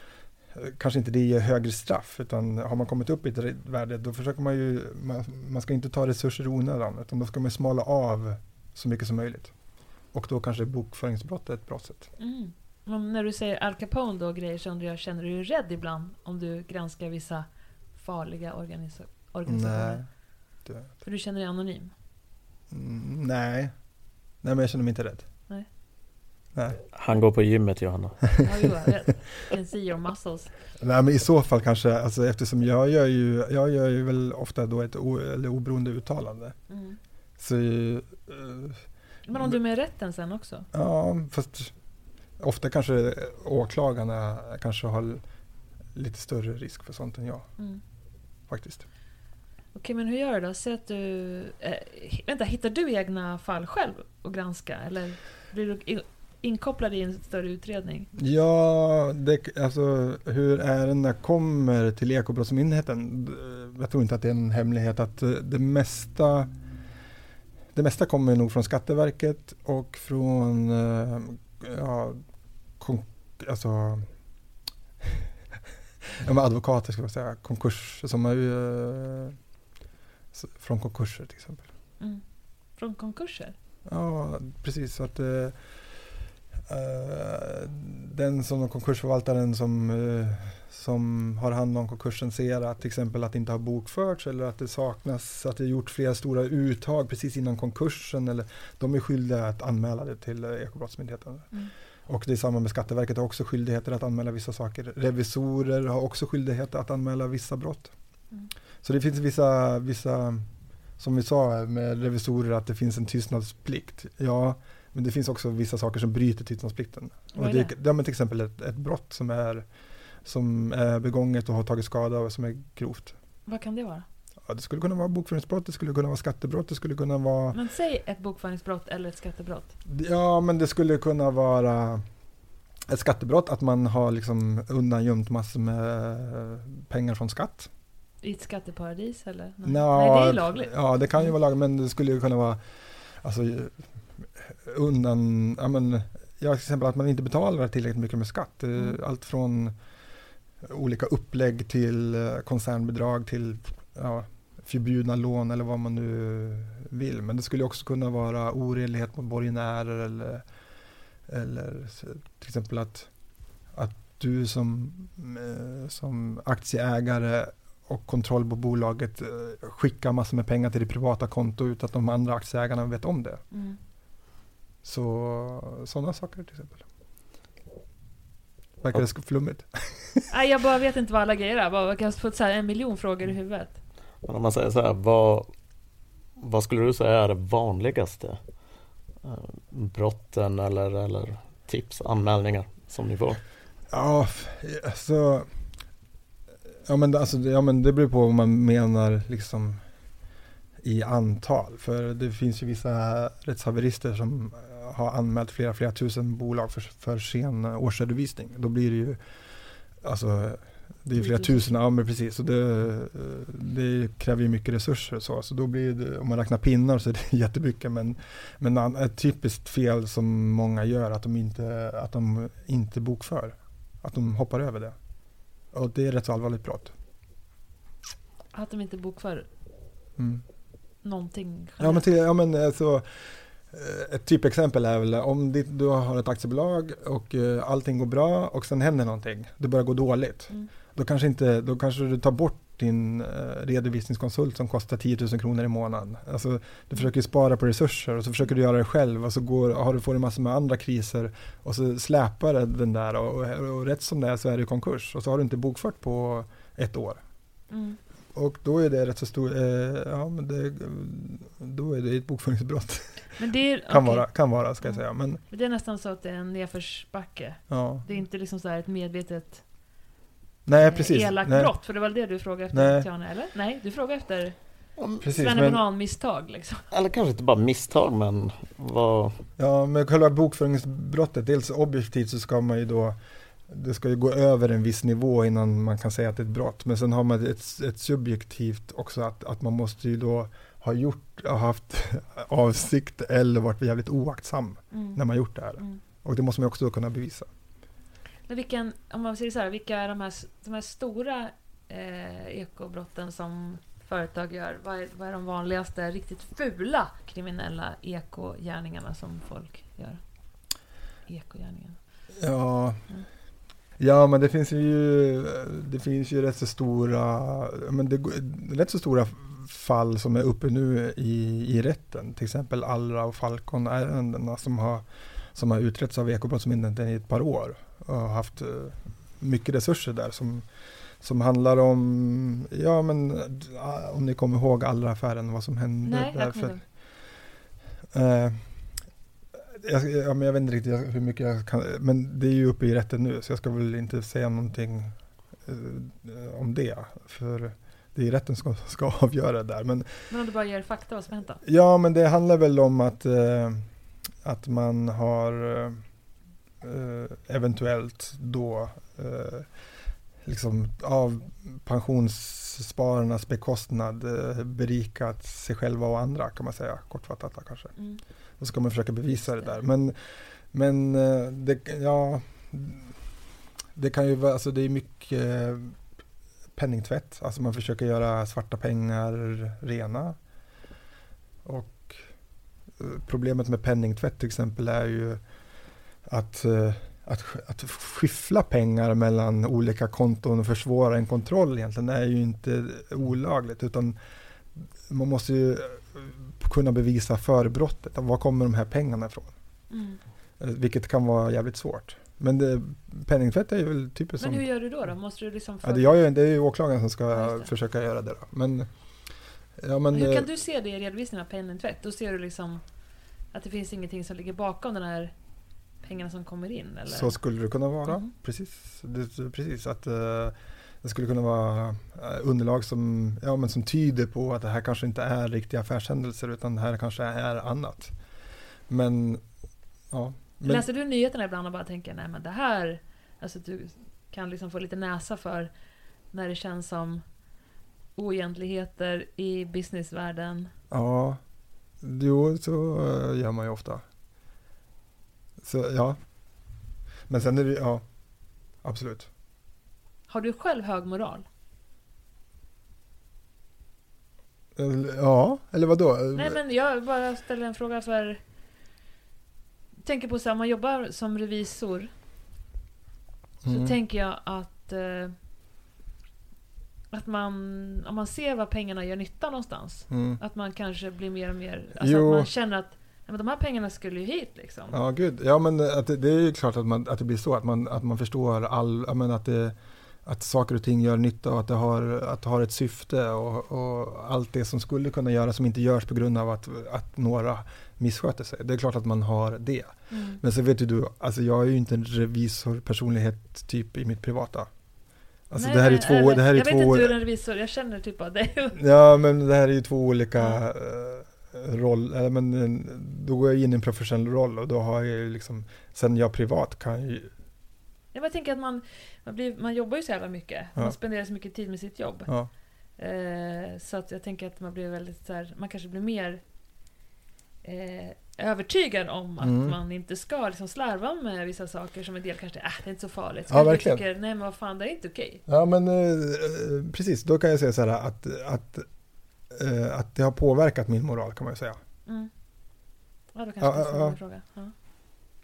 kanske inte det ger högre straff utan har man kommit upp i ett värde då försöker man ju, man, man ska inte ta resurser i onödan utan då ska man smala av så mycket som möjligt. Och då kanske bokföringsbrott är ett bra sätt. Mm. Men när du säger Al Capone då grejer så undrar jag, känner du dig rädd ibland om du granskar vissa farliga organisa- organisationer? Nej. Det, För du känner dig anonym? mm, nej. Nej men jag känner mig inte rädd. Nej. Han går på gymmet Johanna. Ja, jo, jag [LAUGHS] vet. You can see your muscles. Nej men i så fall kanske, alltså eftersom jag gör ju, jag gör ju väl ofta då ett o, eller oberoende uttalande. Mm. Så, eh, Men om du är med i rätten sen också? ja fast ofta kanske åklagarna kanske har lite större risk för sånt än jag Mm. faktiskt. Okej, men hur gör du då? Säg att du... Eh, vänta, hittar du egna fall själv att granska? Eller blir du inkopplad i en större utredning? Ja, det, alltså hur ärendena kommer till Ekobrottsmyndigheten. d- Jag tror inte att det är en hemlighet att eh, det mesta det mesta kommer nog från Skatteverket och från eh, ja, kon, alltså, [LAUGHS] advokater ska man säga, konkurs, som är, eh, från konkurser till exempel. Mm. Från konkurser? Ja, precis. Så att, eh, eh, den som konkursförvaltaren som, eh, som har hand om konkursen ser att till exempel att det inte har bokförts eller att det saknas, att det gjort flera stora uttag precis innan konkursen. Eller, de är skyldiga att anmäla det till eh, Ekobrottsmyndigheten. Mm. Och det är samma med Skatteverket har också skyldigheter att anmäla vissa saker. Revisorer har också skyldighet att anmäla vissa brott. Mm. Så det finns vissa, vissa, som vi sa med revisorer, att det finns en tystnadsplikt. Ja, men det finns också vissa saker som bryter är Och det, det? ja, men till exempel ett, ett brott som är, som är begånget och har tagit skada och som är grovt. Vad kan det vara? Ja, det skulle kunna vara bokföringsbrott, det skulle kunna vara skattebrott, det skulle kunna vara Men säg ett bokföringsbrott eller ett skattebrott. Ja, men det skulle kunna vara ett skattebrott, att man har liksom undangömt massor med pengar från skatt. I ett skatteparadis eller? Nej, Nå, Nej det är lagligt. Ja, det kan ju vara lagligt, men det skulle ju kunna vara alltså, undan, ja men, ja, till exempel att man inte betalar tillräckligt mycket med skatt. Det är Mm. Allt från olika upplägg till eh, koncernbidrag till ja, förbjudna lån eller vad man nu vill. Men det skulle också kunna vara oredlighet mot borgenärer eller, eller till exempel att, att du som, eh, som aktieägare och kontroll på bolaget eh, skickar massor med pengar till ditt privata konto utan att de andra aktieägarna vet om det. Mm. Så sådana saker till exempel. Verkar det flummigt? [LAUGHS] Nej, jag bara vet inte vad alla grejer är. Jag kan få så här en miljon frågor i huvudet. Men om man säger så här, vad, vad skulle du säga är det vanligaste eh, brotten eller, eller tips, anmälningar som ni får? Ja, alltså, ja, men, det- alltså ja men det beror på vad man menar liksom i antal. För det finns ju vissa rättshaverister som har anmält flera, flera tusen bolag för, för sen årsredovisning. Då blir det ju, alltså det är flera 10 000. tusen, ja men precis. Och det, det kräver ju mycket resurser så. Så då blir det, om man räknar pinnar så är det [LAUGHS] jättemycket. Men, men ett typiskt fel som många gör att de inte, att de inte bokför. Att de hoppar över det. Och det är rätt så allvarligt brott. Att de inte bokför Mm. någonting Ja men, till, ja, men alltså, eh, ett typexempel är väl om du har ett aktiebolag och eh, allting går bra och sen händer någonting. Det börjar gå dåligt. Mm. Då, kanske inte, då kanske du tar bort din eh, redovisningskonsult som kostar 10 000 kronor i månaden. Alltså, du försöker spara på resurser och så försöker du göra det själv och så går, har du, får du massor med andra kriser och så släpar det den där och, och, och rätt som det är så är det konkurs och så har du inte bokfört på ett år. Mm. Och då är det rätt så stor, eh, ja men det, då är det ett bokföringsbrott. [LAUGHS] Men det är, Kan okej. vara, kan vara ska jag säga. Men Men det är nästan så att det är en nedförsbacke. ja. Det är inte liksom så här ett medvetet Nej eh, precis. elakt Nej, brott. För det var det du frågade efter, Nej. Tiana, eller? Nej, du frågade efter precis men, svennebanan-misstag liksom. Eller kanske inte bara misstag men vad... ja, men själva bokföringsbrottet, dels objektivt så ska man ju då det ska ju gå över en viss nivå innan man kan säga att det är ett brott. Men sen har man ett, ett subjektivt också att, att man måste ju då ha gjort, ha haft [LAUGHS] avsikt eller varit jävligt oaktsam Mm. när man gjort det här. Mm. Och det måste man också kunna bevisa. Men vilken, om man säger så här, vilka är de här, de här stora eh, ekobrotten som företag gör? Vad är, vad är de vanligaste riktigt fula kriminella ekogärningarna som folk gör? Ekogärningar. Ja, Mm. Ja men det finns ju, det finns ju rätt så stora, men det, rätt så stora fall som är uppe nu i, i rätten. Till exempel Allra och Falcon-ärendena som har, som har utretts av Ekobrottsmyndigheten i ett par år. Och har haft eh, mycket resurser där som, som handlar om, ja men eh, om ni kommer ihåg Allra-affären, vad som hände Nej, där. för-. Eh, jag, ja, men jag vet inte riktigt hur mycket jag kan, men det är ju uppe i rätten nu så jag ska väl inte säga någonting eh, om det. För det är rätten som ska, [LAUGHS] ska avgöra det där. Men Men om du bara ger fakta vad som hänt då? ja, men det handlar väl om att, eh, att man har eh, eh, eventuellt då eh, liksom av pensionsspararnas bekostnad eh, berikat sig själva och andra kan man säga kortfattat kanske. Mm. Och så ska man försöka bevisa det där. Men, men eh, det, ja, det kan ju vara, alltså det är mycket penningtvätt. Alltså man försöker göra svarta pengar rena. Och eh, problemet med penningtvätt till exempel är ju att, att, att skyffla pengar mellan olika konton och försvåra en kontroll egentligen är ju inte olagligt utan man måste ju eh, kunna bevisa förbrottet. Var kommer de här pengarna ifrån? Mm. Eh, Vilket kan vara jävligt svårt. Men det, penningtvätt är ju väl typiskt Men som... hur gör du då? då? Måste du liksom Ja, det, jag, det är ju åklagaren som ska försöka göra det. Då. Men, ja, men, hur eh, kan du se det i redovisningen av penningtvätt? Då ser du liksom att det finns ingenting som ligger bakom den här pengarna som kommer in? Eller? Så skulle det kunna vara. Mhm. Precis. Det, precis att eh, det skulle kunna vara eh, underlag som, ja, men som tyder på att det här kanske inte är riktiga affärshändelser utan det här kanske är annat. Men ja. Men, Läser du nyheterna ibland och bara tänker nej men det här, alltså du kan liksom få lite näsa för när det känns som oegentligheter i businessvärlden. Ja, jo så eh, gör man ju ofta. Så ja. Men sen är det, ja, absolut. Har du själv hög moral? Ja, eller vad då? Nej men jag bara ställer en fråga för... Jag tänker på så här, om man jobbar som revisor så Mm. tänker jag att... Eh, att man, om man ser var pengarna gör nytta någonstans, Mm. att man kanske blir mer och mer... Alltså Jo. att man känner att men de här pengarna skulle ju hit liksom. Ja, gud. Ja, men att det, det är ju klart att, man, att det blir så, att man, att man förstår all, men att, det, att saker och ting gör nytta och att det har, att det har ett syfte och, och allt det som skulle kunna göras som inte görs på grund av att, att några missköter sig. Det är klart att man har det. Mm. Men så vet ju du, alltså jag är ju inte en revisorpersonlighet typ i mitt privata. Alltså Nej, det här är två, det här är Jag vet två, inte hur en revisor, jag känner typ av det. ja men det här är ju två olika Ja. Roll, eller men eh, då går jag in i en professionell roll och då har jag ju liksom, sen jag privat kan ju, Jag bara tänker att man, man, blir, man jobbar ju så jävla mycket. Ja. Man spenderar så mycket tid med sitt jobb. ja. Eh, så att jag tänker att man blir väldigt så här, man kanske blir mer eh, övertygad om att Mm. man inte ska liksom slarva med vissa saker som en del kanske äh, det är inte så farligt. Så Ja, verkligen. Tycker, Nej men vad fan, det är inte okej. Ja men eh, eh, precis, då kan jag säga så här att, att, eh, att det har påverkat min moral kan man ju säga. Mm. Ja, då kanske Ja, det är en ja, fråga. Ja.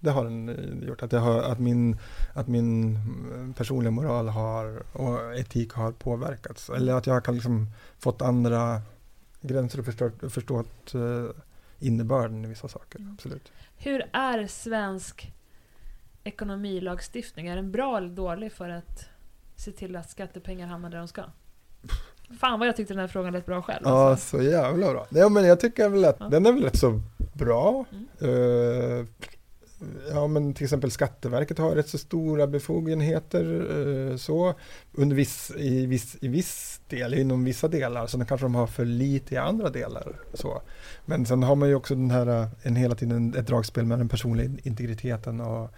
Det har den eh, gjort. Att, jag har, att, min, att min eh, personliga moral har, och etik har påverkats. Eller att jag kan liksom fått andra gränser och förstått, förstått eh, innebörden i vissa saker. Mm. Absolut. Hur är svensk ekonomilagstiftning? Är den bra eller dålig för att se till att skattepengar hamnar där de ska? Fan vad jag tyckte den här frågan lät bra själv. Ja, Alltså. så jävla bra. Ja, men jag tycker väl att Ja. den är väl rätt så bra. Mm. Eh, ja, men till exempel Skatteverket har rätt så stora befogenheter eh, så under viss, i, viss, i viss del, inom vissa delar. Så kanske de har för lite i andra delar. Så. Men sen har man ju också den här, eh, en hela tiden ett dragspel med den personliga integriteten och,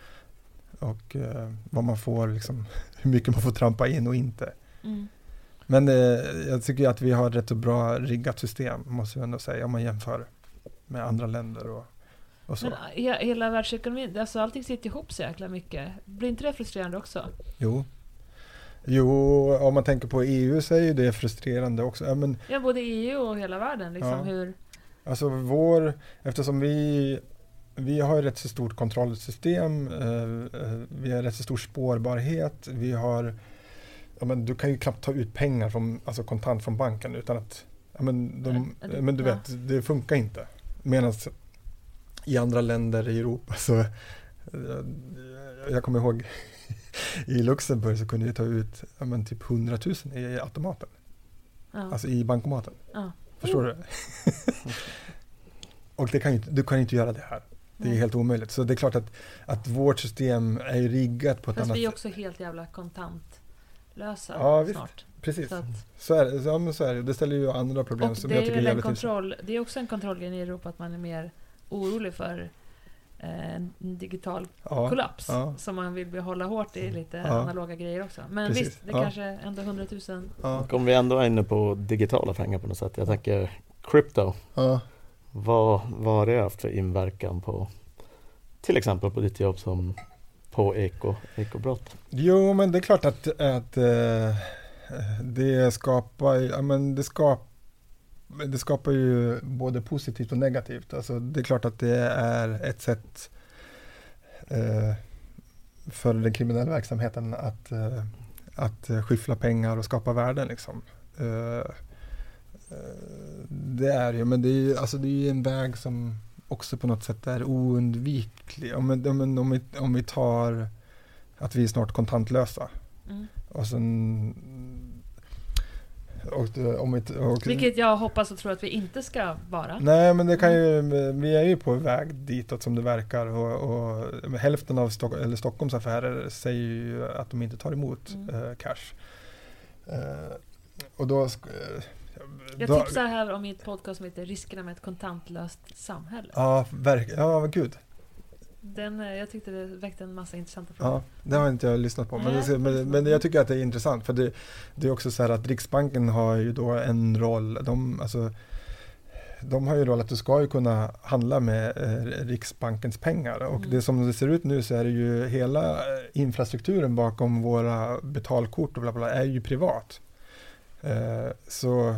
och eh, vad man får, liksom, [LAUGHS] hur mycket man får trampa in och inte. Mm. Men eh, jag tycker att vi har ett rätt så bra riggat system, måste jag ändå säga, om man jämför med andra länder och, och så. Men he- hela världsekonomin, alltså allting sitter ihop så jäkla mycket. Blir inte det frustrerande också? Jo. Jo, om man tänker på EU så är ju det frustrerande också. Ja, men, Ja, både EU och hela världen. Liksom, Ja. hur, alltså vår, eftersom vi, vi har ett rätt så stort kontrollsystem, eh, eh, vi har rätt så stor spårbarhet, vi har, ja, men du kan ju knappt ta ut pengar från, alltså kontant från banken utan att, ja, men, de, Ja, det- men du vet, det funkar inte. Medan i andra länder i Europa så, eh, jag kommer ihåg [LAUGHS] i Luxemburg så kunde jag ta ut ja, men typ 100 000 i automaten, ja. alltså i bankomaten. Ja. Förstår du? [LAUGHS] Och det kan ju, du kan inte göra det här. Det är helt omöjligt. Så det är klart att, att vårt system är riggat på ett Fast annat vi är sätt. också helt jävla kontantlösa Ja, visst. snart. Precis, Så att, så är det. Ja, men så är det. Det ställer ju andra problem och som det jag är, tycker är jävligt kontroll, det är också en kontrollgrej i Europa att man är mer orolig för eh, en digital Ja, kollaps. ja. Som man vill behålla hårt i lite Ja. analoga grejer också. Men Precis, visst, det ja. kanske ändå 100 000. ja, Och om vi ändå är inne på digitala pengar på något sätt. Jag tänker crypto. ja. Vad, vad har det haft för inverkan på till exempel på ditt jobb som på eko, ekobrott? Jo, men det är klart att, att eh, det skapar, ja, men det skapar det skapar ju både positivt och negativt. Alltså, det är klart att det är ett sätt eh, för den kriminella verksamheten att, eh, att skyffla pengar och skapa värden. Liksom. Eh, eh det är ju, men det är ju alltså, det är ju en väg som också på något sätt är oundviklig. Om, om, om, vi, om vi tar att vi är snart kontantlösa. Mm. Och sen... Och, det- om vi, och, Vilket jag hoppas och tror att vi inte ska vara. Nej, men det kan ju, vi är ju på väg ditåt som det verkar. Och, och hälften av Stock, eller Stockholms affärer säger ju att de inte tar emot Mm. eh, cash. Eh, och då... eh, Jag då- tipsar här om mitt podcast som heter Riskerna med ett kontantlöst samhälle. Ja, verk, ja, gud. Den, eh, jag tyckte det väckte en massa intressanta frågor. Ja, det har inte jag lyssnat på. Men, det, men, men jag tycker att det är intressant. För det, det är också så här att Riksbanken har ju då en roll. De, alltså, de har ju roll att du ska ju kunna handla med eh, Riksbankens pengar. Och Mm. det som det ser ut nu så är det ju hela eh, infrastrukturen bakom våra betalkort och bla bla är ju privat. Eh, så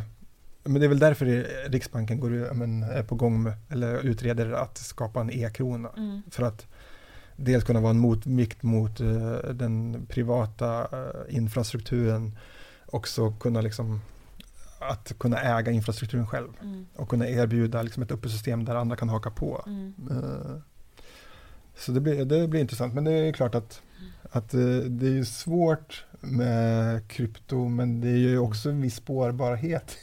men det är väl därför Riksbanken går, men, är på gång med, eller utreder att skapa en e-krona. Mm. För att dels kunna vara en motvikt mot eh, den privata eh, infrastrukturen. Också kunna liksom att kunna äga infrastrukturen själv Mm. och kunna erbjuda liksom ett öppet system där andra kan haka på. Mm. Eh, Så det blir, det blir intressant. Men det är klart att, att eh, det är svårt med krypto men det är ju också en viss spårbarhet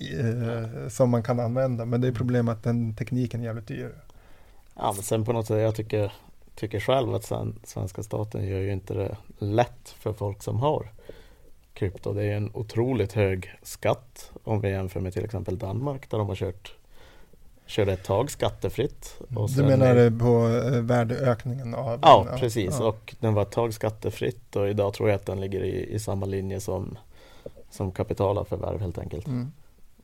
eh, som man kan använda. Men det är problemet att den tekniken är jävligt dyr. Ja, men sen på något sätt, jag tycker, tycker själv att sen, svenska staten gör ju inte det lätt för folk som har krypto. Det är en otroligt hög skatt om vi jämför med till exempel Danmark där de har kört körde ett tag skattefritt. Och Du sen- menar eh, på eh, värdeökningen av Ja, den? precis. Ja. Och den var ett tag skattefritt och idag tror jag att den ligger i, i samma linje som, som kapitalförvärv helt enkelt. Mm.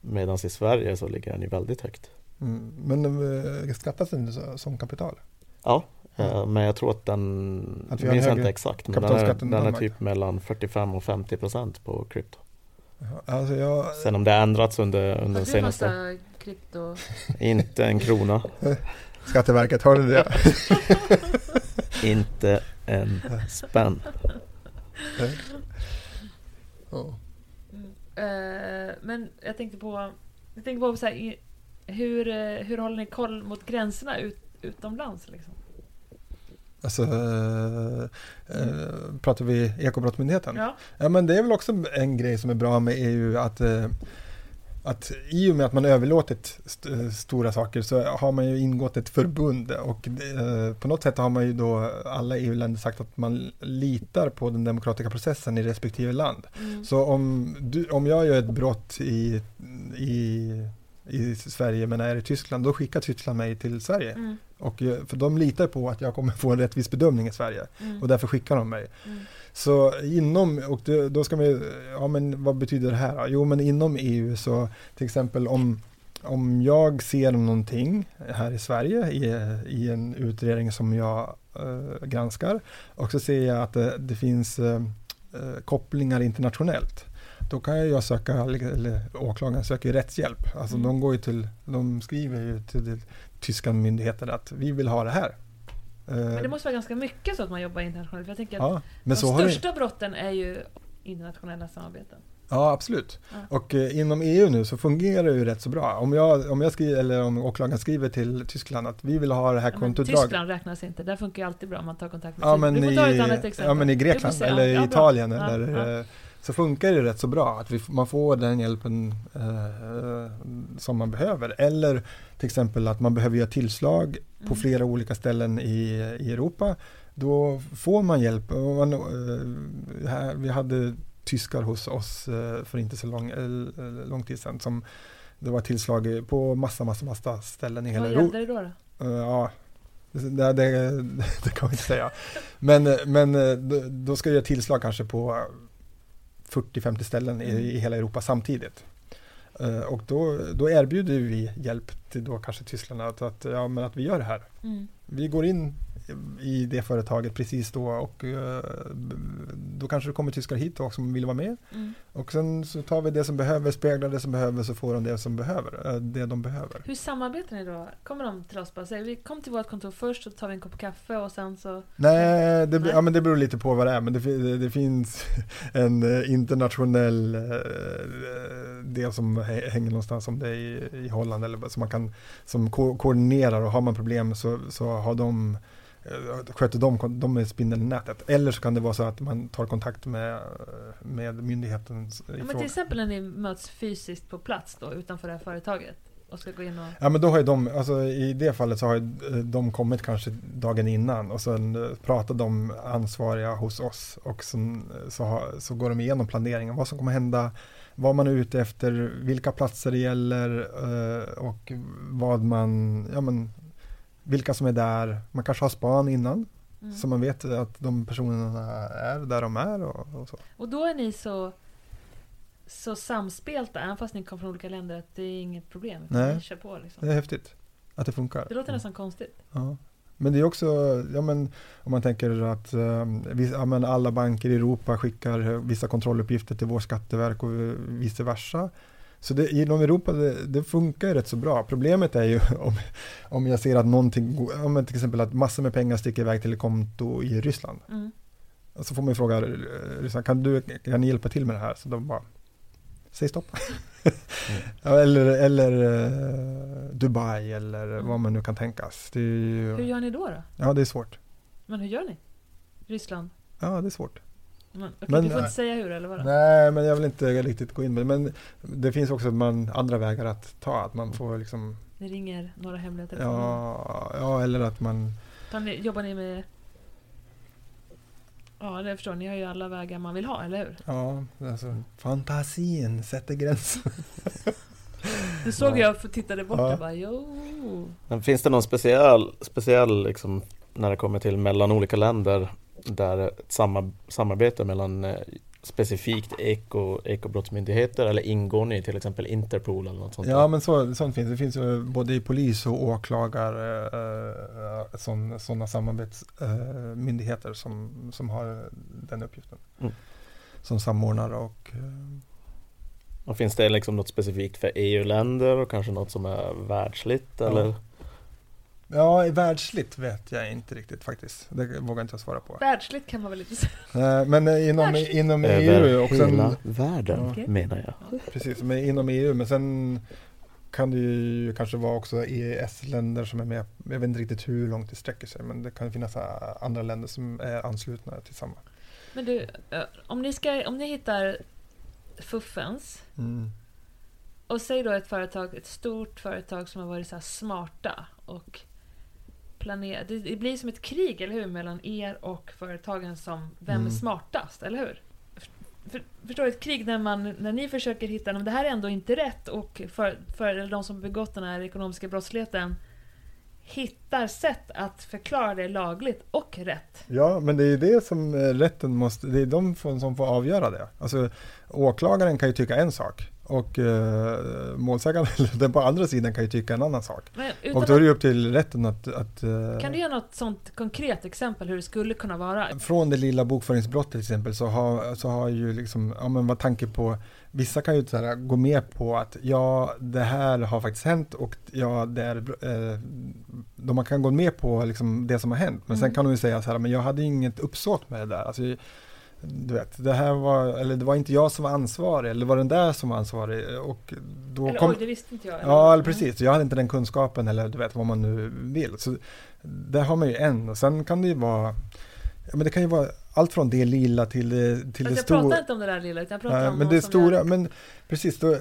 Medan i Sverige så ligger den ju väldigt högt. Mm. Men eh, skattas den som kapital? Ja, eh, men jag tror att den, Att vi jag har minns inte exakt, men den är, den är typ mellan 45 och 50 procent på krypto. Alltså jag, Sen om det har ändrats under, under den senaste, massa krypto? [LAUGHS] inte en krona, [LAUGHS] Skatteverket, har du det? [LAUGHS] inte en spänn. Ja. Eh, men jag tänkte på, jag tänkte på så här, hur, eh, hur håller ni koll mot gränserna ut, utomlands? Liksom? Alltså, eh, eh, pratar vi Ekobrottsmyndigheten? Ja. Ja men det är väl också en grej som är bra med EU att, eh, att i och med att man överlåtit st- eh, stora saker så har man ju ingått ett förbund och eh, på något sätt har man ju då alla EU-länder sagt att man litar på den demokratiska processen i respektive land. Mm. Så om, du, om jag gör ett brott i, i, i Sverige men är i Tyskland då skickar Tyskland mig till Sverige. Mm. Och, jag- för de litar på att jag kommer få en rättvis bedömning i Sverige Mm. och därför skickar de mig. Så inom, och då ska man ju, ja men vad betyder det här? Jo men inom EU så till exempel om, om jag ser någonting här i Sverige i, i en utredning som jag eh, granskar och så ser jag att det, det finns eh, eh, kopplingar internationellt. Då kan jag söka, eller åklagaren söker rättshjälp. Alltså Mm. de går ju till, de skriver ju till, till tyska myndigheter att vi vill ha det här. Men det måste vara ganska mycket så att man jobbar internationellt. För jag tänker att ja, men så de största brotten är ju internationella samarbeten. Ja, absolut. Ja. Och eh, inom EU nu så fungerar det ju rätt så bra. Om jag, om jag skriver, eller om åklagaren skriver till Tyskland att vi vill ha det här Ja, men kontoutdraget. Tyskland räknas inte. Där funkar ju alltid bra om man tar kontakt med Ja Tyskland. men, Du i, ja men i Grekland eller Ja, i. Italien Ja, eller, ja. eh, så funkar det rätt så bra att vi, man får den hjälpen eh, som man behöver. Eller till exempel att man behöver göra tillslag på Mm. flera olika ställen i, i Europa. Då får man hjälp. Man, eh, här, vi hade tyskar hos oss eh, för inte så lång, eh, lång tid sedan som det var tillslag på massa, massa, massa ställen i hela Vad Europa. gällde det då? då? Eh, Ja, det, det, [LAUGHS] det kan vi inte säga. Men, men eh, då- då ska jag göra tillslag kanske på 40-50 ställen i, i hela Europa samtidigt. Eh, Och då, då erbjuder vi hjälp till då kanske Tyskland att, att, ja, men att vi gör det här. Mm. Vi går in i det företaget precis då och eh, då kanske det kommer tyskar hit också som vill vara med. Mm. Och sen så tar vi det som behöver, speglar det som behöver så får de det som behöver, eh, det de behöver. Hur samarbetar ni då? Kommer de till oss och bara säger vi kom till vårt kontor först så tar vi en kopp kaffe och sen så... Nej, det, Nej. Ja, men det beror lite på vad det är. Men det, det, det finns [LAUGHS] en eh, internationell del som hä- hänger någonstans om det i, i Holland eller som man kan som ko- koordinerar och har man problem så, så har de sköter de, de är spindeln i nätet. Eller så kan det vara så att man tar kontakt med, med myndigheten Ja, men till exempel när ni möts fysiskt på plats då utanför det här företaget och ska gå in och... Ja men då har ju de, alltså i det fallet så har eh, de kommit kanske dagen innan och sen eh, pratar de ansvariga hos oss och sen eh, så, har, så går de igenom planeringen, vad som kommer hända, vad man är ute efter, vilka platser det gäller eh, och vad man, ja men vilka som är där. Man kanske har span innan Mm. så man vet att de personerna är där de är och, och så. Och då är ni så, så samspelta, även fast ni kommer från olika länder, att det är inget problem. Nej. Ni kör på liksom. Det är häftigt att det funkar. Det låter nästan konstigt. Ja. Men det är också, ja men om man tänker att eh, vis- ja, alla banker i Europa skickar vissa kontrolluppgifter till vår skatteverk och vice versa. Så det, inom Europa det, det funkar ju rätt så bra. Problemet är ju [LAUGHS] om, om jag ser att någonting, men till exempel att massor med pengar sticker iväg till ett konto i Ryssland. Mm. Så får man ju fråga eh, Ryssland, kan du kan ni hjälpa till med det här? Så de bara, säg stopp. [LAUGHS] ja, eller eller eh, Dubai eller Mm. vad man nu kan tänkas. Det är ju, Hur gör ni då, då? Ja, det är svårt. Men hur gör ni? Ryssland? Ja, det är svårt. Men, okej, Men- du får inte säga hur eller vadå? Nej, men jag vill inte riktigt gå in med det. Men det finns också man, andra vägar att ta. Att man får liksom, Ni ringer några hemliga telefoner? ja, ja eller att man, ni, jobbar ni med... Ja, det förstår ni. har ju alla vägar man vill ha, eller hur? ja, alltså fantasin sätter gränser. [LAUGHS] Det såg Ja. jag, för tittade bort Ja. och bara jo. Men finns det någon speciell, speciell liksom, när det kommer till mellan olika länder där ett samar, samarbete mellan eh, specifikt eko, ekobrottsmyndigheter eller ingår ni till exempel Interpol eller något sånt? Ja där? men så, sånt finns. Det finns både i polis och åklagare eh, sån, sådana samarbetsmyndigheter som, som har den uppgiften. Mm. Som samordnare och eh, Och finns det liksom något specifikt för EU-länder och kanske något som är världsligt Ja. eller? Ja, i världsligt vet jag inte riktigt faktiskt. Det vågar inte jag svara på. Världsligt kan man väl inte säga. Eh, Men eh, inom, Världsligt. inom Över EU och sen, hela världen Ja. Menar jag. Precis, men inom EU. Men sen kan det ju kanske vara också EES-länder som är med. Jag vet inte riktigt hur långt det sträcker sig. Men det kan finnas eh, andra länder som är anslutna till samma. Men du, om ni, ska, om ni hittar fuffens Mm. och säg då ett företag, ett stort företag som har varit så här smarta och planerat. Det, det blir som ett krig, eller hur? Mellan er och företagen som vem Mm. är smartast, eller hur? För, förstår du? Ett krig när, man, när ni försöker hitta, men det här är ändå inte rätt och för, för de som begått den här ekonomiska brottsligheten hittar sätt att förklara det lagligt och rätt. Ja, men det är ju det som eh, rätten måste, det är de som får avgöra det. Alltså åklagaren kan ju tycka en sak och eh, målsäganden, [LAUGHS] på andra sidan kan ju tycka en annan sak. Och då är det ju upp till rätten att, att eh, kan du ge något sånt konkret exempel hur det skulle kunna vara? Från det lilla bokföringsbrottet till exempel så har, så har ju liksom, ja men vad tanke på, vissa kan ju så här, gå med på att ja, det här har faktiskt hänt och ja, det är, eh, de kan gå med på liksom det som har hänt. Men sen Mm. kan de ju säga så här, men jag hade inget uppsåt med det där. Alltså, du vet, det här var, eller det var inte jag som var ansvarig, eller det var den där som var ansvarig. Och då Eller kom, oj, det visste inte jag. Ja, eller precis. Jag hade inte den kunskapen eller du vet vad man nu vill. Så där har man ju en och sen kan det ju vara, men det kan ju vara allt från det lilla till det, till det jag stora. pratar inte om det där lilla, utan jag pratar Nej, om men det stora, gör- men precis då, eh,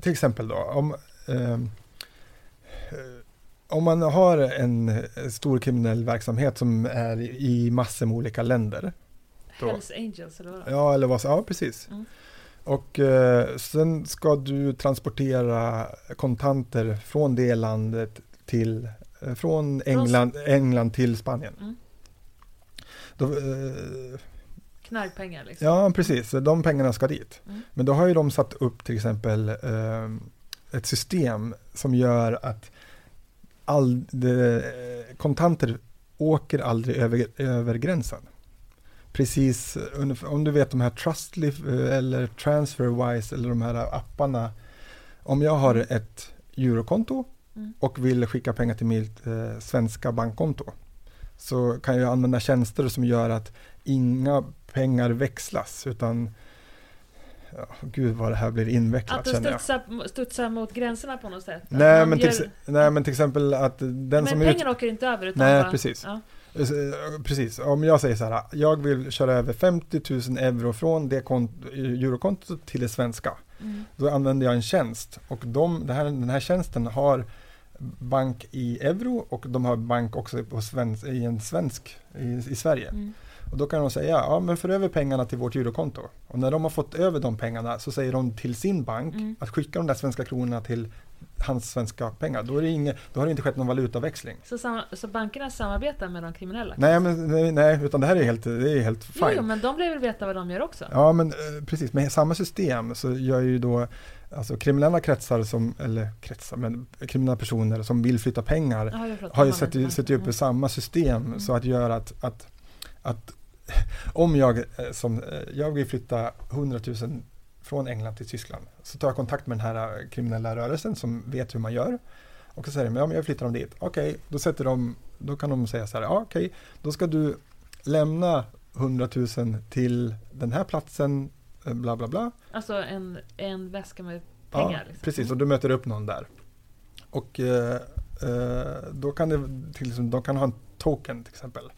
till exempel då, om, eh, om man har en eh, stor kriminell verksamhet som är i massor med olika länder. Då- Hells Angels eller vad? Ja, eller vad ja precis. Mm. Och eh, sen ska du transportera kontanter från det landet till, eh, från England, England till Spanien. Mm. Då, eh, Knarkpengar liksom. ja, precis. Så De pengarna ska dit. Mm. Men då har ju de satt upp till exempel eh, ett system som gör att all, de, eh, kontanter åker aldrig över, över gränsen. Precis, om du vet de här Trustly eh, eller Transferwise eller de här apparna. Om jag har ett eurokonto Mm. och vill skicka pengar till mitt eh, svenska bankkonto så kan jag använda tjänster som gör att inga pengar växlas utan ja, gud vad det här blir invecklat Att känner jag. studsar, studsar mot gränserna på något sätt? Att Nej men, till, gör- ex- nej men till exempel att den men som ut, pengarna åker inte över utan Nej, bara, precis. Ja. Eh, Precis, om jag säger så här, jag vill köra över 50 000 euro från det kont- eurokontot till det svenska. Mm. Då använder jag en tjänst och de, här, den här tjänsten har bank i euro och de har bank också på svensk, i en svensk i, i Sverige. Mm. Och då kan de säga, ja men för över pengarna till vårt eurokonto. Och när de har fått över de pengarna så säger de till sin bank Mm. att skicka de där svenska kronorna till hans svenska pengar. Då, är det inget, då har det inte skett någon valutaväxling. Så, sam- så bankerna samarbetar med de kriminella? Nej, men, nej, nej, utan det här är helt, det är helt fine. jo, men de vill väl veta vad de gör också? Ja, men eh, precis. Med samma system så gör ju då alltså kriminella kretsar som, eller kretsar, men kriminella personer som vill flytta pengar Ja, har ju satt, satt upp Mm. samma system Mm. så att göra att, att, att om jag, eh, som, eh, jag vill flytta 100 000 från England till Tyskland så tar jag kontakt med den här eh, kriminella rörelsen som vet hur man gör och så säger de, ja men jag flyttar dem dit. Okej, då sätter de, då kan de säga så här, ja, okej, då ska du lämna 100 000 till den här platsen, eh, bla bla bla. Alltså en, en väska med pengar? Ja, liksom. precis, och du möter upp någon där. Och eh, eh, då kan det till exempel, de kan ha en token till exempel.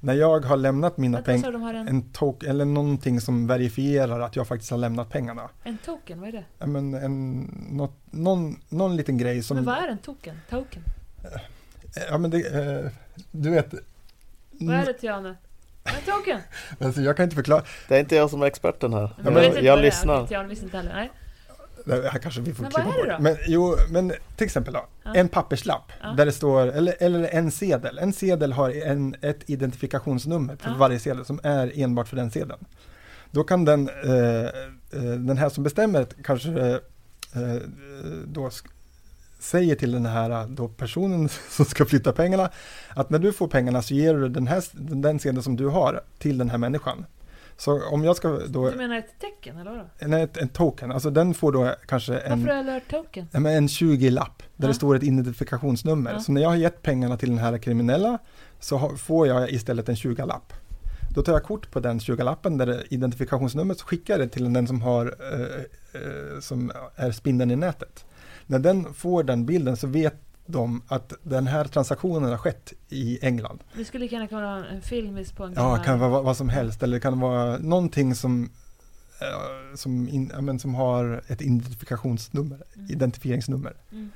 När jag har lämnat mina pengar, en, en token, eller någonting som verifierar att jag faktiskt har lämnat pengarna. en token, vad är det? Ja, Men en, något, någon, någon liten grej som... Men vad är en token? Token? Ja men det, eh, du vet. Vad är det Tiana? En token? [LAUGHS] Alltså jag kan inte förklara. Det är inte jag som är experten här. Men jag är? lyssnar. Okej, visste inte heller. Nej. Här kanske vi får Men klippa bort. Men jo, men till exempel då. Ja. En papperslapp Ja. där det står, eller, eller en sedel. En sedel har en, ett identifikationsnummer för Ja. varje sedel som är enbart för den sedeln. Då kan den, eh, eh, den här som bestämmer kanske eh, eh, då säger till den här då personen [LAUGHS] som ska flytta pengarna att när du får pengarna så ger du den, här, den sedeln som du har till den här människan. Så om jag ska då, Du menar ett tecken eller vadå? nej, ett- en token, alltså den får då kanske en, Varför alert token? Ja, men en 20-lapp där Ja. det står ett identifikationsnummer. Ja. Så när jag har gett pengarna till den här kriminella så har, får jag istället en 20-lapp. Då tar jag kort på den 20-lappen där det identifikationsnumret så skickar jag det till den som, har, eh, eh, som är spindeln i nätet. När den får den bilden så vet de att den här transaktionen har skett i England. Det skulle lika gärna kunna vara en filmis på en Ja, det kan vara vad, som helst eller det kan vara någonting som, eh, som, in, men som har ett identifikationsnummer, Mm. identifieringsnummer Mm.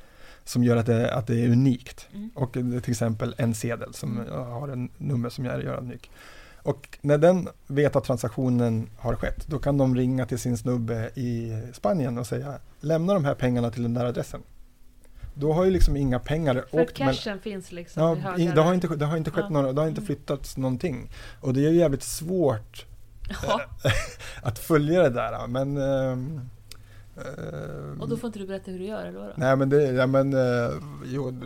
som gör att det, att det är unikt. Mm. Och till exempel en sedel som Mm. har en nummer som gör gör unik. Och när den vet att transaktionen har skett, då kan de ringa till sin snubbe i Spanien och säga lämna de här pengarna till den där adressen. Då har ju liksom inga pengar För åkt cashen finns liksom Ja, i högar. det har inte, det har inte skett Ja. några, det har inte Mm. flyttats någonting. Och det är ju jävligt svårt Ja, [LAUGHS] att följa det där. Men, ehm, och då får inte du berätta hur du gör eller vadå? Nej men det, ja men, eh, jo,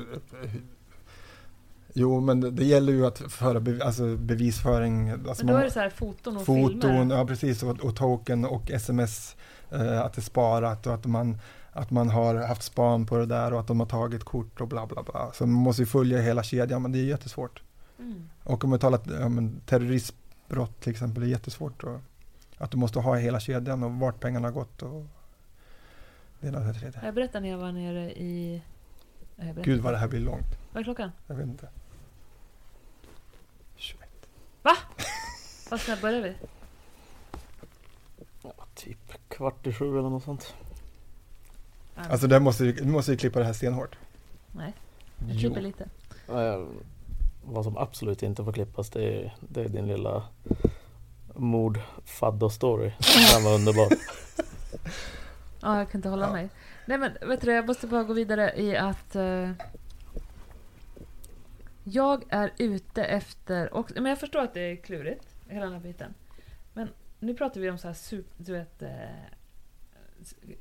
jo men det, det gäller ju att föra bev, alltså bevisföring. Alltså Men då är det så här foton och foton, filmer? ja precis, och, och token och sms, eh, att det är sparat och att man, att man har haft span på det där och att de har tagit kort och bla bla bla. Så man måste ju följa hela kedjan, men det är jättesvårt. Mm. Och om vi talar ja, men terroristbrott till exempel, det är jättesvårt. Och, att du måste ha hela kedjan och vart pengarna har gått. Och det ena det tredje. Jag berättade när jag var nere i... Gud vad det här blir långt. Vad är klockan? Jag vet inte. 21. Vad snabbt börjar vi? Ja, typ kvart i sju eller något sånt. Alltså där måste vi, vi måste ju klippa det här stenhårt. Nej, jag Jo. klipper lite. Eh, Vad som absolut inte får klippas det är, det är din lilla mord story [LAUGHS] Den var underbar. Ja, jag kan inte hålla Ja. mig. Nej men vet du jag måste bara gå vidare i att eh, jag är ute efter, och, men jag förstår att det är klurigt, hela den här biten. Men nu pratar vi om så här, du vet, eh,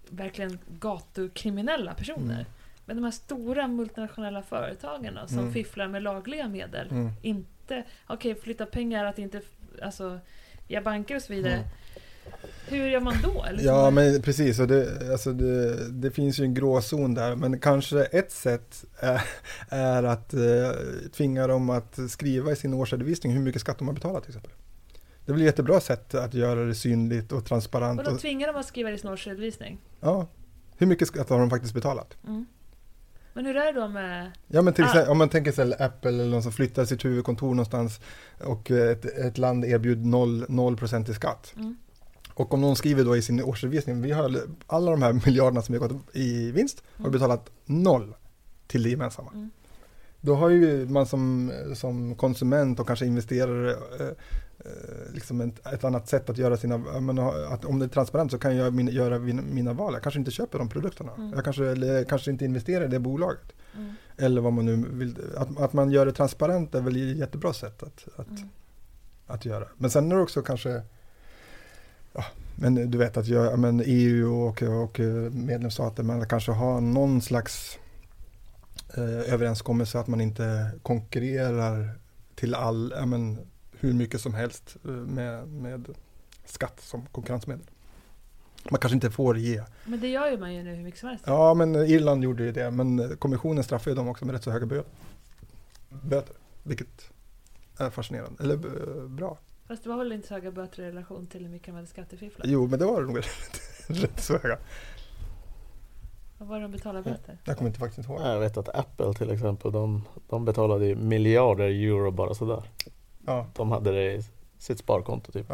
verkligen gatukriminella personer. Mm. Men de här stora multinationella företagen som Mm. fifflar med lagliga medel. Mm. Inte, okej flytta pengar, att inte, alltså, ge banker och så vidare. Mm. Hur gör man då? Eller Ja men precis, och det, alltså det, det finns ju en gråzon där. Men kanske ett sätt är, är att eh, tvinga dem att skriva i sin årsredovisning hur mycket skatt de har betalat till exempel. Det blir ett jättebra sätt att göra det synligt och transparent. Och då tvingar de att skriva det i sin årsredovisning? ja, hur mycket skatt har de faktiskt betalat? Mm. Men hur är det då med... Ja men till Ah. exempel, om man tänker sig Apple eller någon som flyttar sitt huvudkontor någonstans och ett, ett land erbjuder 0%, 0 i skatt. Mm. Och om någon skriver då i sin årsredovisning, vi har alla de här miljarderna som vi har gått i vinst, har Mm. betalat noll till det gemensamma. Mm. Då har ju man som, som konsument och kanske investerare eh, liksom ett, ett annat sätt att göra sina, menar, att om det är transparent så kan jag min, göra mina, mina val. Jag kanske inte köper de produkterna. Mm. Jag kanske, eller, kanske inte investerar i det bolaget. Mm. Eller vad man nu vill. Att, att man gör det transparent är väl ett jättebra sätt att, att, Mm. att göra. Men sen är det också kanske Ja, men du vet att jag, ja, men EU och, och medlemsstater, man kanske har någon slags eh, överenskommelse att man inte konkurrerar till all, men, hur mycket som helst eh, med, med skatt som konkurrensmedel. Man kanske inte får ge. Men det gör ju man ju nu hur mycket som helst. Ja, men Irland gjorde ju det, men kommissionen straffar ju dem också med rätt så höga bö- böter, vilket är fascinerande, eller eh, bra. Fast det var väl inte så höga böter i relation till hur mycket de hade skattefifflat? Jo, men det var nog [LAUGHS] rätt, rätt så höga. Vad var det de betalade böter? Jag kommer inte faktiskt ihåg. Jag vet att Apple till exempel, de, de betalade ju miljarder euro bara sådär. Ja, De hade det i sitt sparkonto typ.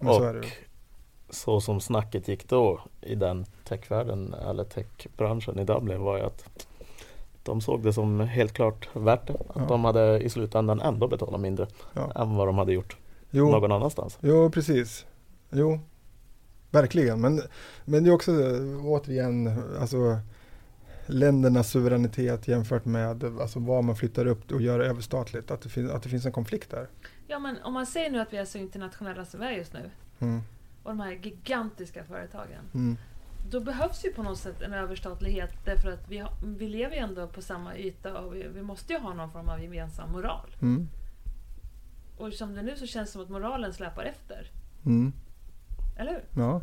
så det. Och så som snacket gick då i den techvärlden eller techbranschen i Dublin var ju att de såg det som helt klart värt det. Att Ja. de hade i slutändan ändå betalat mindre Ja. än vad de hade gjort Jo, någon annanstans. jo, precis. Jo, verkligen. Men, men det är också eh, återigen, alltså ländernas suveränitet jämfört med alltså, vad man flyttar upp och gör överstatligt. Att det, finns, att det finns en konflikt där. Ja men om man säger nu att vi är så internationella som vi är just nu. Mm. och de här gigantiska företagen. Mm. Då behövs ju på något sätt en överstatlighet därför att vi, har, vi lever ju ändå på samma yta och vi, vi måste ju ha någon form av gemensam moral. Mm. Och som det nu så känns det som att moralen släpar efter. Mm. Eller hur? Ja.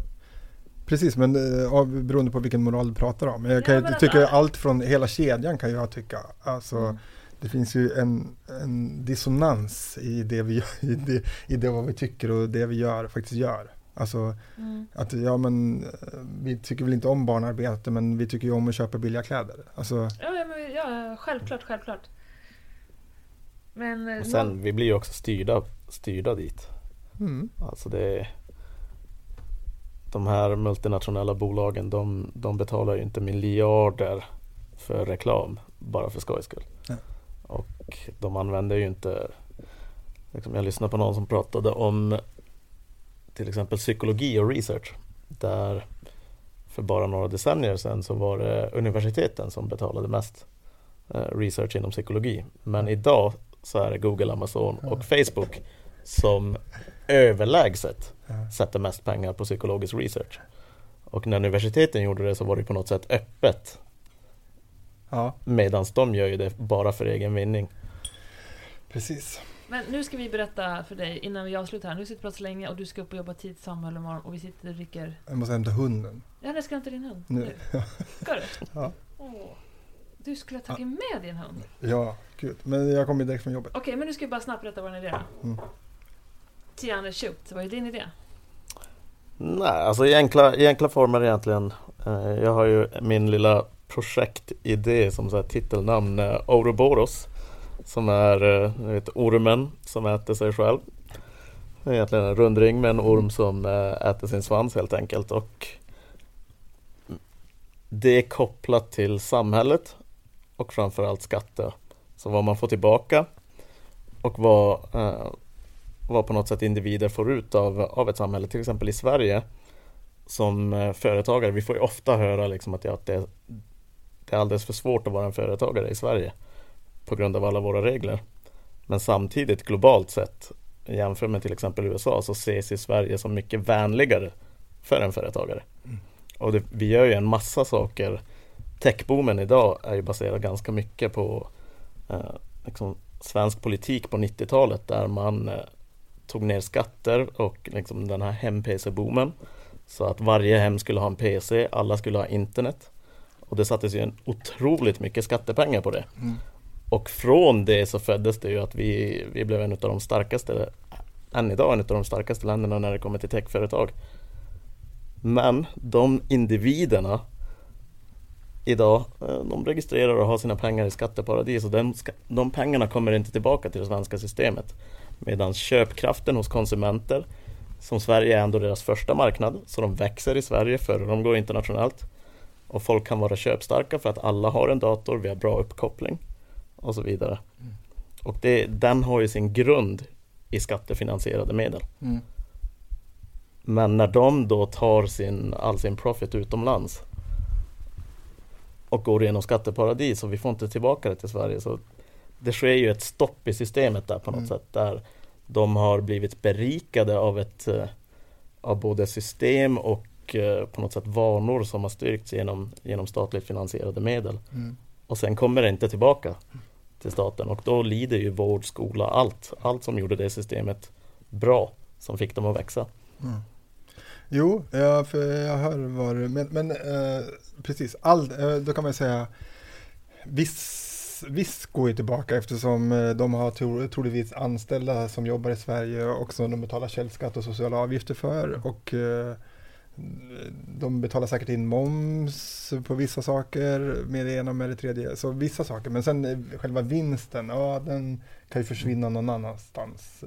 Precis, men eh, av- beroende på vilken moral du pratar om. Men jag Ja, kan, att- tycker allt från hela kedjan kan jag tycka. Alltså, Mm. Det finns ju en, en dissonans i det, vi, [LAUGHS] i, det, i det vad vi tycker och det vi gör, faktiskt gör. Alltså Mm. att ja men eh, vi tycker väl inte om barnarbete men vi tycker ju om att köpa billiga kläder. Alltså, Ja, ja, men, ja, självklart, självklart. Men... eh, Och sen, vi blir ju också styrda, styrda dit. mm, Alltså det De här multinationella bolagen de, de betalar ju inte miljarder för reklam bara för skojs skull. Nej. Och de använder ju inte liksom Jag lyssnade på någon som pratade om till exempel psykologi och research. Där för bara några decennier sedan så var det universiteten som betalade mest eh, research inom psykologi. Men idag så är det Google, Amazon och Facebook som överlägset ja. sätter mest pengar på psykologisk research. Och när universiteten gjorde det så var det på något sätt öppet. ja, Medan de gör ju det bara för egen vinning. precis. Men nu ska vi berätta för dig innan vi avslutar här. Nu sitter vi pratat så länge och du ska upp och jobba tid Samuel imorgon och vi sitter och dricker... Jag måste hämta hunden. Ja, jag ska hämta din hund. Nu. Ska du? [LAUGHS] Ja. Åh. Du skulle ha tagit med din hund. Ja, gud. Men jag kommer direkt från jobbet. Okej, men nu ska vi bara snabbt berätta vår idé då. Mm. Tiana Shoot, vad är din idé? Nej, alltså i enkla, i enkla former egentligen. Eh, Jag har ju min lilla projektidé som så här titelnamn eh, Ouroboros. Som är eh, vet, ormen som äter sig själv. Det är egentligen en rundring med en orm som eh, äter sin svans helt enkelt. Och det är kopplat till samhället och framförallt skatter. Så vad man får tillbaka och vad, eh, vad på något sätt individer får ut av, av ett samhälle. Till exempel i Sverige som eh, företagare, vi får ju ofta höra liksom att, ja, att det, det är alldeles för svårt att vara en företagare i Sverige på grund av alla våra regler. Men samtidigt globalt sett jämför med till exempel USA så ses i Sverige som mycket vänligare för en företagare. Och det, vi gör ju en massa saker. Techboomen idag är ju baserad ganska mycket på eh, liksom svensk politik på 90-talet där man eh, tog ner skatter och liksom den här hem-PC-boomen. Så att varje hem skulle ha en PC, alla skulle ha internet. Och det sattes ju en otroligt mycket skattepengar på det. Mm. Och från det så föddes det ju att vi, vi blev en av de starkaste, än idag en av de starkaste länderna när det kommer till techföretag. Men de individerna idag, eh, de registrerar och har sina pengar i skatteparadis och ska- de pengarna kommer inte tillbaka till det svenska systemet. Medan köpkraften hos konsumenter, som Sverige är ändå deras första marknad, så de växer i Sverige före de går internationellt. Och folk kan vara köpstarka för att alla har en dator, vi har bra uppkoppling och så vidare. Och det, den har ju sin grund i skattefinansierade medel. Mm. Men när de då tar sin, all sin profit utomlands och går igenom skatteparadis och vi får inte tillbaka det till Sverige så det sker ju ett stopp i systemet där på något Mm. sätt där de har blivit berikade av ett eh, av både system och eh, på något sätt vanor som har styrkts genom, genom statligt finansierade medel. Mm. Och sen kommer det inte tillbaka till staten och då lider ju vård, skola, allt. Allt som gjorde det systemet bra, som fick dem att växa. Mm. Jo, ja, för jag hör vad du men, men eh, precis, all, eh, då kan man säga viss, viss går ju tillbaka eftersom eh, de har tro, troligtvis anställda som jobbar i Sverige och som de betalar källskatt och sociala avgifter för och eh, de betalar säkert in moms på vissa saker med det ena och med det tredje. Så vissa saker, men sen eh, själva vinsten, ja den kan ju försvinna någon annanstans.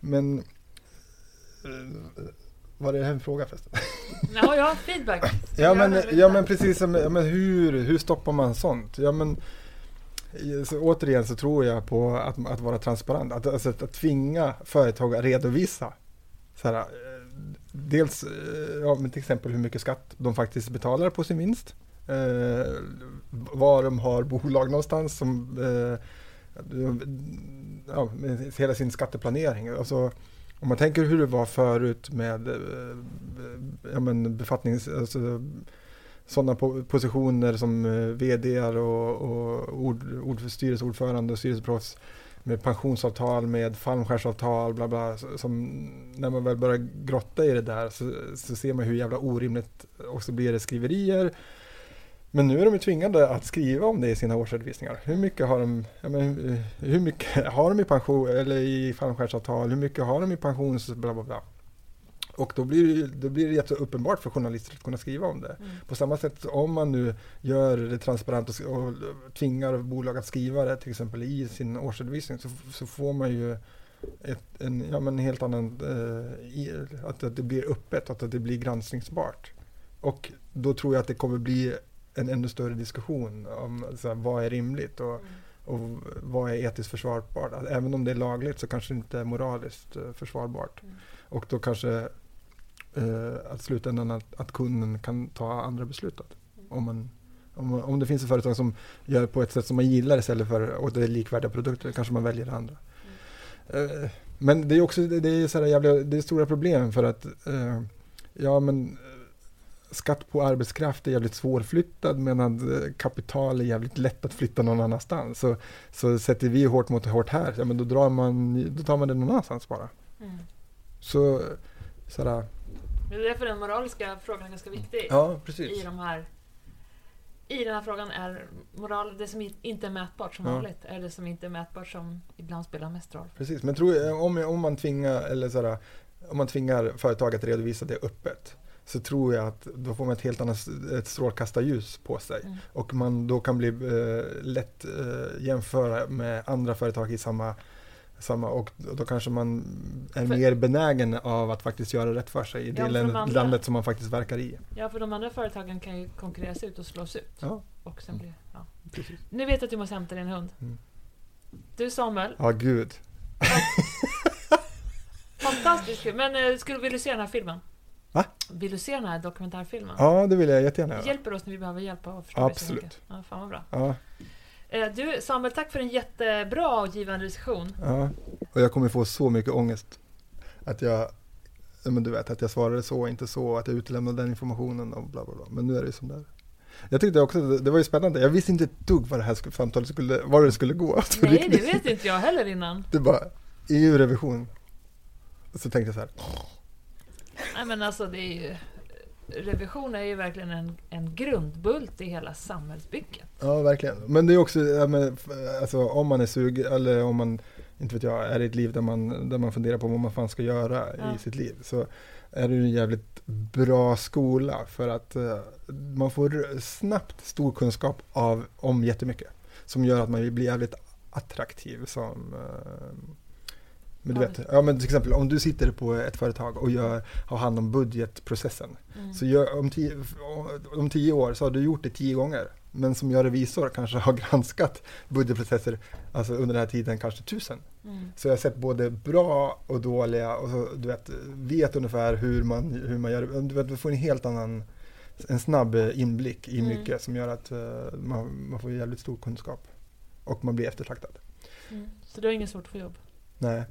Men var det en fråga förresten? [LAUGHS] Ja, ja, feedback. Ja men, ja men precis, som- ja, men hur, hur stoppar man sånt? Ja men så återigen så tror jag på att, att vara transparent, att, alltså, att tvinga företag att redovisa. Så här, eh, dels eh, ja, men till exempel hur mycket skatt de faktiskt betalar på sin vinst. Eh, var de har bolag någonstans som eh, ja, med hela sin skatteplanering. Alltså, Om man tänker hur det var förut med eh, ja, men befattnings... Alltså, sådana po positioner som eh, vd och, och ord, ord, styrelseordförande och styrelseproffs med pensionsavtal, med fallskärmsavtal, bla bla. Som, när man väl börjar grotta i det där så, så ser man hur jävla orimligt och så blir det skriverier. Men nu är de ju tvingade att skriva om det i sina årsredovisningar. Hur mycket har de, men, eh, hur mycket [LAUGHS] har de i pension eller i fallskärmsavtal? Hur mycket har de i pensions... Bla bla bla. Och då blir, det, då blir det jätteuppenbart för journalister att kunna skriva om det. Mm. På samma sätt om man nu gör det transparent och, och tvingar bolag att skriva det till exempel i sin årsredovisning så, så får man ju ett, en, ja, men helt annan, eh, att, att det blir öppet, att, att det blir granskningsbart. Och då tror jag att det kommer bli en ännu större diskussion om så här, vad är rimligt och, mm. och vad är etiskt försvarbart. Även om det är lagligt så kanske det inte är moraliskt uh, försvarbart. Mm. Och då kanske uh, att slutändan att, att kunden kan ta andra beslut. Om, man, om, om det finns ett företag som gör på ett sätt som man gillar istället för och det är likvärdiga produkter, kanske man väljer det andra. Uh, men det är också det är så jävla, det är stora problem för att ja men skatt på arbetskraft är jävligt svårflyttad medan eh, kapital är jävligt lätt att flytta någon annanstans. Så, så sätter vi hårt mot hårt här, ja, men då, drar man, då tar man det någon annanstans bara. Mm. Så, sådär. Det är därför den moraliska frågan är ganska viktig. Ja, precis. I, de här, I den här frågan är moral, det som inte är mätbart som ja. vanligt, är det som inte är mätbart som ibland spelar mest roll. Precis, men tror, om, om, man tvingar, eller sådär, om man tvingar företaget att redovisa det öppet, så tror jag att då får man ett helt annat ett strålkastarljus på sig. Mm. Och man då kan bli eh, lätt eh, jämföra med andra företag i samma, samma och då kanske man är för, mer benägen av att faktiskt göra rätt för sig i det ja, andra, landet som man faktiskt verkar i. Ja, för de andra företagen kan ju konkurreras ut och slås ut. Ja. Och sen blir, ja. Nu vet jag att du måste hämta din hund. Mm. Du Samuel. Ja, gud. [LAUGHS] Fantastiskt kul. Men eh, skulle, vill du se den här filmen? Va? Vill du se den här dokumentärfilmen? Ja, det vill jag jättegärna göra. Hjälper oss när vi behöver hjälp av Absolut. Ja, fan vad bra. Ja. Eh, du Samuel, tack för en jättebra och givande diskussion. Ja, och jag kommer få så mycket ångest. Att jag, men du vet, att jag svarade så inte så, att jag utelämnade den informationen och bla bla bla. Men nu är det som det är. Jag tyckte också, det var ju spännande, jag visste inte ett dugg vad det här samtalet skulle, var det skulle gå. [LAUGHS] Nej, det vet inte jag heller innan. [LAUGHS] Det bara, EU-revision. Så tänkte jag så här, Nej men alltså det är ju... Revision är ju verkligen en, en grundbult i hela samhällsbygget. Ja, verkligen. Men det är också, men, alltså, om man är sugen, eller om man, inte vet jag, är i ett liv där man, där man funderar på vad man fan ska göra ja. i sitt liv, så är det en jävligt bra skola för att uh, man får snabbt stor kunskap av, om jättemycket. Som gör att man blir jävligt attraktiv som uh, men du vet, ja, men till exempel om du sitter på ett företag och gör, har hand om budgetprocessen. Mm. Så gör, om, tio, om tio år så har du gjort det tio gånger. Men som jag revisor kanske har [LAUGHS] granskat budgetprocesser alltså under den här tiden kanske tusen. Mm. Så jag har sett både bra och dåliga och så, du vet, vet ungefär hur man, hur man gör. Du, vet, du får en helt annan, en snabb inblick i mm. mycket mm. som gör att uh, man, man får jävligt stor kunskap. Och man blir eftertraktad. Mm. Så du har inget svårt att få jobb? Nej.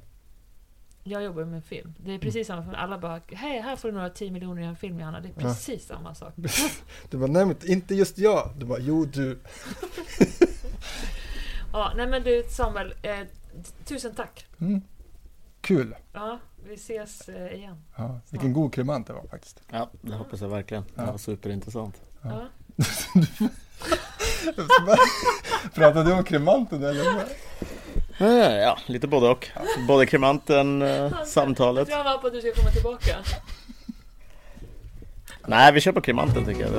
Jag jobbar med film. Det är precis samma. För alla bara, hej, här får du några 10 miljoner i en film, Johanna. Det är precis ja. samma sak. [LAUGHS] Du bara, nej men inte just jag. Du bara, jo du. [LAUGHS] ja, nej men du Samuel, eh, tusen tack. Mm. Kul. Ja, vi ses eh, igen. Ja, vilken god kremant det var faktiskt. Ja, det hoppas jag verkligen. Det var superintressant. Ja. [LAUGHS] Pratade du om kremanten eller? Ja, lite både och. Både kremanten, eh, samtalet. Jag var på att du ska komma tillbaka. Nej, vi kör på kremanten tycker jag.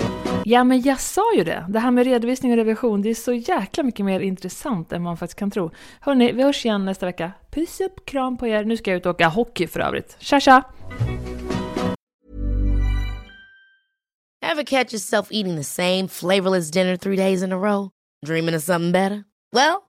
Ja, men jag sa ju det. Det här med redovisning och revision, det är så jäkla mycket mer intressant än man faktiskt kan tro. Hörni, vi hörs igen nästa vecka. Puss upp, kram på er. Nu ska jag ut och åka hockey för övrigt. Tja, tja! Have catch yourself eating the same flavorless dinner three days in a row? Dreaming of something better? Well,